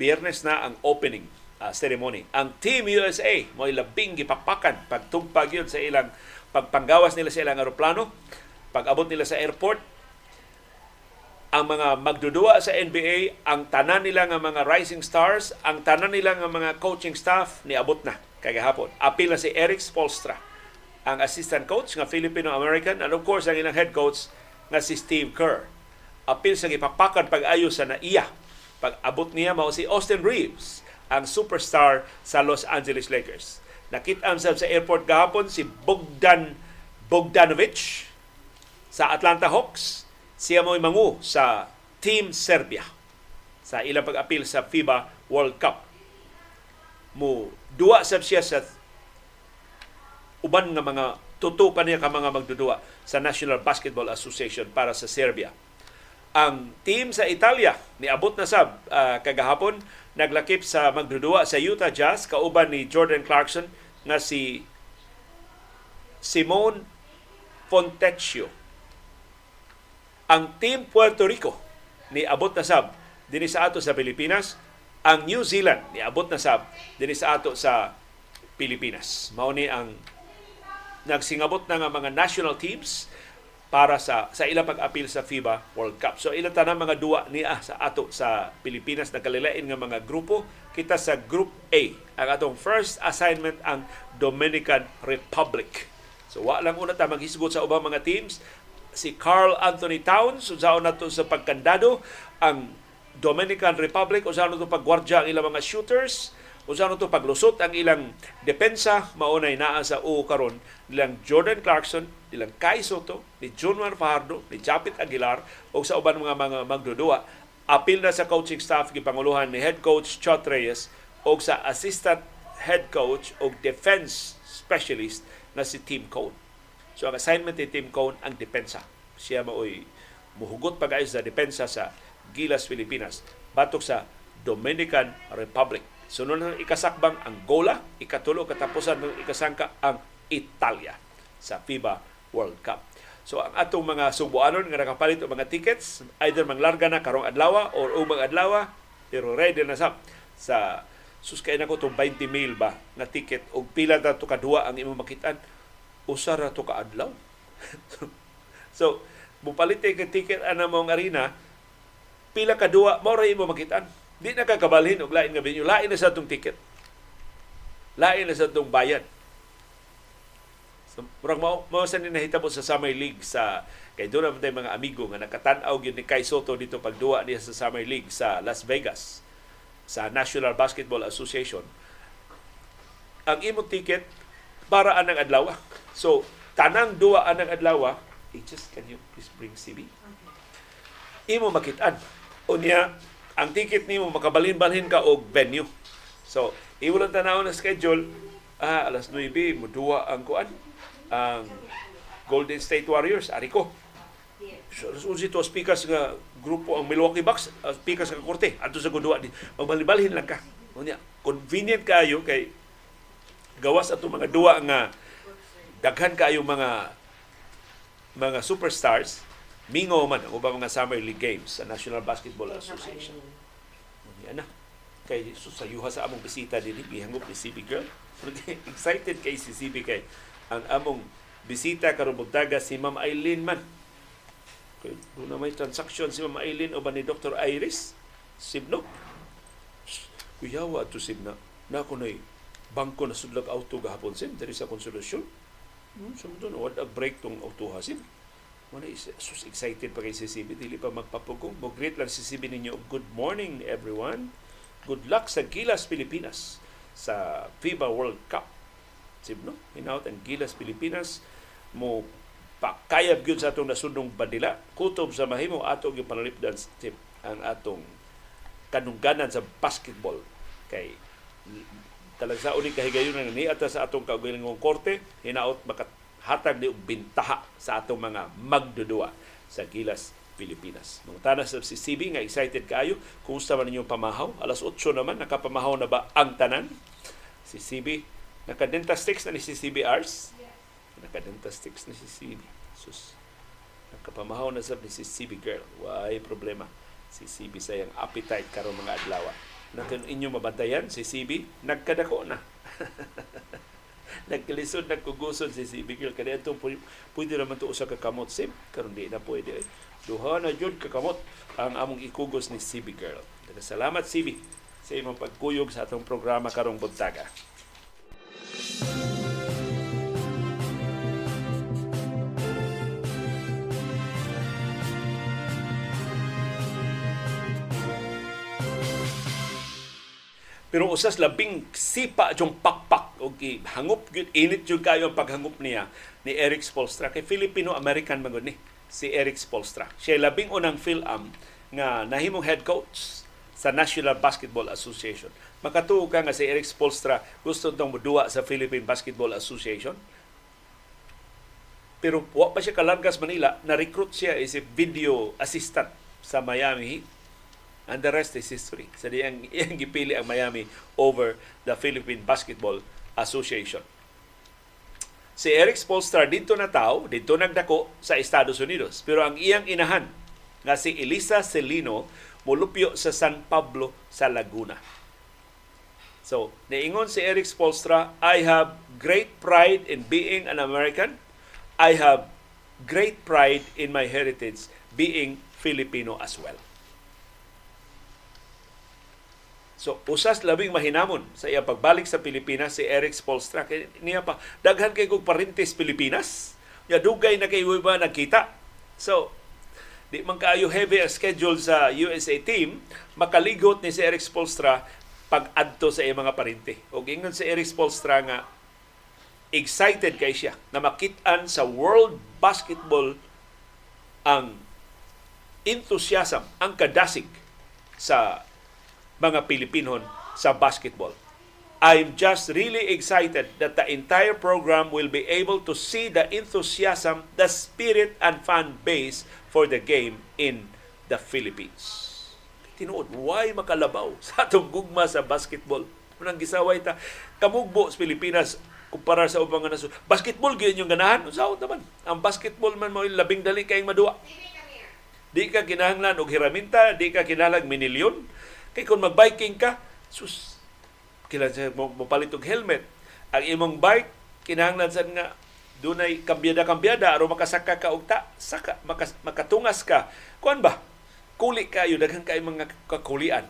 biyernes na ang opening uh, ceremony. Ang Team USA mo labing gipapakan pagtumpag yun sa ilang pagpanggawas nila sa ilang aeroplano, pag-abot nila sa airport, ang mga magdudua sa NBA, ang tanan nila nga mga rising stars, ang tanan nila nga mga coaching staff niabot na kagahapon. Apil na si Eric Spolstra, ang assistant coach nga Filipino-American and of course ang ilang head coach nga si Steve Kerr. Apil sa gipapakan pag-ayo sa naiya. Pag-abot niya mao si Austin Reeves, ang superstar sa Los Angeles Lakers. Nakita sa airport gahapon si Bogdan Bogdanovic sa Atlanta Hawks. Siya mo'y mangu sa Team Serbia sa ilang pag-apil sa FIBA World Cup. Mo duwa sab siya sa uban nga mga tuto pa niya ka mga magdudua sa National Basketball Association para sa Serbia. Ang team sa Italia niabot na sab uh, kagahapon naglakip sa magdudua sa Utah Jazz kauban ni Jordan Clarkson nga si Simone Fontecchio. Ang team Puerto Rico ni abot na sab dinhi sa ato sa Pilipinas ang New Zealand niabot na sab dinhi sa ato sa Pilipinas. Mao ni ang nagsingabot na nga mga national teams para sa sa ilang pag-apil sa FIBA World Cup. So ilang tanang mga duwa niya sa ato sa Pilipinas na kalilain nga mga grupo kita sa Group A. Ang atong first assignment ang Dominican Republic. So wa lang una ta maghisgot sa ubang mga teams. Si Carl Anthony Towns unsaon nato sa pagkandado. Ang Dominican Republic unsaon nato pagwardya ang ilang mga shooters. Unsaon to paglusot ang ilang depensa. Maunay naa sa U karon nilang Jordan Clarkson, nilang Kai Soto, ni Junmar Fajardo, ni Japit Aguilar o sa uban mga mga magdudua. Apil na sa coaching staff gipanguluhan ni head coach Chot Reyes o sa assistant head coach o defense specialist na si Tim Cone. So ang assignment ni Tim Cone ang depensa. Siya maoy muhugot pag sa depensa sa Gilas, Pilipinas batok sa Dominican Republic. Sunod ng ikasakbang Angola, ikatulo katapusan ng ikasangka ang Italia sa FIBA World Cup. So ang atong mga subuanon nga nakapalit og mga tickets, either manglarga na karong adlaw or ubang adlaw, pero ready na sa sa sus kay nako tong 20 mil ba na ticket og pila na to kadua ang imo makitaan usa ra to ka adlaw. so mupalit ka ticket ana mong arena pila kadua mao ra imo makitaan Di na kakabalhin og lain nga venue. Lain na sa itong ticket. Lain na sa itong bayad. So, murag mao mao sa ni nahitabo sa Summer League sa kay doon naman mga amigo nga nakatan-aw gyud ni Kai Soto dito pagduwa niya sa Summer League sa Las Vegas sa National Basketball Association. Ang imo ticket para anang adlaw. So, tanang duwa anang adlaw, eh, just can you please bring CB? Imo makitaan. Unya, ang ticket nimo makabalhin-balhin ka og venue. So, iwala tanaw na schedule, ah, alas 9 mudua ang kuan ang Golden State Warriors ari ko. So, 11 to speakers nga grupo ang Milwaukee Bucks, uh, speakers nga korte adto sa gudua di magbalhin lang ka. Unya, convenient kayo kay gawas ato mga duwa nga daghan kayo mga mga superstars mingo man ang ubang mga Summer League Games sa National Basketball Association. Yan na. Kay susayuha sa among bisita din gihangop ni CB Girl. Excited kay si CB kay ang among bisita karon buntaga si Ma'am Eileen man. Kay doon na may transaction si Ma'am Eileen o ba ni Dr. Iris Sibno. Kuyawa to Sibna. Na ako na bangko na sudlag auto gahapon sim diri sa konsolusyon. Hmm, so doon, wad break tong auto hasim Muna is sus excited pa kay si CB dili pa magpapugong. Mo greet lang si CB ninyo. Good morning everyone. Good luck sa Gilas Pilipinas sa FIBA World Cup. Sibno, hinaut ang Gilas Pilipinas mo pakayab gyud sa atong nasundong bandila kutob sa mahimo atong yung panalipdan tip ang atong kanungganan sa basketball kay talag sa uning kahigayon na ni ata sa atong kaugalingong korte hinaot makat hatag ni bintaha sa atong mga magdudua sa Gilas, Pilipinas. Mungtana sa si CB nga excited kaayo. Kumusta man ninyong pamahaw? Alas 8 naman, nakapamahaw na ba ang tanan? Si CB, naka-dentastics na ni si Ars? Naka-dentastics na si CB. Sus, nakapamahaw na sa ni si CB Girl. Why problema. Si CB sayang appetite karon mga adlaw. Nakin inyo mabantayan si CB nagkadako na. nagkalisod nagkugusod si si Bigil kaya ito pwede naman to usa ka kamot sim karon di na pwede duha na jud ka kamot ang among ikugos ni CB Girl. Salamat CB sa imong pagkuyog sa atong programa karong buntaga. Pero usas labing sipa yung pakpak o hangop gyud init jud kayo ang paghangop niya ni Eric Spolstra kay Filipino-American magud ni si Eric Spolstra. Siya labing unang Phil-Am nga nahimong head coach sa National Basketball Association. Makatuo ka nga si Eric Spolstra gusto tong muduwa sa Philippine Basketball Association. Pero wa pa siya kalargas Manila, na-recruit siya as a video assistant sa Miami And the rest is history. Sa diyang iyang gipili ang Miami over the Philippine Basketball Association. Si Eric Spolstra dito na tao, dito nagdako sa Estados Unidos. Pero ang iyang inahan nga si Elisa Celino mulupyo sa San Pablo sa Laguna. So, niingon si Eric Spolstra, I have great pride in being an American. I have great pride in my heritage being Filipino as well. So, usas labing mahinamon sa iyang pagbalik sa Pilipinas si Eric Spolstra. Niya pa, daghan kay kong parintes Pilipinas. Ya dugay na kay ba nagkita. So, di man kaayo heavy ang schedule sa USA team, makaligot ni si Eric Spolstra pag-adto sa iyang mga parinte. O ingon si Eric Spolstra nga excited kay siya na makitaan sa World Basketball ang enthusiasm, ang kadasig sa mga Pilipinon sa basketball. I'm just really excited that the entire program will be able to see the enthusiasm, the spirit, and fan base for the game in the Philippines. Tinuod, why makalabaw sa atong gugma sa basketball? Unang gisaway ta, kamugbo sa Pilipinas kumpara sa ubang nga nasod. Basketball, ganyan yung ganahan. Usaw naman. Ang basketball man mo labing dali kayong maduwa. Di ka kinahanglan og hiraminta, di ka kinahanglan minilyon. Kay kung mag-biking ka, sus, kailan sa mo, mapalit og helmet. Ang imong bike, kinahanglan sa nga dunay kambyada-kambyada aron makasaka ka og ta, saka makas, makatungas ka. Kuan ba? Kuli kayo daghan kay mga kakulian.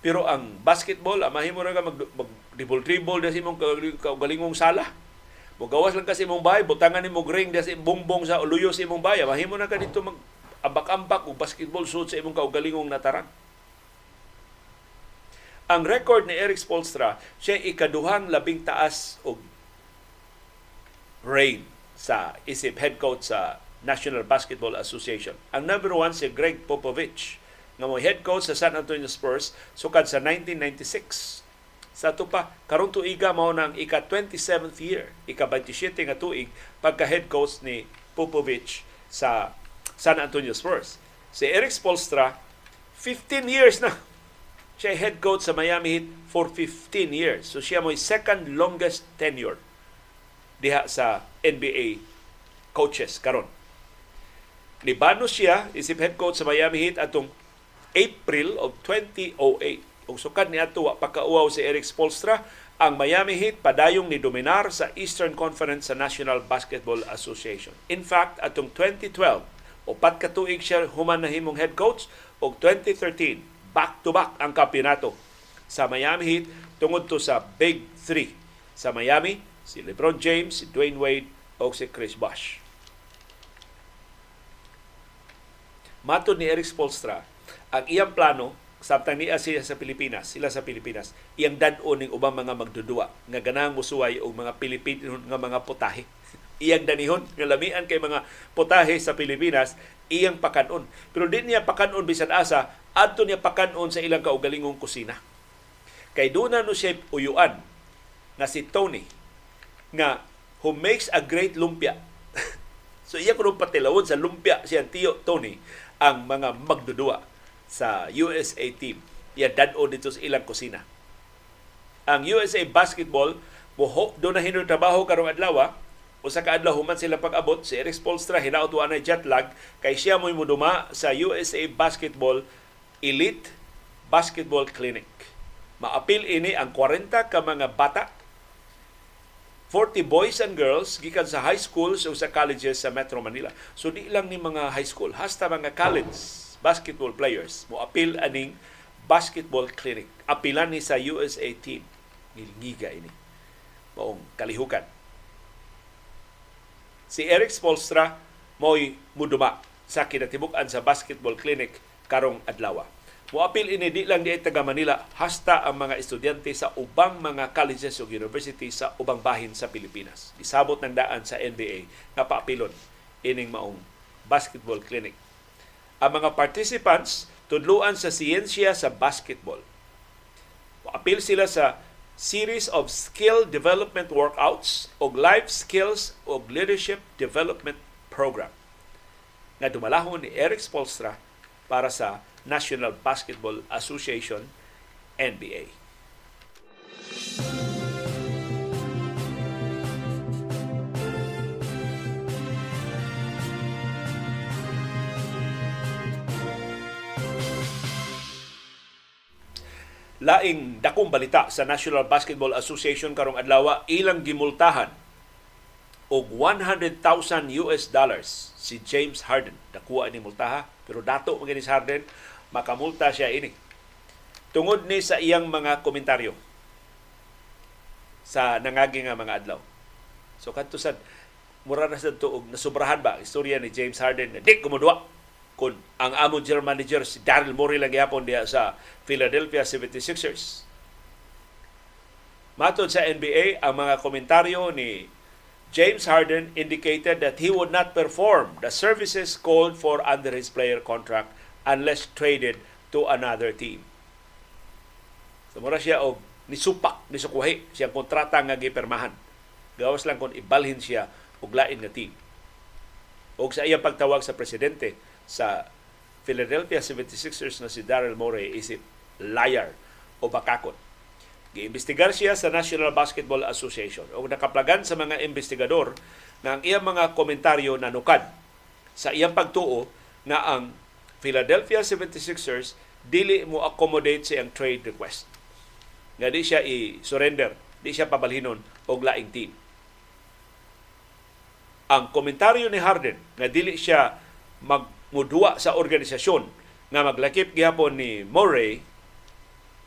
Pero ang basketball, mahimo ra ka mag, mag dribble-dribble sa imong kaugalingong sala. Mugawas lang kasi imong bahay, butangan nimo ring sa bumbong sa uluyo sa imong bahay. Mahimo na ka dito mag ambak-ambak o basketball suit sa imong kaugalingong nataran. Ang record ni Eric Spolstra, siya ikaduhang labing taas og reign sa isip head coach sa National Basketball Association. Ang number one si Greg Popovich, nga mo head coach sa San Antonio Spurs sukad sa 1996. Sa ito pa, karong tuiga mao nang ika-27th year, ika-27 nga tuig pagka-head coach ni Popovich sa San Antonio Spurs. Si Eric Spolstra, 15 years na siya head coach sa Miami Heat for 15 years. So siya mo second longest tenure diha sa NBA coaches karon. Libano siya isip head coach sa Miami Heat atong April of 2008. Ug sukad ni ato pagkauaw si Eric Spolstra, ang Miami Heat padayong ni dominar sa Eastern Conference sa National Basketball Association. In fact, atong 2012, upat ka tuig siya human na himong head coach og 2013 back-to-back ang kampeonato sa Miami Heat tungod to sa Big Three. Sa Miami, si LeBron James, si Dwayne Wade, o si Chris Bosh. Matod ni Eric Spolstra, ang iyang plano, samtang niya siya sa Pilipinas, sila sa Pilipinas, iyang dad-o ning ubang mga magdudua nga ganang musuway og mga Pilipino nga mga putahe. iyang danihon nga lamian kay mga putahe sa Pilipinas iyang pakanon. Pero di niya pakanon bisan asa, adto niya pakanon sa ilang kaugalingong kusina. Kay doon na no siya uyuan nga si Tony nga who makes a great lumpia. so iya kuno patilawon sa lumpia siya tiyo Tony ang mga magdudua sa USA team. Iya dad-o dito sa ilang kusina. Ang USA basketball mo do na trabaho karong adlaw usa ka adlaw human sila pag-abot si Eric Spolstra hinaot na jet lag kay siya mo muduma sa USA Basketball Elite Basketball Clinic. Maapil ini ang 40 ka mga bata 40 boys and girls gikan sa high schools o sa colleges sa Metro Manila. So di lang ni mga high school, hasta mga college basketball players mo apil aning basketball clinic. Apilan ni sa USA team. Ngilngiga ini. Maong kalihukan si Eric Spolstra mo'y muduma sa kinatibuk-an sa basketball clinic karong adlaw. Muapil ini di lang di taga Manila hasta ang mga estudyante sa ubang mga colleges o university sa ubang bahin sa Pilipinas. Isabot ng daan sa NBA nga paapilon ining maong basketball clinic. Ang mga participants tudluan sa siyensya sa basketball. Muapil sila sa series of skill development workouts o life skills o leadership development program na dumalahon ni Eric Spolstra para sa National Basketball Association NBA. laing dakong balita sa National Basketball Association karong adlaw ilang gimultahan og 100,000 US dollars si James Harden. Nakuha ni multaha pero dato mo si Harden makamulta siya ini. Tungod ni sa iyang mga komentaryo sa nangagi nga mga adlaw. So kadto sad mura na sa tuog nasubrahan ba istorya ni James Harden na di kumudwa kun ang amo general manager si Daryl Morey lang yapon diha sa Philadelphia 76ers. Matod sa NBA, ang mga komentaryo ni James Harden indicated that he would not perform the services called for under his player contract unless traded to another team. So mura siya og nisupak, nisukuhi siyang kontrata nga gipermahan. Gawas lang kung ibalhin siya og lain nga team. Og sa iyang pagtawag sa presidente sa Philadelphia 76ers na si Daryl Morey isip liar o bakakot Giimbestigar siya sa National Basketball Association o nakaplagan sa mga investigador na ang iyang mga komentaryo na nukad sa iyang pagtuo na ang Philadelphia 76ers dili mo accommodate sa iyang trade request. Nga di siya i-surrender, di siya pabalhinon og laing team. Ang komentaryo ni Harden nga dili siya magmudua sa organisasyon nga maglakip gihapon ni Murray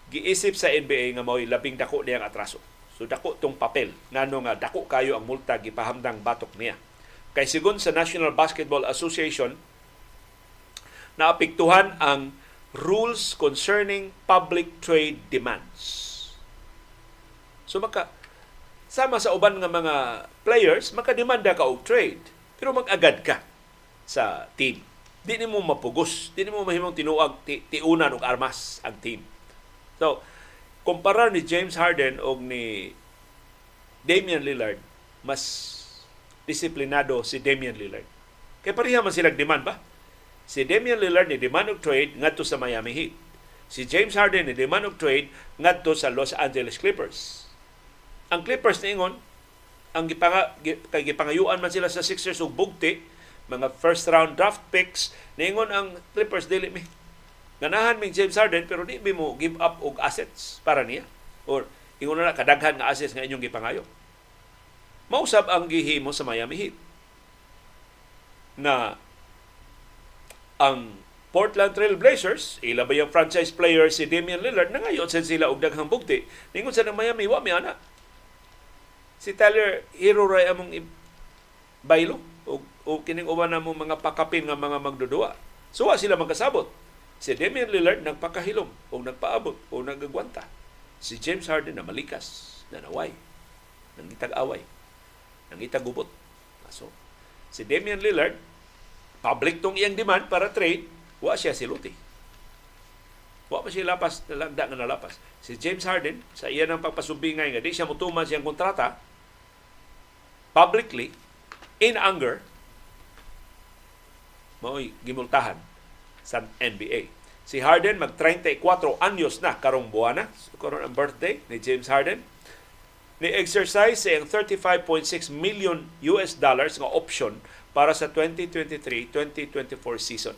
giisip sa NBA nga mao'y labing dako niyang atraso. So dako tong papel ngano nga dako kayo ang multa gipahamdang batok niya. Kay sigon sa National Basketball Association naapektuhan ang rules concerning public trade demands. So maka sama sa uban nga mga players makademanda ka og trade pero mag-agad ka sa team. Di ni mo mapugos, di ni mo mahimong tinuag ti, tiunan og armas ang team So, kumpara ni James Harden o ni Damian Lillard, mas disiplinado si Damian Lillard. Kaya pareha man silang demand ba? Si Damian Lillard ni demand of trade ngadto sa Miami Heat. Si James Harden ni demand of trade ngadto sa Los Angeles Clippers. Ang Clippers niingon ang gipanga, kay gipangayuan man sila sa Sixers ug bugti mga first round draft picks niingon ang Clippers dili mi Ganahan ming James Harden pero di mo give up og assets para niya. Or ingon na kadaghan nga assets nga inyong gipangayo. Mausab ang gihimo sa Miami Heat na ang Portland Trail Blazers, ila ba yung franchise player si Damian Lillard, na ngayon sa sila og daghang bugti. Ningon sa ng Miami, wa mi ana. Si Tyler Hero Ray among baylo o, o kining uban na mga pakapin nga mga magdudua. So sila magkasabot Si Damian Lillard nagpakahilom o nagpaabot o nagagwanta. Si James Harden na malikas, na naway, nang itag-away, nang itagubot. So, si Damian Lillard, public tong iyang demand para trade, wa siya siluti. Wa pa siya lapas, nalagda nga nalapas. Si James Harden, sa iya ng pagpasubingay nga di siya mutuman siyang kontrata, publicly, in anger, mao'y gimultahan sa NBA. Si Harden mag 34 anyos na karong buwana. So, karon ang birthday ni James Harden. Ni exercise sa 35.6 million US dollars nga option para sa 2023-2024 season.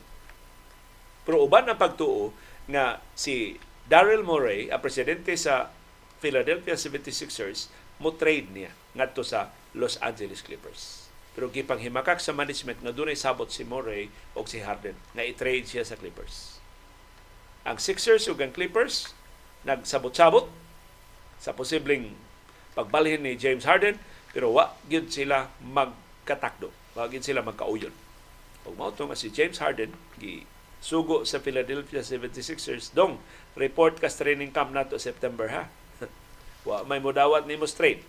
Pero uban ang pagtuo nga si Daryl Morey, ang presidente sa Philadelphia 76ers, mo trade niya ngadto sa Los Angeles Clippers. Pero gipanghimakak sa management nga dunay sabot si Murray o si Harden nga i-trade siya sa Clippers. Ang Sixers ug ang Clippers nagsabot-sabot sa posibleng pagbalhin ni James Harden pero wa gyud sila magkatakdo. Wa gyud sila magkauyon. Ug mao nga si James Harden gi sugo sa Philadelphia 76ers dong report ka training camp nato September ha. wa may modawat nimo straight.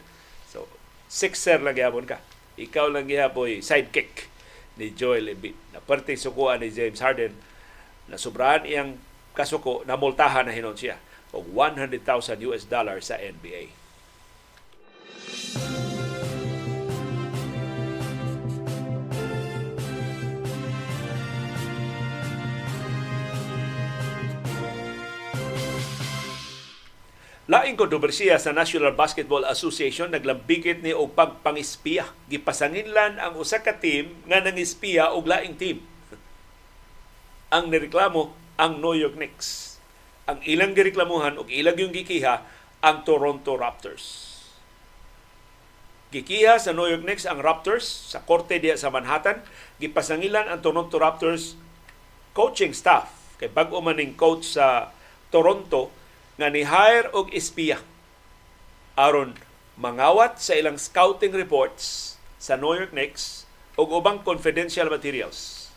So, sixer lang gyapon ka ikaw lang gihapoy sidekick ni Joel Embiid. Na parte sukuan ni James Harden na sobrahan iyang kasuko na multahan na hinon siya og 100,000 US dollars sa NBA. Laing kontrobersiya sa National Basketball Association naglambigit ni og pagpangispiya. Gipasanginlan ang usa ka team nga nangispiya og laing team. Ang nireklamo ang New York Knicks. Ang ilang gireklamuhan og ilang yung gikiha ang Toronto Raptors. Gikiha sa New York Knicks ang Raptors sa korte diya sa Manhattan. Gipasangilan ang Toronto Raptors coaching staff kay bag-o man ning coach sa Toronto nga ni hire og espiya aron mangawat sa ilang scouting reports sa New York Knicks ug ubang confidential materials.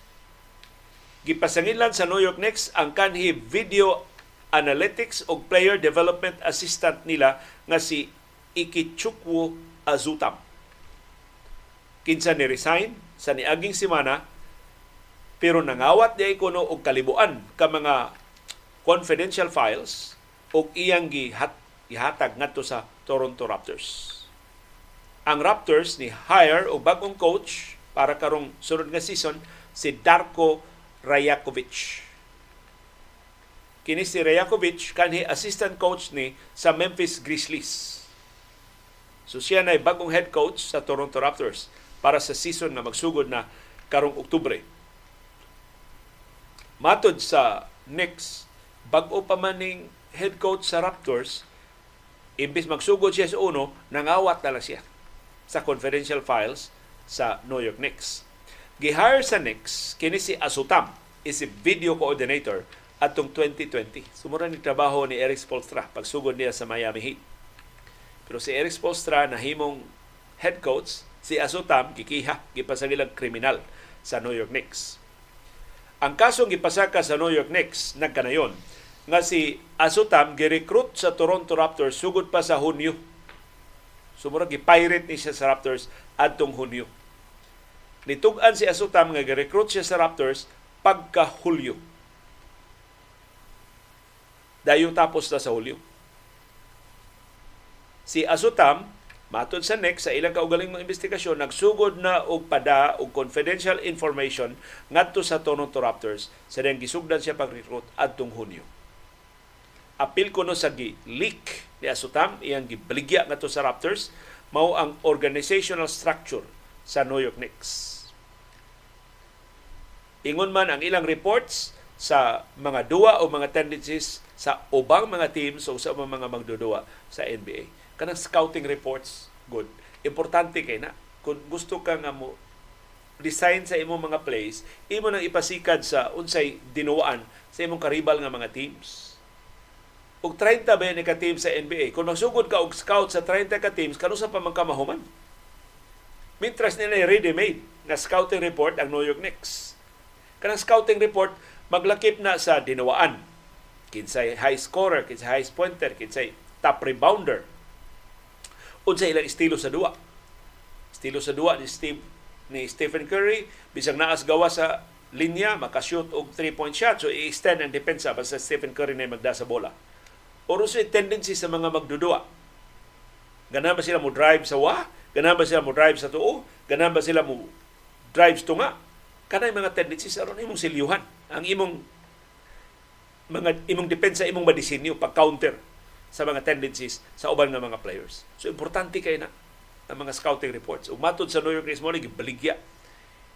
Gipasangilan sa New York Knicks ang kanhi video analytics ug player development assistant nila nga si Ikichukwu Azutam. Kinsa ni resign sa niaging semana pero nangawat di kuno og kalibuan ka mga confidential files ug iyang gihat gihatag ngadto sa Toronto Raptors. Ang Raptors ni hire og bagong coach para karong sunod nga season si Darko Rajakovic. Kini si Rajakovic kanhi assistant coach ni sa Memphis Grizzlies. So siya na bagong head coach sa Toronto Raptors para sa season na magsugod na karong Oktubre. Matod sa Knicks, bag-o pa maning head coach sa Raptors, imbis magsugod siya sa uno, nangawat na lang siya sa confidential files sa New York Knicks. Gihire sa Knicks, kini si Asutam, is a video coordinator atong 2020. Sumura ni trabaho ni Eric Spolstra pagsugod niya sa Miami Heat. Pero si Eric Spolstra na himong head coach, si Asutam gikiha gipasagilang kriminal sa New York Knicks. Ang kasong gipasaka sa New York Knicks nagkanayon nga si Asutam gi-recruit sa Toronto Raptors sugod pa sa Hunyo. Sumura gi-pirate ni siya sa Raptors adtong Hunyo. Nitug-an si Asutam nga gi-recruit siya sa Raptors pagka Hulyo. Dayo tapos na sa Hulyo Si Asutam, matod sa next sa ilang kaugaling mga investigasyon, nagsugod na og pada og confidential information ngadto sa Toronto Raptors sa diyang gisugdan siya pag-recruit adtong Hunyo. Apil ko no sa gi-leak ni Asutam, iyang gibaligya ngadto sa Raptors, mao ang organizational structure sa New York Knicks. Ingon man ang ilang reports sa mga duwa o mga tendencies sa ubang mga teams o sa mga magdudua sa NBA kanang scouting reports good. Importante kay na kung gusto ka nga mo design sa imong mga plays imo nang ipasikad sa unsay dinuwaan sa imong karibal nga mga teams ug 30 ba ni ka team sa NBA kung magsugod ka og scout sa 30 ka teams kanu sa pamangkamahuman Mintras nila ready-made na scouting report ang New York Knicks. Kanang scouting report maglakip na sa dinawaan. Kinsay high scorer, kinsay high pointer, kinsay top rebounder, unsa ilang estilo sa duwa. Estilo sa duwa ni Steve ni Stephen Curry bisag naas gawa sa linya makashoot og three-point shot so i-extend ang depensa basta Stephen Curry na magda sa bola. Oro sa tendency sa mga magdudua. Ganahan ba sila mo drive sa wa? Ganahan ba sila mo drive sa tuo? Ganahan ba sila mo drive sa tunga? Kanay mga tendencies aron imong silyuhan. Ang imong mga imong depensa imong madisenyo pag counter sa mga tendencies sa uban nga mga players. So importante kay na ang mga scouting reports. Ug matud sa New York Knicks mo gibaligya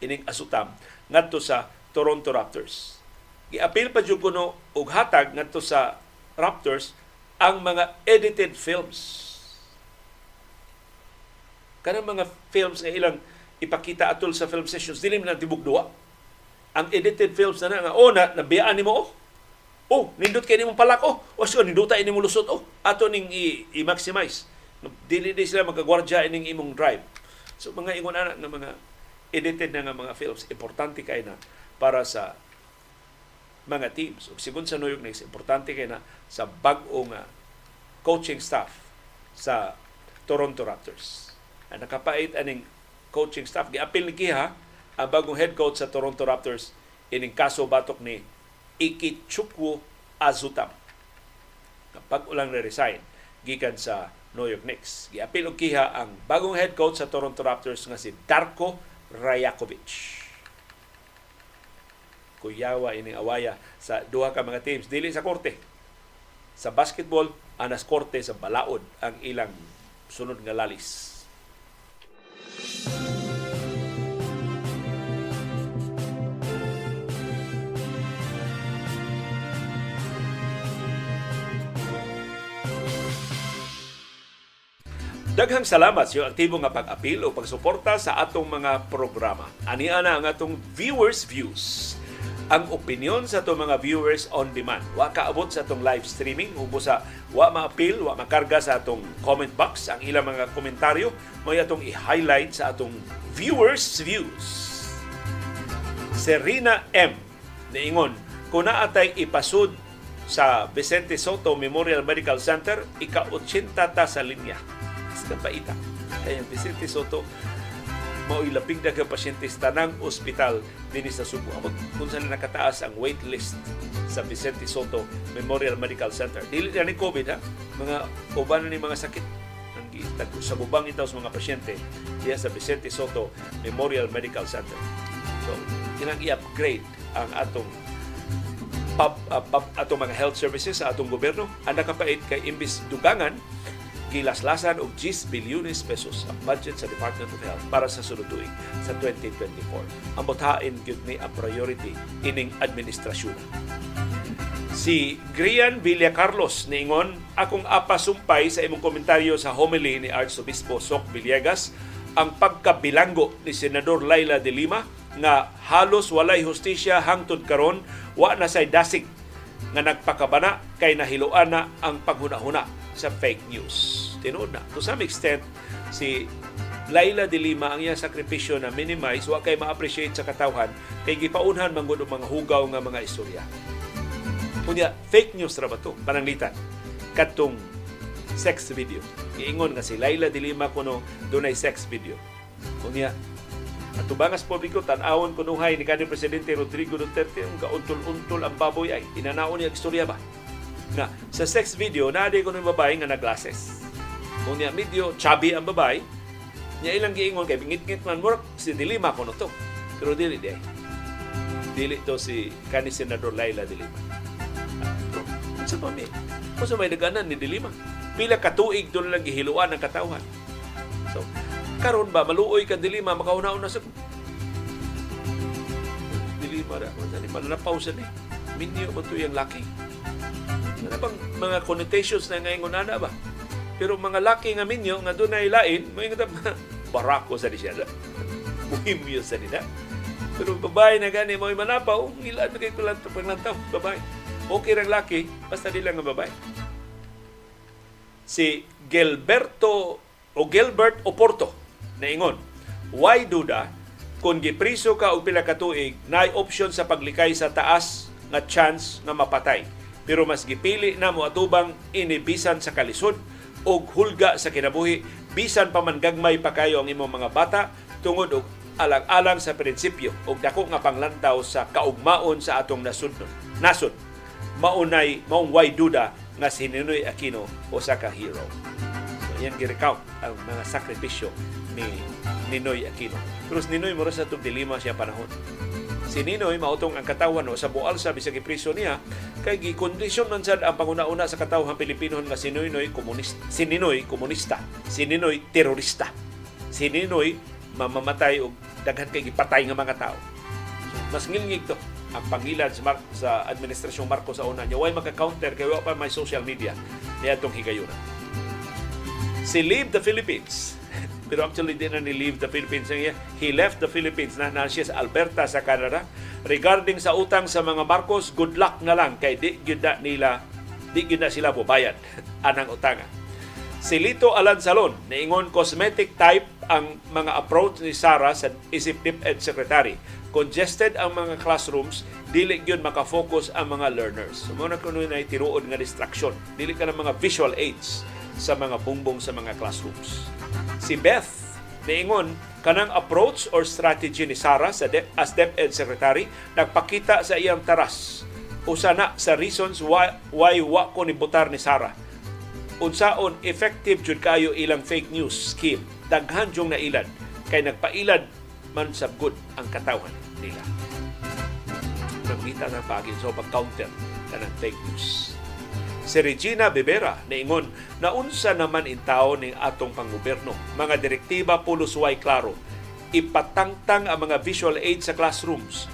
ining asutam ngadto sa Toronto Raptors. Giapil pa jud kuno og hatag ngadto sa Raptors ang mga edited films. Kanang mga films nga ilang ipakita atol sa film sessions dili man tibok duwa. Ang edited films na nga oh na nabiyaan nimo oh Oh, nindot kay nimong palak oh. O so ninduta ini mo lusot oh. Ato ning i-maximize. Dili di sila magagwardya ining imong drive. So mga ingon ana ng mga edited na nga mga films importante kay na para sa mga teams. Ug sigon sa York Knicks, importante kay na sa bag-o nga coaching staff sa Toronto Raptors. Ang nakapait aning coaching staff giapil ni Kiha ang bagong head coach sa Toronto Raptors ining kaso batok ni Ikichukwu Azutam. Kapag ulang na-resign, gikan sa New York Knicks. Giapil og kiha ang bagong head coach sa Toronto Raptors nga si Darko Rajakovic. Kuyawa ining awaya sa duha ka mga teams dili sa korte. Sa basketball, anas korte sa balaod ang ilang sunod nga lalis. Daghang salamat sa aktibo nga pag-apil o pagsuporta sa atong mga programa. Ani ana ang atong viewers views. Ang opinion sa atong mga viewers on demand. Wa kaabot sa atong live streaming ubo sa wa ma-appeal, wa makarga sa atong comment box ang ilang mga komentaryo mo atong i-highlight sa atong viewers views. Serena M. Niingon, kung naatay ipasud sa Vicente Soto Memorial Medical Center, ika-80 ta sa linya sa paita. Kaya Vicente Soto, mao'y laping daga pasyente sa tanang ospital din sa Subo. Amot kung saan nakataas ang wait list sa Vicente Soto Memorial Medical Center. Dili ni COVID ha, mga uban ni mga sakit ang sa bubang itaw sa mga pasyente diya sa Vicente Soto Memorial Medical Center. So, kinang i-upgrade ang atong pub, uh, pub, atong mga health services sa atong gobyerno ang nakapait kay imbis dugangan gilaslasan og 10 bilyones pesos ang budget sa Department of Health para sa sunod tuig sa 2024. Ang buthain gyud ni a priority ining administrasyon. Si Grian Villa Carlos niingon, akong apasumpay sa imong komentaryo sa homily ni Archobispo Sok Villegas ang pagkabilanggo ni Senador Laila de Lima nga halos walay hustisya hangtod karon wa na say dasig nga nagpakabana kay nahiluan na ang paghunahuna sa fake news. Tinuod na. To some extent, si Laila de Lima ang iyang sakripisyo na minimize wa kay ma-appreciate sa katawhan kay gipaunhan man gud mga hugaw nga mga istorya. Kunya fake news ra ba to? Pananglitan. Katong sex video. Giingon nga si Laila de Lima kuno dunay sex video. Kunya Atubangas publiko tan-awon kunuhay ni kanhi presidente Rodrigo Duterte ang kauntol-untol ang baboy ay inanaon niya istorya ba? Na sa sex video na di ko ng babae nga naglases. Kung niya video, chubby ang babae, niya ilang giingon kay bingit-ngit man work si dilima ko to. Pero dili di Dili to si kani senador Laila Dilima. Sa pa mi? Kung sa may naganan ni Dilima. Pila katuig doon lang gihiluan ang katawhan. So, karon ba maluoy ka Dilima makauna na sa Dilima ra. Ano ni palanapaw sa ni. Minyo mo to yung laki ano bang mga connotations na ngayon ana ba? Pero mga laki nga minyo nga dunay lain, mo yung barako sa di siya. Muhimyo sa nila. Pero babae na gani mo manapaw, ilan na kay kulang to paglantaw, babae. Okay rang laki, basta di lang nga babae. Si Gilberto o Gilbert Oporto na ingon, why duda kung gipriso ka og pila ka tuig, naay option sa paglikay sa taas nga chance nga mapatay pero mas gipili na mo atubang inibisan sa kalisod o hulga sa kinabuhi bisan pa man gagmay pa kayo ang imong mga bata tungod og alang-alang sa prinsipyo og dako nga panglantaw sa kaugmaon sa atong nasud nasod. Maunay maong way duda nga si Ninoy Aquino o sa ka hero so yan gi-recount ang mga sakripisyo ni Ninoy Aquino. Pero si Ninoy mura sa itong dilima siya panahon si Ninoy mautong ang katawan o sa bual sa bisag ipriso niya kay gikondisyon man sad ang panguna-una sa katawhan Pilipino nga si Ninoy komunista si Ninoy komunista si Ninoy terorista si Ninoy mamamatay og daghan kay gipatay nga mga tao. Mas ngilngig to ang pangilad sa, Mar- sa administrasyong Marcos sa una. Niya way maka-counter kay wa pa may social media. Niya itong higayuna si Leave the Philippines pero actually di na ni-leave the Philippines. He left the Philippines na na siya sa Alberta sa Canada. Regarding sa utang sa mga Marcos, good luck na lang kay di gyud nila di gyud na sila bubayad anang utanga. Si Lito Alansalon, niingon cosmetic type ang mga approach ni Sara sa isip DepEd Secretary. Congested ang mga classrooms, dili gyud makafocus ang mga learners. So, muna kuno na tiruod nga distraction. Dili ka ng mga visual aids sa mga bumbong sa mga classrooms. Si Beth niingon kanang approach or strategy ni Sara sa De- as DepEd Secretary nagpakita sa iyang taras usa na sa reasons why, why wa ko ni butar ni Sara. Unsaon effective jud kayo ilang fake news scheme. Daghan jung nailad kay nagpailad man sa good ang katawan nila. Nagkita ng pagin so pag-counter kanang fake news si Regina Bebera niingon na unsa naman intaw ning atong panggobyerno. Mga direktiba pulos way klaro. Ipatangtang ang mga visual aid sa classrooms.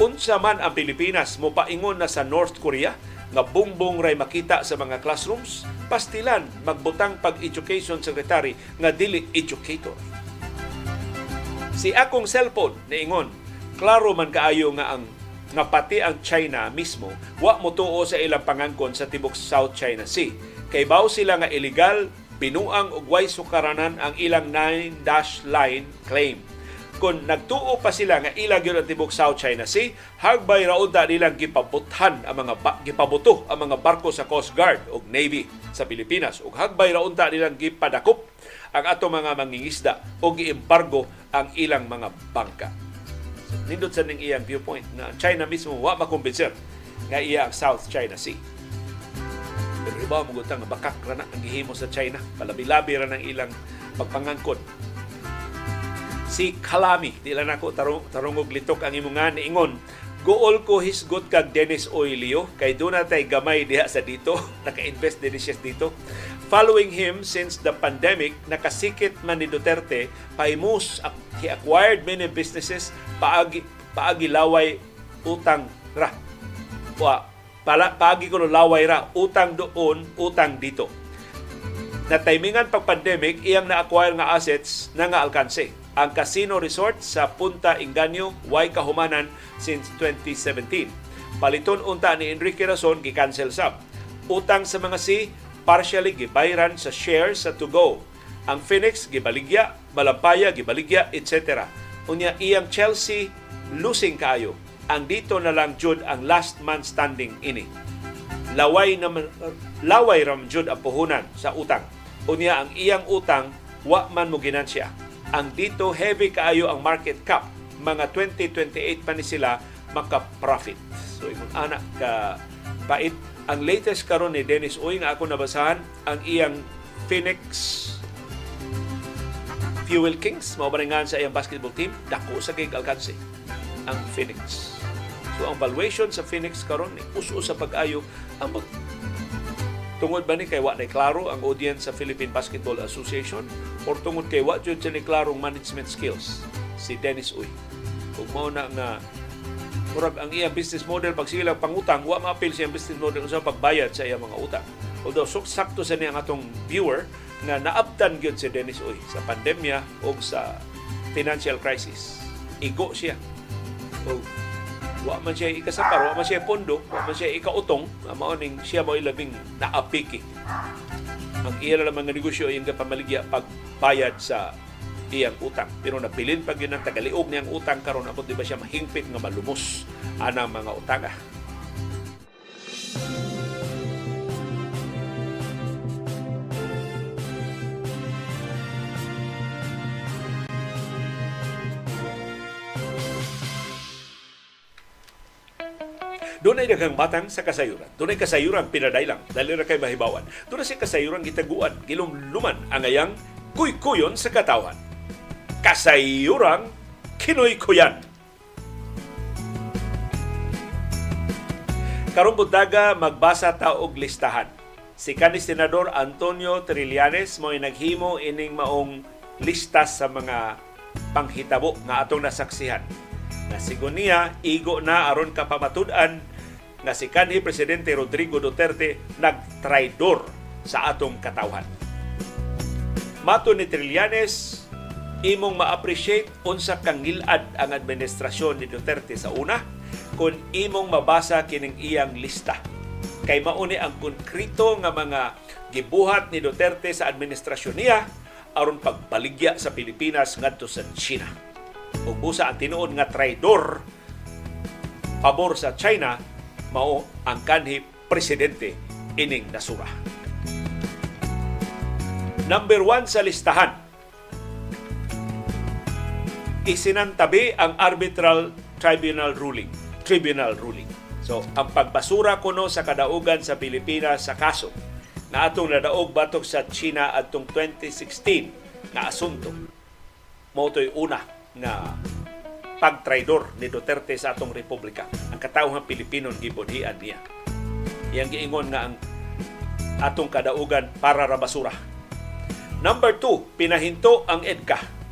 Unsa man ang Pilipinas mo paingon na sa North Korea nga bungbong ray makita sa mga classrooms, pastilan magbutang pag-education secretary nga dili educator. Si akong cellphone niingon, klaro man kaayo nga ang nga pati ang China mismo wa mo tuo sa ilang pangangkon sa tibok South China Sea. Kay baw sila nga illegal binuang ug way sukaranan ang ilang nine dash line claim kung nagtuo pa sila nga ilag yun ang tibok South China Sea, hagbay raon ta nilang gipabuthan ang mga ba, gipabuto ang mga barko sa Coast Guard o Navy sa Pilipinas ug hagbay raon ta nilang gipadakop ang ato mga mangingisda o giembargo ang ilang mga bangka. Nindot sa ning iyang viewpoint na China mismo wa makumbinser nga iya ang South China Sea. Pero iba mo gutang nga bakak ra na ang gihimo sa China. Palabi-labi ra ng ilang pagpangangkon si Kalami. Di lang ako tarong, tarungog litok ang imungan niingon. Gool ko hisgot kag Dennis Oilio kay doon natay gamay diha sa dito. Naka-invest din siya dito. Following him since the pandemic, nakasikit man ni Duterte, paimus, he acquired many businesses, paagi, paagi laway utang ra. Pa, pala, paagi ko laway ra, utang doon, utang dito. Na timingan pag pandemic, iyang na-acquire nga assets na nga alkanse ang casino resort sa Punta Inganyo way kahumanan since 2017. Paliton unta ni Enrique Razon gi-cancel sab. Utang sa mga si partially gibayran sa shares sa To Go. Ang Phoenix gibaligya, Malampaya gibaligya, etc. Unya iyang Chelsea losing kayo. Ang dito na lang jud ang last man standing ini. Laway na laway ram jud ang puhunan sa utang. Unya ang iyang utang wa man mo ginansya ang dito heavy kaayo ang market cap. Mga 2028 pa ni sila maka-profit. So ingon anak ka pait ang latest karon ni Dennis Uy nga ako nabasahan ang iyang Phoenix Fuel Kings mao sa iyang basketball team dako sa kay alkanse ang Phoenix. So ang valuation sa Phoenix karon ni uso sa pag-ayo ang Tungod ba ni kay wa na klaro ang audience sa Philippine Basketball Association or tungod kay wa jud ni klarong management skills si Dennis Uy. Ug mao na nga murag ang iyang business model pag sila pangutang wa maapil siya business model sa pagbayad sa iyang mga utang. Although so, sakto sa niya atong viewer nga naabtan gyud si Dennis Uy sa pandemya o sa financial crisis. Igo siya. O wa man siya ikasapar, wa man siya pondo, wa man siya ikautong, mao ning siya mo ilabing naapiki. Ang iya na mga negosyo yung pamaligya pagbayad sa iyang utang. Pero nabilin pag yun ang tagaliog niyang utang karon abot di ba siya mahingpit nga malumos anang mga utanga. Doon ay daghang batang sa kasayuran. Doon ay kasayuran pinadailang. Dali ra kay mahibawan. Doon ay si kasayuran gitaguan. Gilumluman ang ayang kuykuyon sa katawan. Kasayuran kinoy-kuyan. Karong buntaga magbasa ta og listahan. Si kanis Senador Antonio Trillanes mo naghimo ining maong lista sa mga panghitabo nga atong nasaksihan. Na sigon niya, igo na aron kapamatud-an nga si kanhi Presidente Rodrigo Duterte nagtraidor sa atong katawhan. Mato ni Trillanes, imong ma-appreciate unsa kang ngilad ang administrasyon ni Duterte sa una kung imong mabasa kining iyang lista. Kay mauni ang konkrito nga mga gibuhat ni Duterte sa administrasyon niya aron pagbaligya sa Pilipinas ngadto sa China. Ug busa ang tinuod nga traidor pabor sa China mao ang kanhi presidente ining nasura. Number one sa listahan, isinantabi ang arbitral tribunal ruling. Tribunal ruling. So, ang pagbasura kuno sa kadaugan sa Pilipinas sa kaso na atong nadaog batok sa China atong 2016 na asunto. Mao una nga pagtraidor ni Duterte sa atong republika. Ang katawhan Pilipino gibunhian niya. Iyang giingon nga ang atong kadaugan para ra basura. Number two, pinahinto ang EDCA.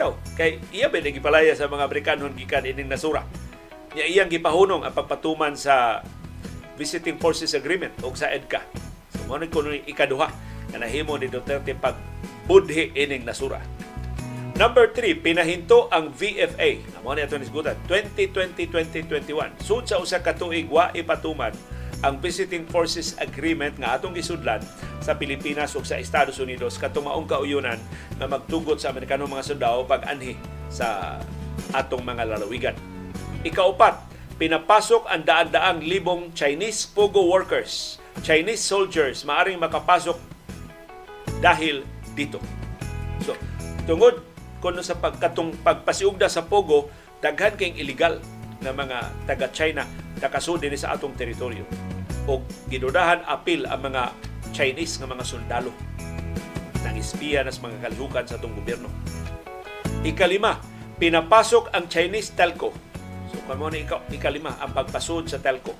Bitaw, kay iya ba gipalaya sa mga Amerikano gikan ining nasura. Niya iyang gipahunong ang pagpatuman sa Visiting Forces Agreement o sa EDCA. So mo kuno ikaduha nga nahimo ni Duterte pag budhi ining nasura. Number 3, pinahinto ang VFA. Amo ni ato nisgutan 2020-2021. Sud sa usa ka tuig wa ipatuman ang Visiting Forces Agreement nga atong gisudlan sa Pilipinas ug sa Estados Unidos katumaong kauyunan na magtugot sa Amerikanong mga sundao pag anhi sa atong mga lalawigan. Ikaupat, pinapasok ang daan-daang libong Chinese pogo workers, Chinese soldiers maaring makapasok dahil dito. So, tungod kuno sa pagkatong pagpasiugda sa pogo, daghan kayong illegal na mga taga-China nakasud din sa atong teritoryo. O gidudahan apil ang mga Chinese nga mga sundalo nang ispiya nas mga kalihukan sa atong gobyerno. Ikalima, pinapasok ang Chinese telco. So kamo ni ikaw, ikalima ang pagpasod sa telco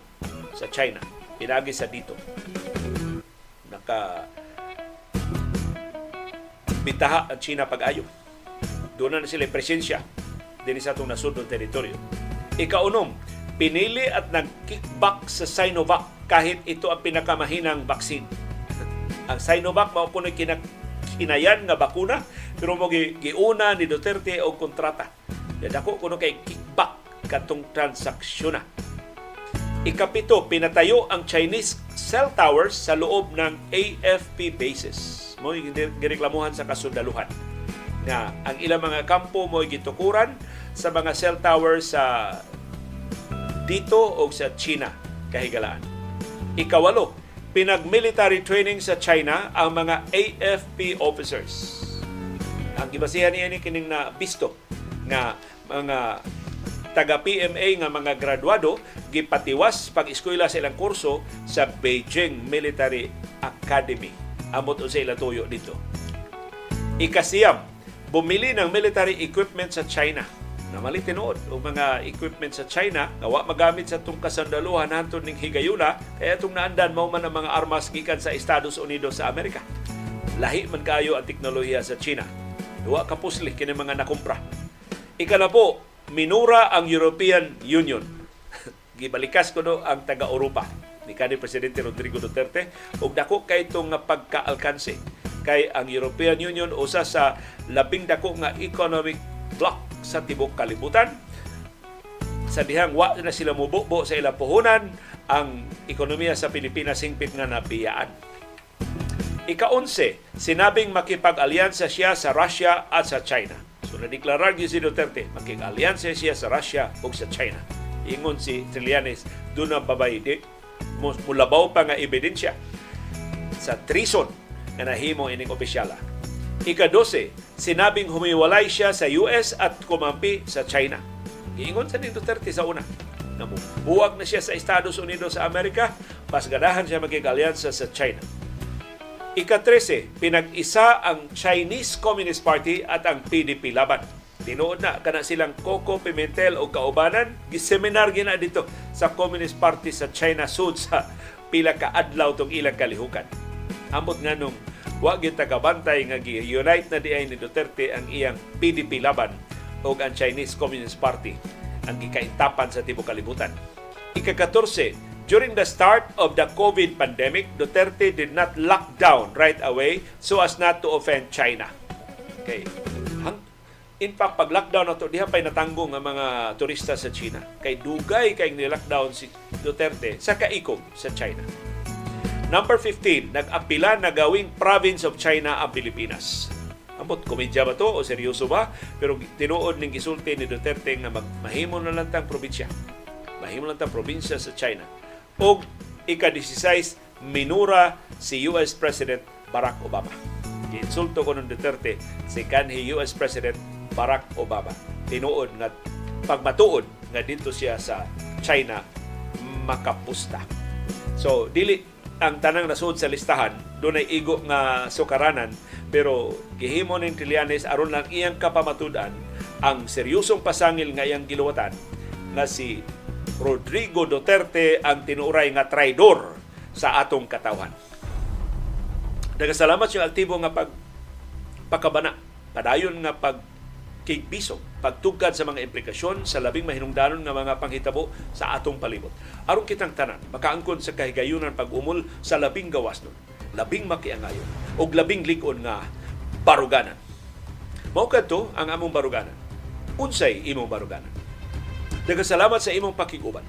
sa China. Pinagi sa dito. Naka bitaha ang China pag-ayo. Doon na sila presensya din sa itong nasudong teritoryo. Ikaunom, pinili at nag-kickback sa Sinovac kahit ito ang pinakamahinang baksin. Ang Sinovac mao po kinak kinayan nga bakuna pero mo giuna ni Duterte og kontrata. Dako kuno kay kickback katong transaksyon na. Ikapito, pinatayo ang Chinese cell towers sa loob ng AFP bases. Mo gireklamuhan sa kasundaluhan nga ang ilang mga kampo mo gitukuran sa mga cell towers sa dito o sa China kahigalaan. Ikawalo, pinag-military training sa China ang mga AFP officers. Ang gibasihan niya ni kining na bisto nga mga taga PMA nga mga graduado gipatiwas pag-eskwela sa ilang kurso sa Beijing Military Academy. Amot sa ilang tuyo dito. Ikasiyam, bumili ng military equipment sa China na mali tinuod o mga equipment sa China nga wa magamit sa itong kasandaluhan hantud ning higayuna kaya itong naandan mao man ang mga armas gikan sa Estados Unidos sa Amerika. Lahi man kayo ang teknolohiya sa China. Duwa ka pusli kini mga nakumpra. Ikala po, minura ang European Union. Gibalikas ko no ang taga-Europa ni kanhi Presidente Rodrigo Duterte ug dako kay itong pagkaalkanse kay ang European Union usa sa labing dako nga economic bloc sa tibok kalibutan. Sa dihang wa na sila mububo sa ilang puhunan, ang ekonomiya sa Pilipinas hingpit nga nabiyaan. Ika-11, sinabing makipag-alyansa siya sa Russia at sa China. So nadeklarar si Duterte, makipag-alyansa siya sa Russia o sa China. Ingon si Trillanes, doon ang babay, di, mulabaw pa nga ebidensya sa treason na nahimo ining opisyala. Ika-12, sinabing humiwalay siya sa US at kumampi sa China. Giingon sa ni Duterte sa una na buwag na siya sa Estados Unidos sa Amerika, mas ganahan siya maging-alyansa sa China. Ika-13, pinag-isa ang Chinese Communist Party at ang PDP laban. Tinuod na kana silang Coco Pimentel o kaubanan, giseminar gina dito sa Communist Party sa China Sud sa pila ka adlaw tong ilang kalihukan. Amot nga nung wa gyud tagabantay nga gi-unite na diay ni Duterte ang iyang PDP laban o ang Chinese Communist Party ang gikaintapan sa tibuok kalibutan. Ika-14, During the start of the COVID pandemic, Duterte did not lock down right away so as not to offend China. Okay. In fact, pag lockdown na to, diha pa'y natanggo ng mga turista sa China. Kay dugay kay ni-lockdown si Duterte sa kaikom sa China. Number 15, nag-apila na gawing province of China ang Pilipinas. Ambot, komedya ba to o seryoso ba? Pero tinuod ning gisulti ni Duterte nga mahimo na lang tang probinsya. Mahimo lang tang probinsya sa China o ika-16 minura si US President Barack Obama. Giinsulto ko ng Duterte si kanhi US President Barack Obama. Tinuod nga pagmatuod nga dito siya sa China makapusta. So dili ang tanang nasud sa listahan doon ay igo nga sukaranan pero gihimo ning Trillanes aron lang iyang kapamatudan ang seryosong pasangil nga iyang giluwatan nga si Rodrigo Duterte ang tinuray nga traidor sa atong katawan. Nagasalamat yung aktibo nga pag pakabana, padayon nga pag kig piso pagtugkad sa mga implikasyon sa labing mahinungdanon nga mga panghitabo sa atong palibot. Aron kitang tanan, makaangkon sa kahigayunan pag-umol sa labing gawas nun, labing makiangayon, o labing likon nga baruganan. Mao kadto ang among baruganan. Unsay imong baruganan. Daghang salamat sa imong pakiguban.